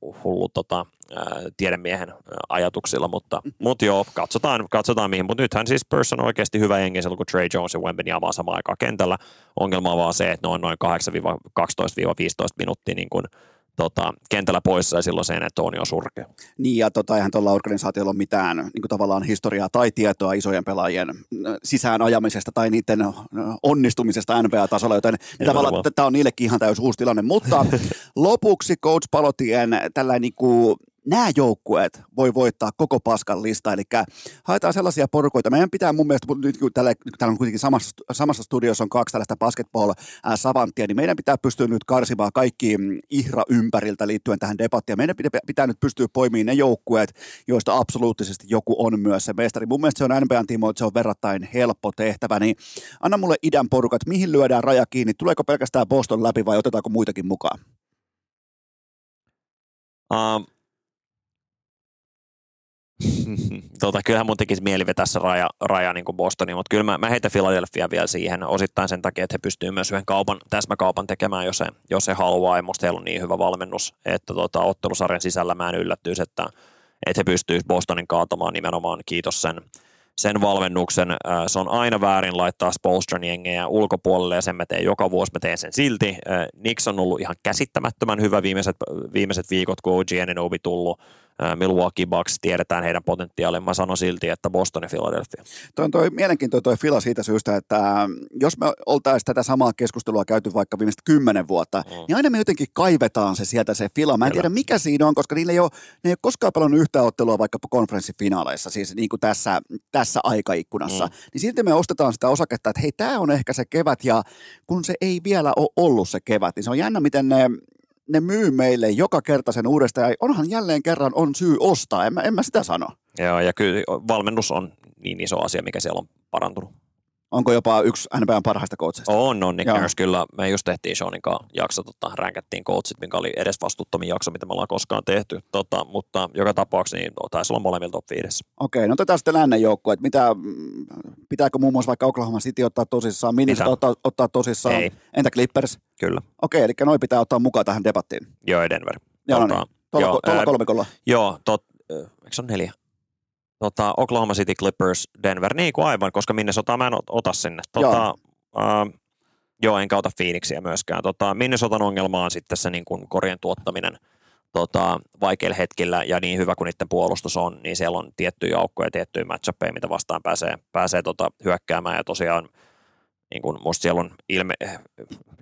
uh, hullu tota, uh, tiedemiehen ajatuksilla, mutta, mutta joo, katsotaan, katsotaan mihin. Mutta nythän siis Person on oikeasti hyvä jengi silloin, kun Trey Jones ja Wemben jamaa samaan aikaan kentällä. Ongelma on vaan se, että noin noin 8-12-15 minuuttia niin kuin tota, kentällä poissa ja silloin se Antonio surkea. Niin ja tota, eihän tuolla organisaatiolla ole mitään niin kuin tavallaan historiaa tai tietoa isojen pelaajien sisään ajamisesta tai niiden onnistumisesta NBA-tasolla, joten tavallaan tämä on niillekin ihan täysin uusi tilanne. Mutta (laughs) lopuksi Coach Palotien tällainen niin kuin nämä joukkueet voi voittaa koko paskan lista, eli haetaan sellaisia porukoita. Meidän pitää mun mielestä, nyt kun täällä, täällä on kuitenkin samassa, samassa studiossa on kaksi tällaista basketball-savanttia, niin meidän pitää pystyä nyt karsimaan kaikki mm, ihra ympäriltä liittyen tähän debattiin. Meidän pitää, pitää nyt pystyä poimimaan ne joukkueet, joista absoluuttisesti joku on myös se mestari. Mun mielestä se on NBAn tiimoilta, se on verrattain helppo tehtävä, niin anna mulle idän porukat, mihin lyödään raja kiinni, tuleeko pelkästään Boston läpi vai otetaanko muitakin mukaan? Um, (laughs) tota, kyllähän mun tekisi mieli vetää se raja, raja niin Bostoniin, mutta kyllä mä, mä heitän Philadelphia vielä siihen osittain sen takia, että he pystyvät myös yhden kaupan, täsmäkaupan tekemään, jos he, jos he haluaa, ja musta heillä on niin hyvä valmennus, että tota, ottelusarjan sisällä mä en yllättyisi, että, että he pystyisivät Bostonin kaatamaan nimenomaan, kiitos sen, sen valmennuksen. Se on aina väärin laittaa Spolstran jengejä ulkopuolelle ja sen mä teen joka vuosi, mä teen sen silti. Nix on ollut ihan käsittämättömän hyvä viimeiset, viimeiset viikot, kun OG Ananobi tullut Milwaukee Bucks, tiedetään heidän potentiaalin. Mä sanon silti, että Boston ja Philadelphia. Toi on toi mielenkiintoinen toi Fila siitä syystä, että jos me oltaisiin tätä samaa keskustelua käyty vaikka viimeiset kymmenen vuotta, mm. niin aina me jotenkin kaivetaan se sieltä se Fila. Mä en Kyllä. tiedä mikä siinä on, koska niillä ei ole, ne ei ole koskaan pelannut yhtä ottelua vaikka konferenssifinaaleissa, siis niin kuin tässä, tässä aikaikkunassa. Mm. Niin silti me ostetaan sitä osaketta, että hei, tämä on ehkä se kevät ja kun se ei vielä ole ollut se kevät, niin se on jännä, miten ne ne myy meille joka kerta sen uudestaan, ja onhan jälleen kerran on syy ostaa, en mä, en mä sitä sano. Joo, ja kyllä valmennus on niin iso asia, mikä siellä on parantunut. Onko jopa yksi NBAn parhaista coacheista? On, on. Nick Nurse kyllä. Me just tehtiin Seanin kanssa jakso, tota, ränkättiin coachit, mikä oli edes vastuuttomin jakso, mitä me ollaan koskaan tehty. Tota, mutta joka tapauksessa niin taisi olla molemmilla top 5. Okei, no otetaan sitten lännen joukko. Että mitä, pitääkö muun muassa vaikka Oklahoma City ottaa tosissaan, Minnesota ottaa, ottaa tosissaan, Ei. entä Clippers? Kyllä. Okei, eli noi pitää ottaa mukaan tähän debattiin. Joo, Denver. Joo, tota, niin. Tuolla, joo, tuolla kolmikolla. Joo, tot, eikö se on neljä? Tota, Oklahoma City Clippers, Denver, niin kuin aivan, koska Minnesota mä en ota sinne. Tota, joo. Uh, joo, enkä ota Phoenixia myöskään. Tota, Minnesotan ongelma on sitten se niin kuin korien tuottaminen tota, vaikeilla hetkillä, ja niin hyvä kuin niiden puolustus on, niin siellä on tiettyjä joukkoja ja tiettyjä matchupeja, mitä vastaan pääsee, pääsee tota, hyökkäämään, ja tosiaan niin kuin musta siellä on ilme,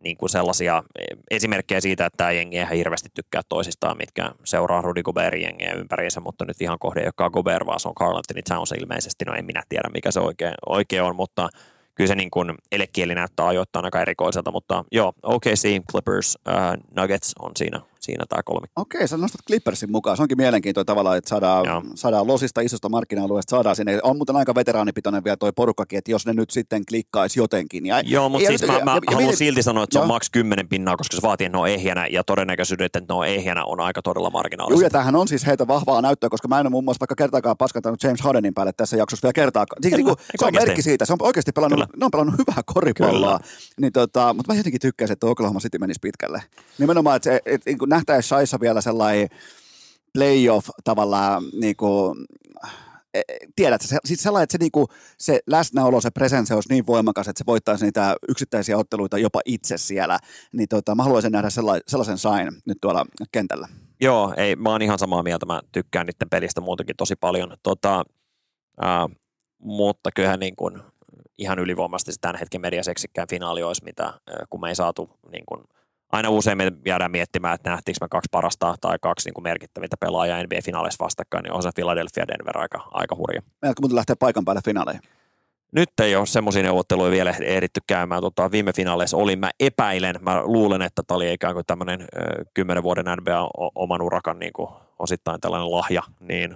niin kuin sellaisia esimerkkejä siitä, että tämä jengi ei hirveästi tykkää toisistaan, mitkä seuraa Rudy Gobertin jengiä ympäriinsä, mutta nyt ihan kohde ei ole Gobert, vaan se on Carl Anthony Towns ilmeisesti, no en minä tiedä mikä se oikein, oikein on, mutta kyllä se niin kuin elekieli näyttää ajoittain aika erikoiselta, mutta joo, OKC, Clippers, uh, Nuggets on siinä siinä tämä kolmi. Okei, sä nostat Clippersin mukaan. Se onkin mielenkiintoinen tavalla, että saadaan, saadaan losista isosta markkina-alueesta, saadaan sinne. On muuten aika veteraanipitoinen vielä toi porukkakin, että jos ne nyt sitten klikkaisi jotenkin. Ja, Joo, mutta siis mä, mä ja, haluan ja, silti sanoa, että se on maks 10 pinnaa, koska se vaatii, että ne on ehjänä ja todennäköisyydet, että ne on ehjänä on aika todella marginaalista. Joo, ja tämähän on siis heitä vahvaa näyttöä, koska mä en ole muun muassa vaikka kertaakaan paskantanut James Hardenin päälle tässä jaksossa vielä kertaakaan. Siis, niin se on merkki siitä. Se on oikeasti pelannut, ne on pelannut hyvää koripalloa. Niin, tota, mutta mä jotenkin tykkäsin, että Oklahoma City menisi pitkälle. Nimenomaan, että, se, että, että niin nähtäisi Shaissa vielä sellainen playoff tavallaan niin kuin, e, tiedät, se, siis sellainen, että se, niinku, se läsnäolo, se presence olisi niin voimakas, että se voittaisi niitä yksittäisiä otteluita jopa itse siellä, niin tota, mä haluaisin nähdä sellaisen, sellaisen sign nyt tuolla kentällä. Joo, ei, mä oon ihan samaa mieltä, mä tykkään niiden pelistä muutenkin tosi paljon, tota, äh, mutta kyllähän niin kuin, ihan ylivoimaisesti se tämän hetken mediaseksikään finaali olisi, mitä, kun me ei saatu niin kuin, aina usein me jäädään miettimään, että nähtiinkö me kaksi parasta tai kaksi niin kuin merkittävintä pelaajaa NBA-finaaleissa vastakkain, niin on se Philadelphia ja Denver aika, aika hurja. Meidätkö muuten lähteä paikan päälle finaaleihin? Nyt ei ole semmoisia neuvotteluja vielä ehditty käymään. Tota, viime finaaleissa oli, mä epäilen, mä luulen, että tämä oli ikään kuin tämmöinen kymmenen vuoden NBA oman urakan niin kuin osittain tällainen lahja, niin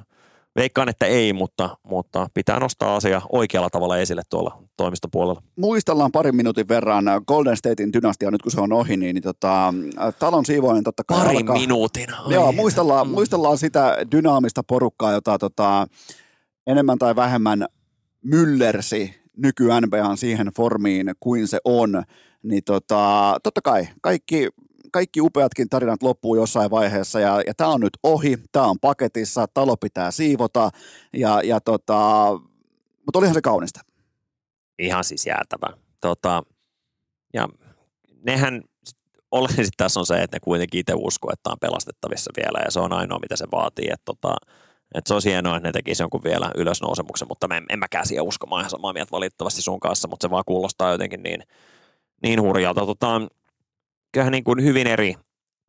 veikkaan, että ei, mutta, mutta pitää nostaa asia oikealla tavalla esille tuolla, toimistopuolella. Muistellaan parin minuutin verran Golden Statein dynastia nyt kun se on ohi, niin, niin tota, talon siivoinen totta kai Parin alkaa. minuutin. Ai. Joo, muistellaan, muistellaan sitä dynaamista porukkaa, jota tota, enemmän tai vähemmän myllersi nyky NBAn siihen formiin kuin se on. Niin tota, totta kai kaikki, kaikki upeatkin tarinat loppuu jossain vaiheessa ja, ja tämä on nyt ohi, tämä on paketissa, talo pitää siivota ja, ja tota, mutta olihan se kaunista. Ihan siis jäätävä. Tota, ja nehän, oleellisesti tässä on se, että ne kuitenkin itse uskoo, että on pelastettavissa vielä ja se on ainoa, mitä se vaatii. Että tota, että se olisi hienoa, että ne tekisi jonkun vielä ylösnousemuksen, mutta en, en mäkään siihen usko. Mä ihan samaa mieltä valitettavasti sun kanssa, mutta se vaan kuulostaa jotenkin niin, niin hurjalta. Tota, kyllähän niin kuin hyvin eri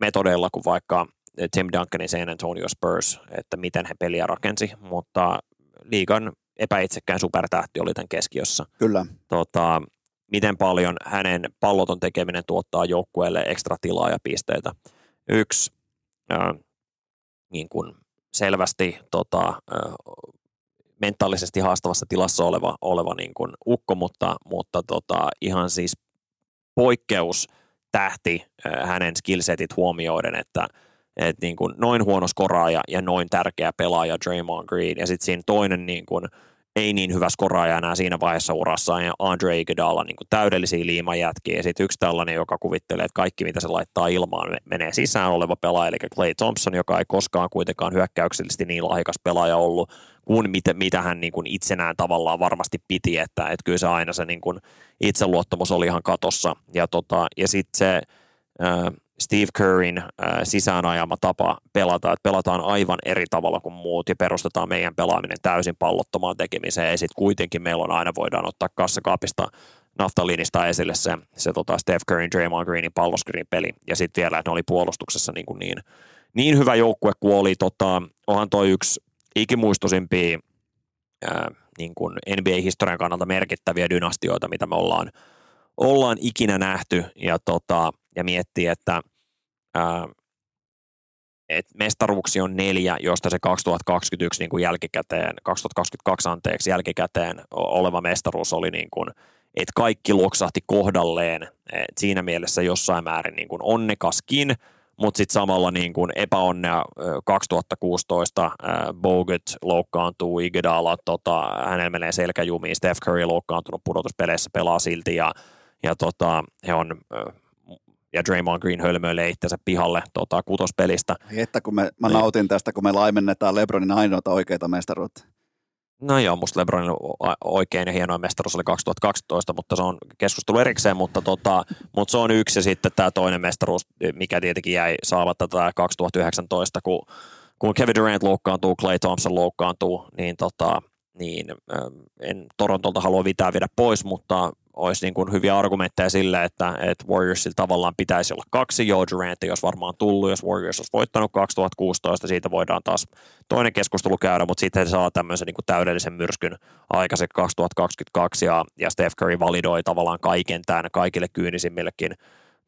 metodeilla kuin vaikka Tim Duncanin San Antonio Spurs, että miten he peliä rakensi, mutta liigan epäitsekään supertähti oli tämän keskiössä. Kyllä. Tota, miten paljon hänen palloton tekeminen tuottaa joukkueelle ekstra tilaa ja pisteitä. Yksi äh, niin kuin selvästi tota, äh, mentaalisesti haastavassa tilassa oleva, oleva niin kuin ukko, mutta, mutta tota, ihan siis poikkeus tähti äh, hänen skillsetit huomioiden, että et niin kuin noin huono skoraaja ja noin tärkeä pelaaja Draymond Green. Ja sitten siinä toinen niin kuin, ei niin hyvä skoraaja enää siinä vaiheessa urassa ja Andre Iguodala niin täydellisiä liimajätkiä ja sitten yksi tällainen, joka kuvittelee, että kaikki mitä se laittaa ilmaan menee sisään oleva pelaaja, eli Clay Thompson, joka ei koskaan kuitenkaan hyökkäyksellisesti niin lahjakas pelaaja ollut kuin mitä, mitä hän niin kuin itsenään tavallaan varmasti piti, että, että kyllä se aina se niin kuin itseluottamus oli ihan katossa. Ja, tota, ja sitten se äh, Steve Curryn äh, sisäänajama tapa pelata, että pelataan aivan eri tavalla kuin muut ja perustetaan meidän pelaaminen täysin pallottomaan tekemiseen. Ja sitten kuitenkin meillä on aina voidaan ottaa kassakaapista naftalinista esille se, se tota Steph Curryn, Draymond Greenin palloskriin peli. Ja sitten vielä, että ne oli puolustuksessa niin, kuin niin, niin hyvä joukkue kuin oli, tota, onhan toi yksi ikimuistoisimpia ää, niin kuin NBA-historian kannalta merkittäviä dynastioita, mitä me ollaan, ollaan ikinä nähty. Ja, tota, ja miettii, että et mestaruuksia on neljä, josta se 2021 niin kuin jälkikäteen, 2022 anteeksi jälkikäteen oleva mestaruus oli niin kuin, että kaikki loksahti kohdalleen, et siinä mielessä jossain määrin niin kuin onnekaskin, mutta sitten samalla niin kuin epäonnea 2016 äh, Bogut loukkaantuu, Iguodala, tota, hänellä menee selkäjumiin, Steph Curry loukkaantunut pudotuspeleissä, pelaa silti ja, ja tota, he on ja Draymond Green hölmöilee itsensä pihalle tota, kutospelistä. Että kun me, mä nautin tästä, kun me laimennetaan Lebronin ainoata oikeita mestaruutta. No joo, musta LeBronin oikein ja hienoin mestaruus oli 2012, mutta se on keskustelu erikseen, mutta, tota, mutta se on yksi ja sitten tämä toinen mestaruus, mikä tietenkin jäi saamatta tämä 2019, kun, kun Kevin Durant loukkaantuu, Clay Thompson loukkaantuu, niin, tota, niin en Torontolta halua vitää viedä pois, mutta olisi niin kuin hyviä argumentteja sille, että, että Warriorsilla tavallaan pitäisi olla kaksi. Joe Durant jos varmaan tullut, jos Warriors olisi voittanut 2016, siitä voidaan taas toinen keskustelu käydä, mutta sitten he saa tämmöisen niin kuin täydellisen myrskyn aikaiseksi 2022 ja, ja Steph Curry validoi tavallaan kaiken tämän kaikille kyynisimmillekin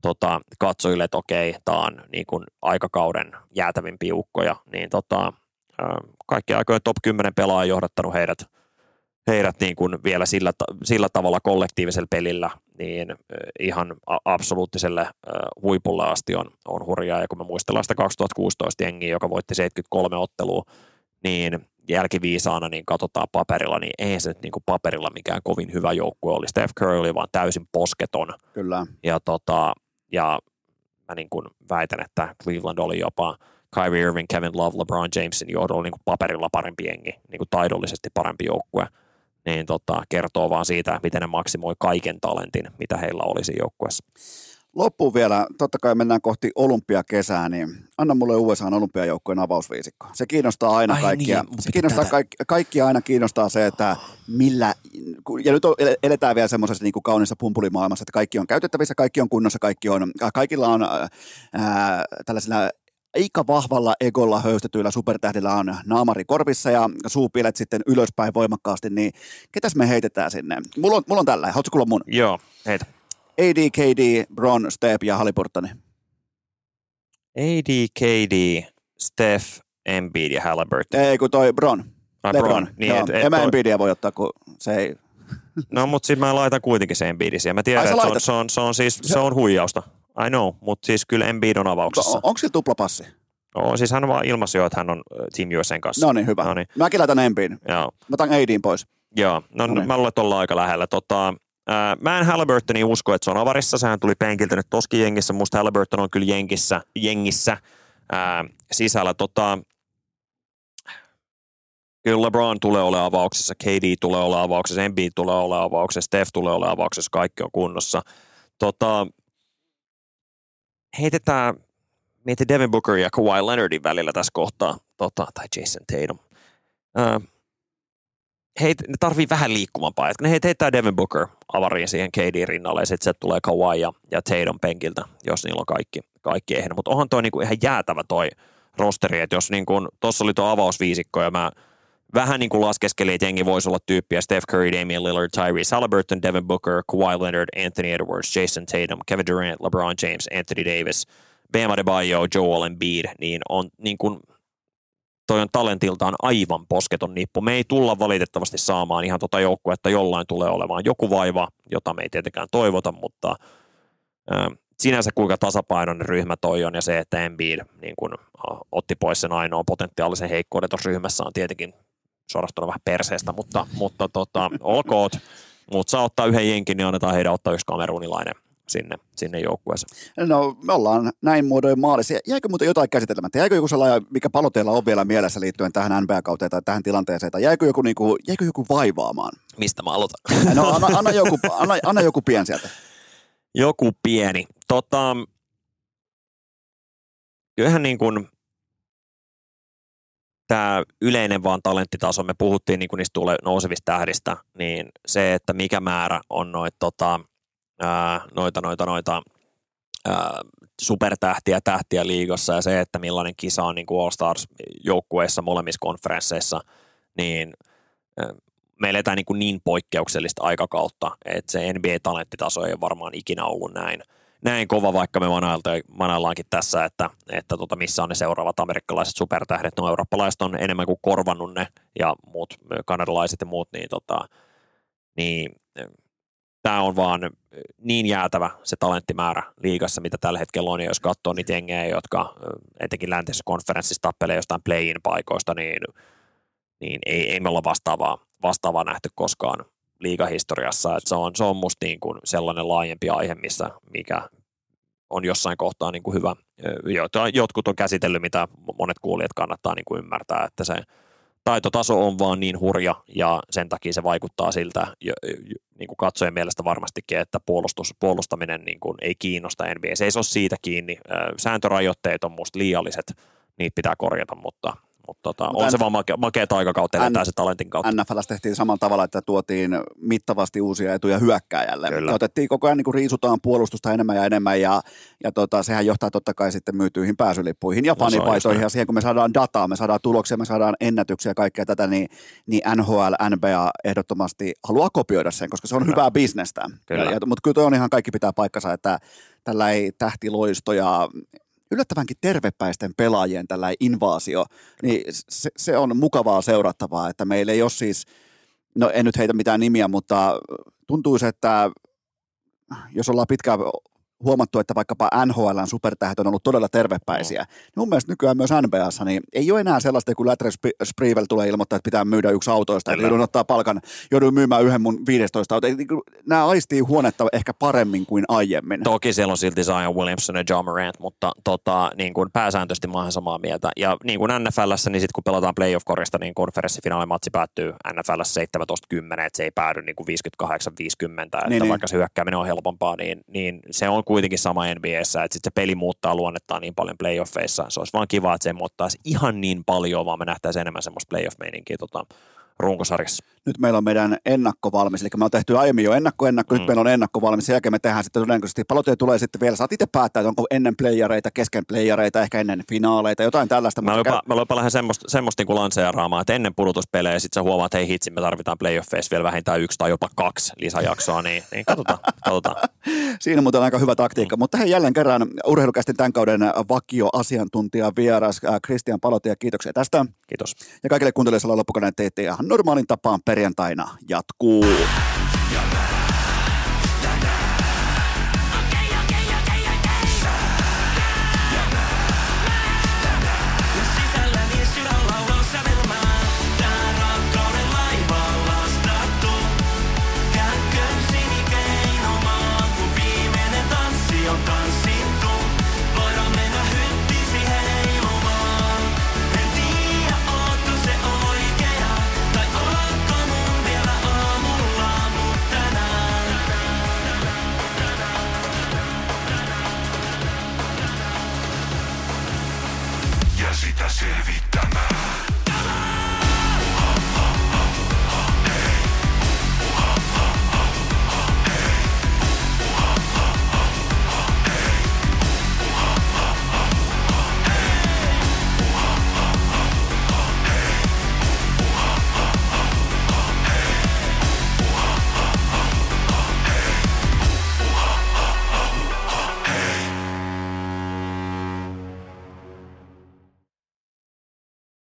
tota, katsojille, että okei, tämä on niin kuin aikakauden jäätävimpiä ukkoja, niin tota, kaikki aikojen top 10 pelaaja johdattanut heidät – heidät niin kuin vielä sillä, sillä tavalla kollektiivisella pelillä niin ihan absoluuttiselle huipulle asti on, on hurjaa. Ja kun me muistellaan sitä 2016 jengiä, joka voitti 73 ottelua, niin jälkiviisaana niin katsotaan paperilla, niin ei se nyt niin kuin paperilla mikään kovin hyvä joukkue oli. Steph Curry oli vaan täysin posketon. Kyllä. Ja, tota, ja mä niin kuin väitän, että Cleveland oli jopa Kyrie Irving, Kevin Love, LeBron Jamesin johdolla niin kuin paperilla parempi jengi, niin kuin taidollisesti parempi joukkue – niin tota, kertoo vaan siitä, miten ne maksimoi kaiken talentin, mitä heillä olisi joukkueessa. Loppuun vielä, totta kai mennään kohti olympiakesää, niin anna mulle USA olympiajoukkueen avausviisikko. Se kiinnostaa aina Ai kaikkia. Niin, se kiinnostaa kaikki, kaikki aina kiinnostaa se, että millä, ja nyt eletään vielä semmoisessa niin kuin kaunissa pumpulimaailmassa, että kaikki on käytettävissä, kaikki on kunnossa, kaikki on, kaikilla on ää, tällaisilla aika vahvalla egolla höystetyillä supertähdillä on naamari korvissa ja suupielet sitten ylöspäin voimakkaasti, niin ketäs me heitetään sinne? Mulla on, mulla on tällä, haluatko kuulla mun? Joo, heitä. AD, KD, Bron, Step ja Halliburtoni. AD, KD, Steph, Embiid ja Halliburton. Ei, kun toi Bron. Ai Lebron. Bron. Niin, Joo, et, et en mä Embiidia voi ottaa, kun se ei, No, mutta sitten mä laitan kuitenkin sen Embiidin Mä tiedän, että se on, laitat? se, on, se, on siis, se on huijausta. I know, mutta siis kyllä Embiid on avauksessa. On, onko sillä tuplapassi? Oo, siis hän vaan ilmaisi jo, että hän on Team USAn kanssa. No niin, hyvä. No niin. Mäkin laitan Embiin. Joo, Mä otan Aidin pois. joo. No, No no niin. mä luulen, että ollaan aika lähellä. Tota, mä en Halliburtonin usko, että se on avarissa. Sehän tuli penkiltä nyt toskin jengissä. Musta Halliburton on kyllä jengissä, jengissä ää, sisällä. Tota, kyllä LeBron tulee olemaan avauksessa, KD tulee olemaan avauksessa, Embiid tulee olemaan avauksessa, Steph tulee olemaan avauksessa, kaikki on kunnossa. Tota, heitetään, mieti Devin Booker ja Kawhi Leonardin välillä tässä kohtaa, tota, tai Jason Tatum. Ää, heit, ne tarvii vähän liikkumampaa. Et ne heit, heittää Devin Booker avariin siihen KD rinnalle ja sitten se tulee Kawhi ja, ja Tatum penkiltä, jos niillä on kaikki, kaikki ehdot. Mutta onhan toi niinku ihan jäätävä toi rosteri, että jos niinku, tuossa oli tuo avausviisikko ja mä vähän niin kuin laskeskelin, että jengi voisi olla tyyppiä Steph Curry, Damian Lillard, Tyrese Halliburton, Devin Booker, Kawhi Leonard, Anthony Edwards, Jason Tatum, Kevin Durant, LeBron James, Anthony Davis, Bam Adebayo, Joel Embiid, niin on niin kuin, toi on talentiltaan aivan posketon nippu. Me ei tulla valitettavasti saamaan ihan tota joukkuetta, jollain tulee olemaan joku vaiva, jota me ei tietenkään toivota, mutta äh, sinänsä kuinka tasapainoinen ryhmä toi on ja se, että Embiid niin kun, äh, otti pois sen ainoa potentiaalisen heikkouden tuossa ryhmässä on tietenkin suorastaan vähän perseestä, mutta, mutta tota, olkoot. Mutta saa ottaa yhden jenkin, niin annetaan heidän ottaa yksi kamerunilainen sinne, sinne joukkueeseen. No me ollaan näin muodoin maalissa. Jäikö muuten jotain käsitelmättä? Jäikö joku sellainen, mikä paloteella on vielä mielessä liittyen tähän NBA-kauteen tai tähän tilanteeseen? Tai jäikö joku, niin kuin, jäikö joku vaivaamaan? Mistä mä aloitan? No anna, anna, joku, anna, anna joku pien sieltä. Joku pieni. Tota, kyllähän niin kuin tämä yleinen vaan talenttitaso, me puhuttiin niin niistä tule, nousevista tähdistä, niin se, että mikä määrä on noita, tota, ää, noita, noita, noita ää, supertähtiä tähtiä liigassa ja se, että millainen kisa on niin kuin All-Stars-joukkueissa molemmissa konferensseissa, niin ää, me eletään niin, niin poikkeuksellista aikakautta, että se NBA-talenttitaso ei ole varmaan ikinä ollut näin, näin kova, vaikka me manaillaankin tässä, että, että tota, missä on ne seuraavat amerikkalaiset supertähdet. No eurooppalaiset on enemmän kuin korvannut ne ja muut kanadalaiset ja muut, niin, tota, niin tämä on vaan niin jäätävä se talenttimäärä liigassa, mitä tällä hetkellä on, ja jos katsoo niitä jengejä, jotka etenkin läntisessä konferenssissa tappelee jostain play-in paikoista, niin, niin ei, ei me olla vastaavaa, vastaavaa nähty koskaan liigahistoriassa, että se on, se on musta niin kuin sellainen laajempi aihe, missä mikä on jossain kohtaa niin kuin hyvä. Jotkut on käsitellyt, mitä monet kuulijat kannattaa niin kuin ymmärtää, että se taitotaso on vaan niin hurja ja sen takia se vaikuttaa siltä niin kuin katsojen mielestä varmastikin, että puolustus, puolustaminen niin kuin ei kiinnosta NBA. Se ei se ole siitä kiinni. Sääntörajoitteet on musta liialliset, niitä pitää korjata, mutta mutta tota, on se vaan makea, makeat aikakautta eletään se talentin kautta. NFLssä tehtiin samalla tavalla, että tuotiin mittavasti uusia etuja hyökkääjälle. Kyllä. Ja otettiin koko ajan niin kuin riisutaan puolustusta enemmän ja enemmän ja, ja tota, sehän johtaa totta kai sitten myytyihin pääsylippuihin ja No fanipaitoihin ja siihen kun me saadaan dataa, me saadaan tuloksia, me saadaan ennätyksiä ja kaikkea tätä, niin, niin NHL, NBA ehdottomasti haluaa kopioida sen, koska se on Kyllä. hyvää bisnestä. Kyllä. Ja, ja, mutta kyllä toi on ihan kaikki pitää paikkansa, että tällä ei tähtiloisto ja yllättävänkin tervepäisten pelaajien tällainen invaasio, niin se, se on mukavaa seurattavaa, että meillä ei ole siis, no en nyt heitä mitään nimiä, mutta tuntuisi, että jos ollaan pitkään huomattu, että vaikkapa NHLn supertähdet on ollut todella tervepäisiä. Mm. Mun mielestä nykyään myös NBAssa, niin ei ole enää sellaista, kun Latrell Sprievel tulee ilmoittaa, että pitää myydä yksi autoista, että joudun ottaa palkan, joudun myymään yhden mun 15 autoa. Niin Nämä aistii huonetta ehkä paremmin kuin aiemmin. Toki siellä on silti Zion Williamson ja John Morant, mutta tota, niin kuin pääsääntöisesti mä oon samaa mieltä. Ja niin kuin NFLssä, niin sitten kun pelataan playoff-korista, niin konferenssifinaalimatsi päättyy NFLssä 17-10, että se ei päädy niin kuin 58-50, että Niin, niin, niin. vaikka se hyökkääminen on helpompaa, niin, niin se on kuitenkin sama NBAssä, että sitten se peli muuttaa luonnettaan niin paljon playoffeissa. Se olisi vaan kiva, että se muuttaisi ihan niin paljon, vaan me nähtäisiin enemmän semmoista playoff-meininkiä tota, runkosarjassa. nyt meillä on meidän ennakkovalmis, eli me on tehty aiemmin jo ennakko-ennakko, mm. nyt meillä on ennakkovalmis, sen jälkeen me tehdään sitten todennäköisesti, palotyö tulee sitten vielä, saat itse päättää, että onko ennen playareita, kesken playareita, ehkä ennen finaaleita, jotain tällaista. Mä jopa, mä jopa lähden semmoista, semmoista niin lanseeraamaan, että ennen pudotuspelejä sit sä huomaat, että hei hitsi, me tarvitaan playoffeissa vielä vähintään yksi tai jopa kaksi lisäjaksoa, niin, niin katsotaan, (laughs) katsotaan. Siinä muuten on aika hyvä taktiikka, mutta hei jälleen kerran urheilukästin tämän kauden vakio asiantuntija vieras äh, Christian Palotie, kiitoksia tästä. Kiitos. Ja kaikille kuuntelijoille loppukauden teitte ihan normaalin tapaan perjantaina jatkuu.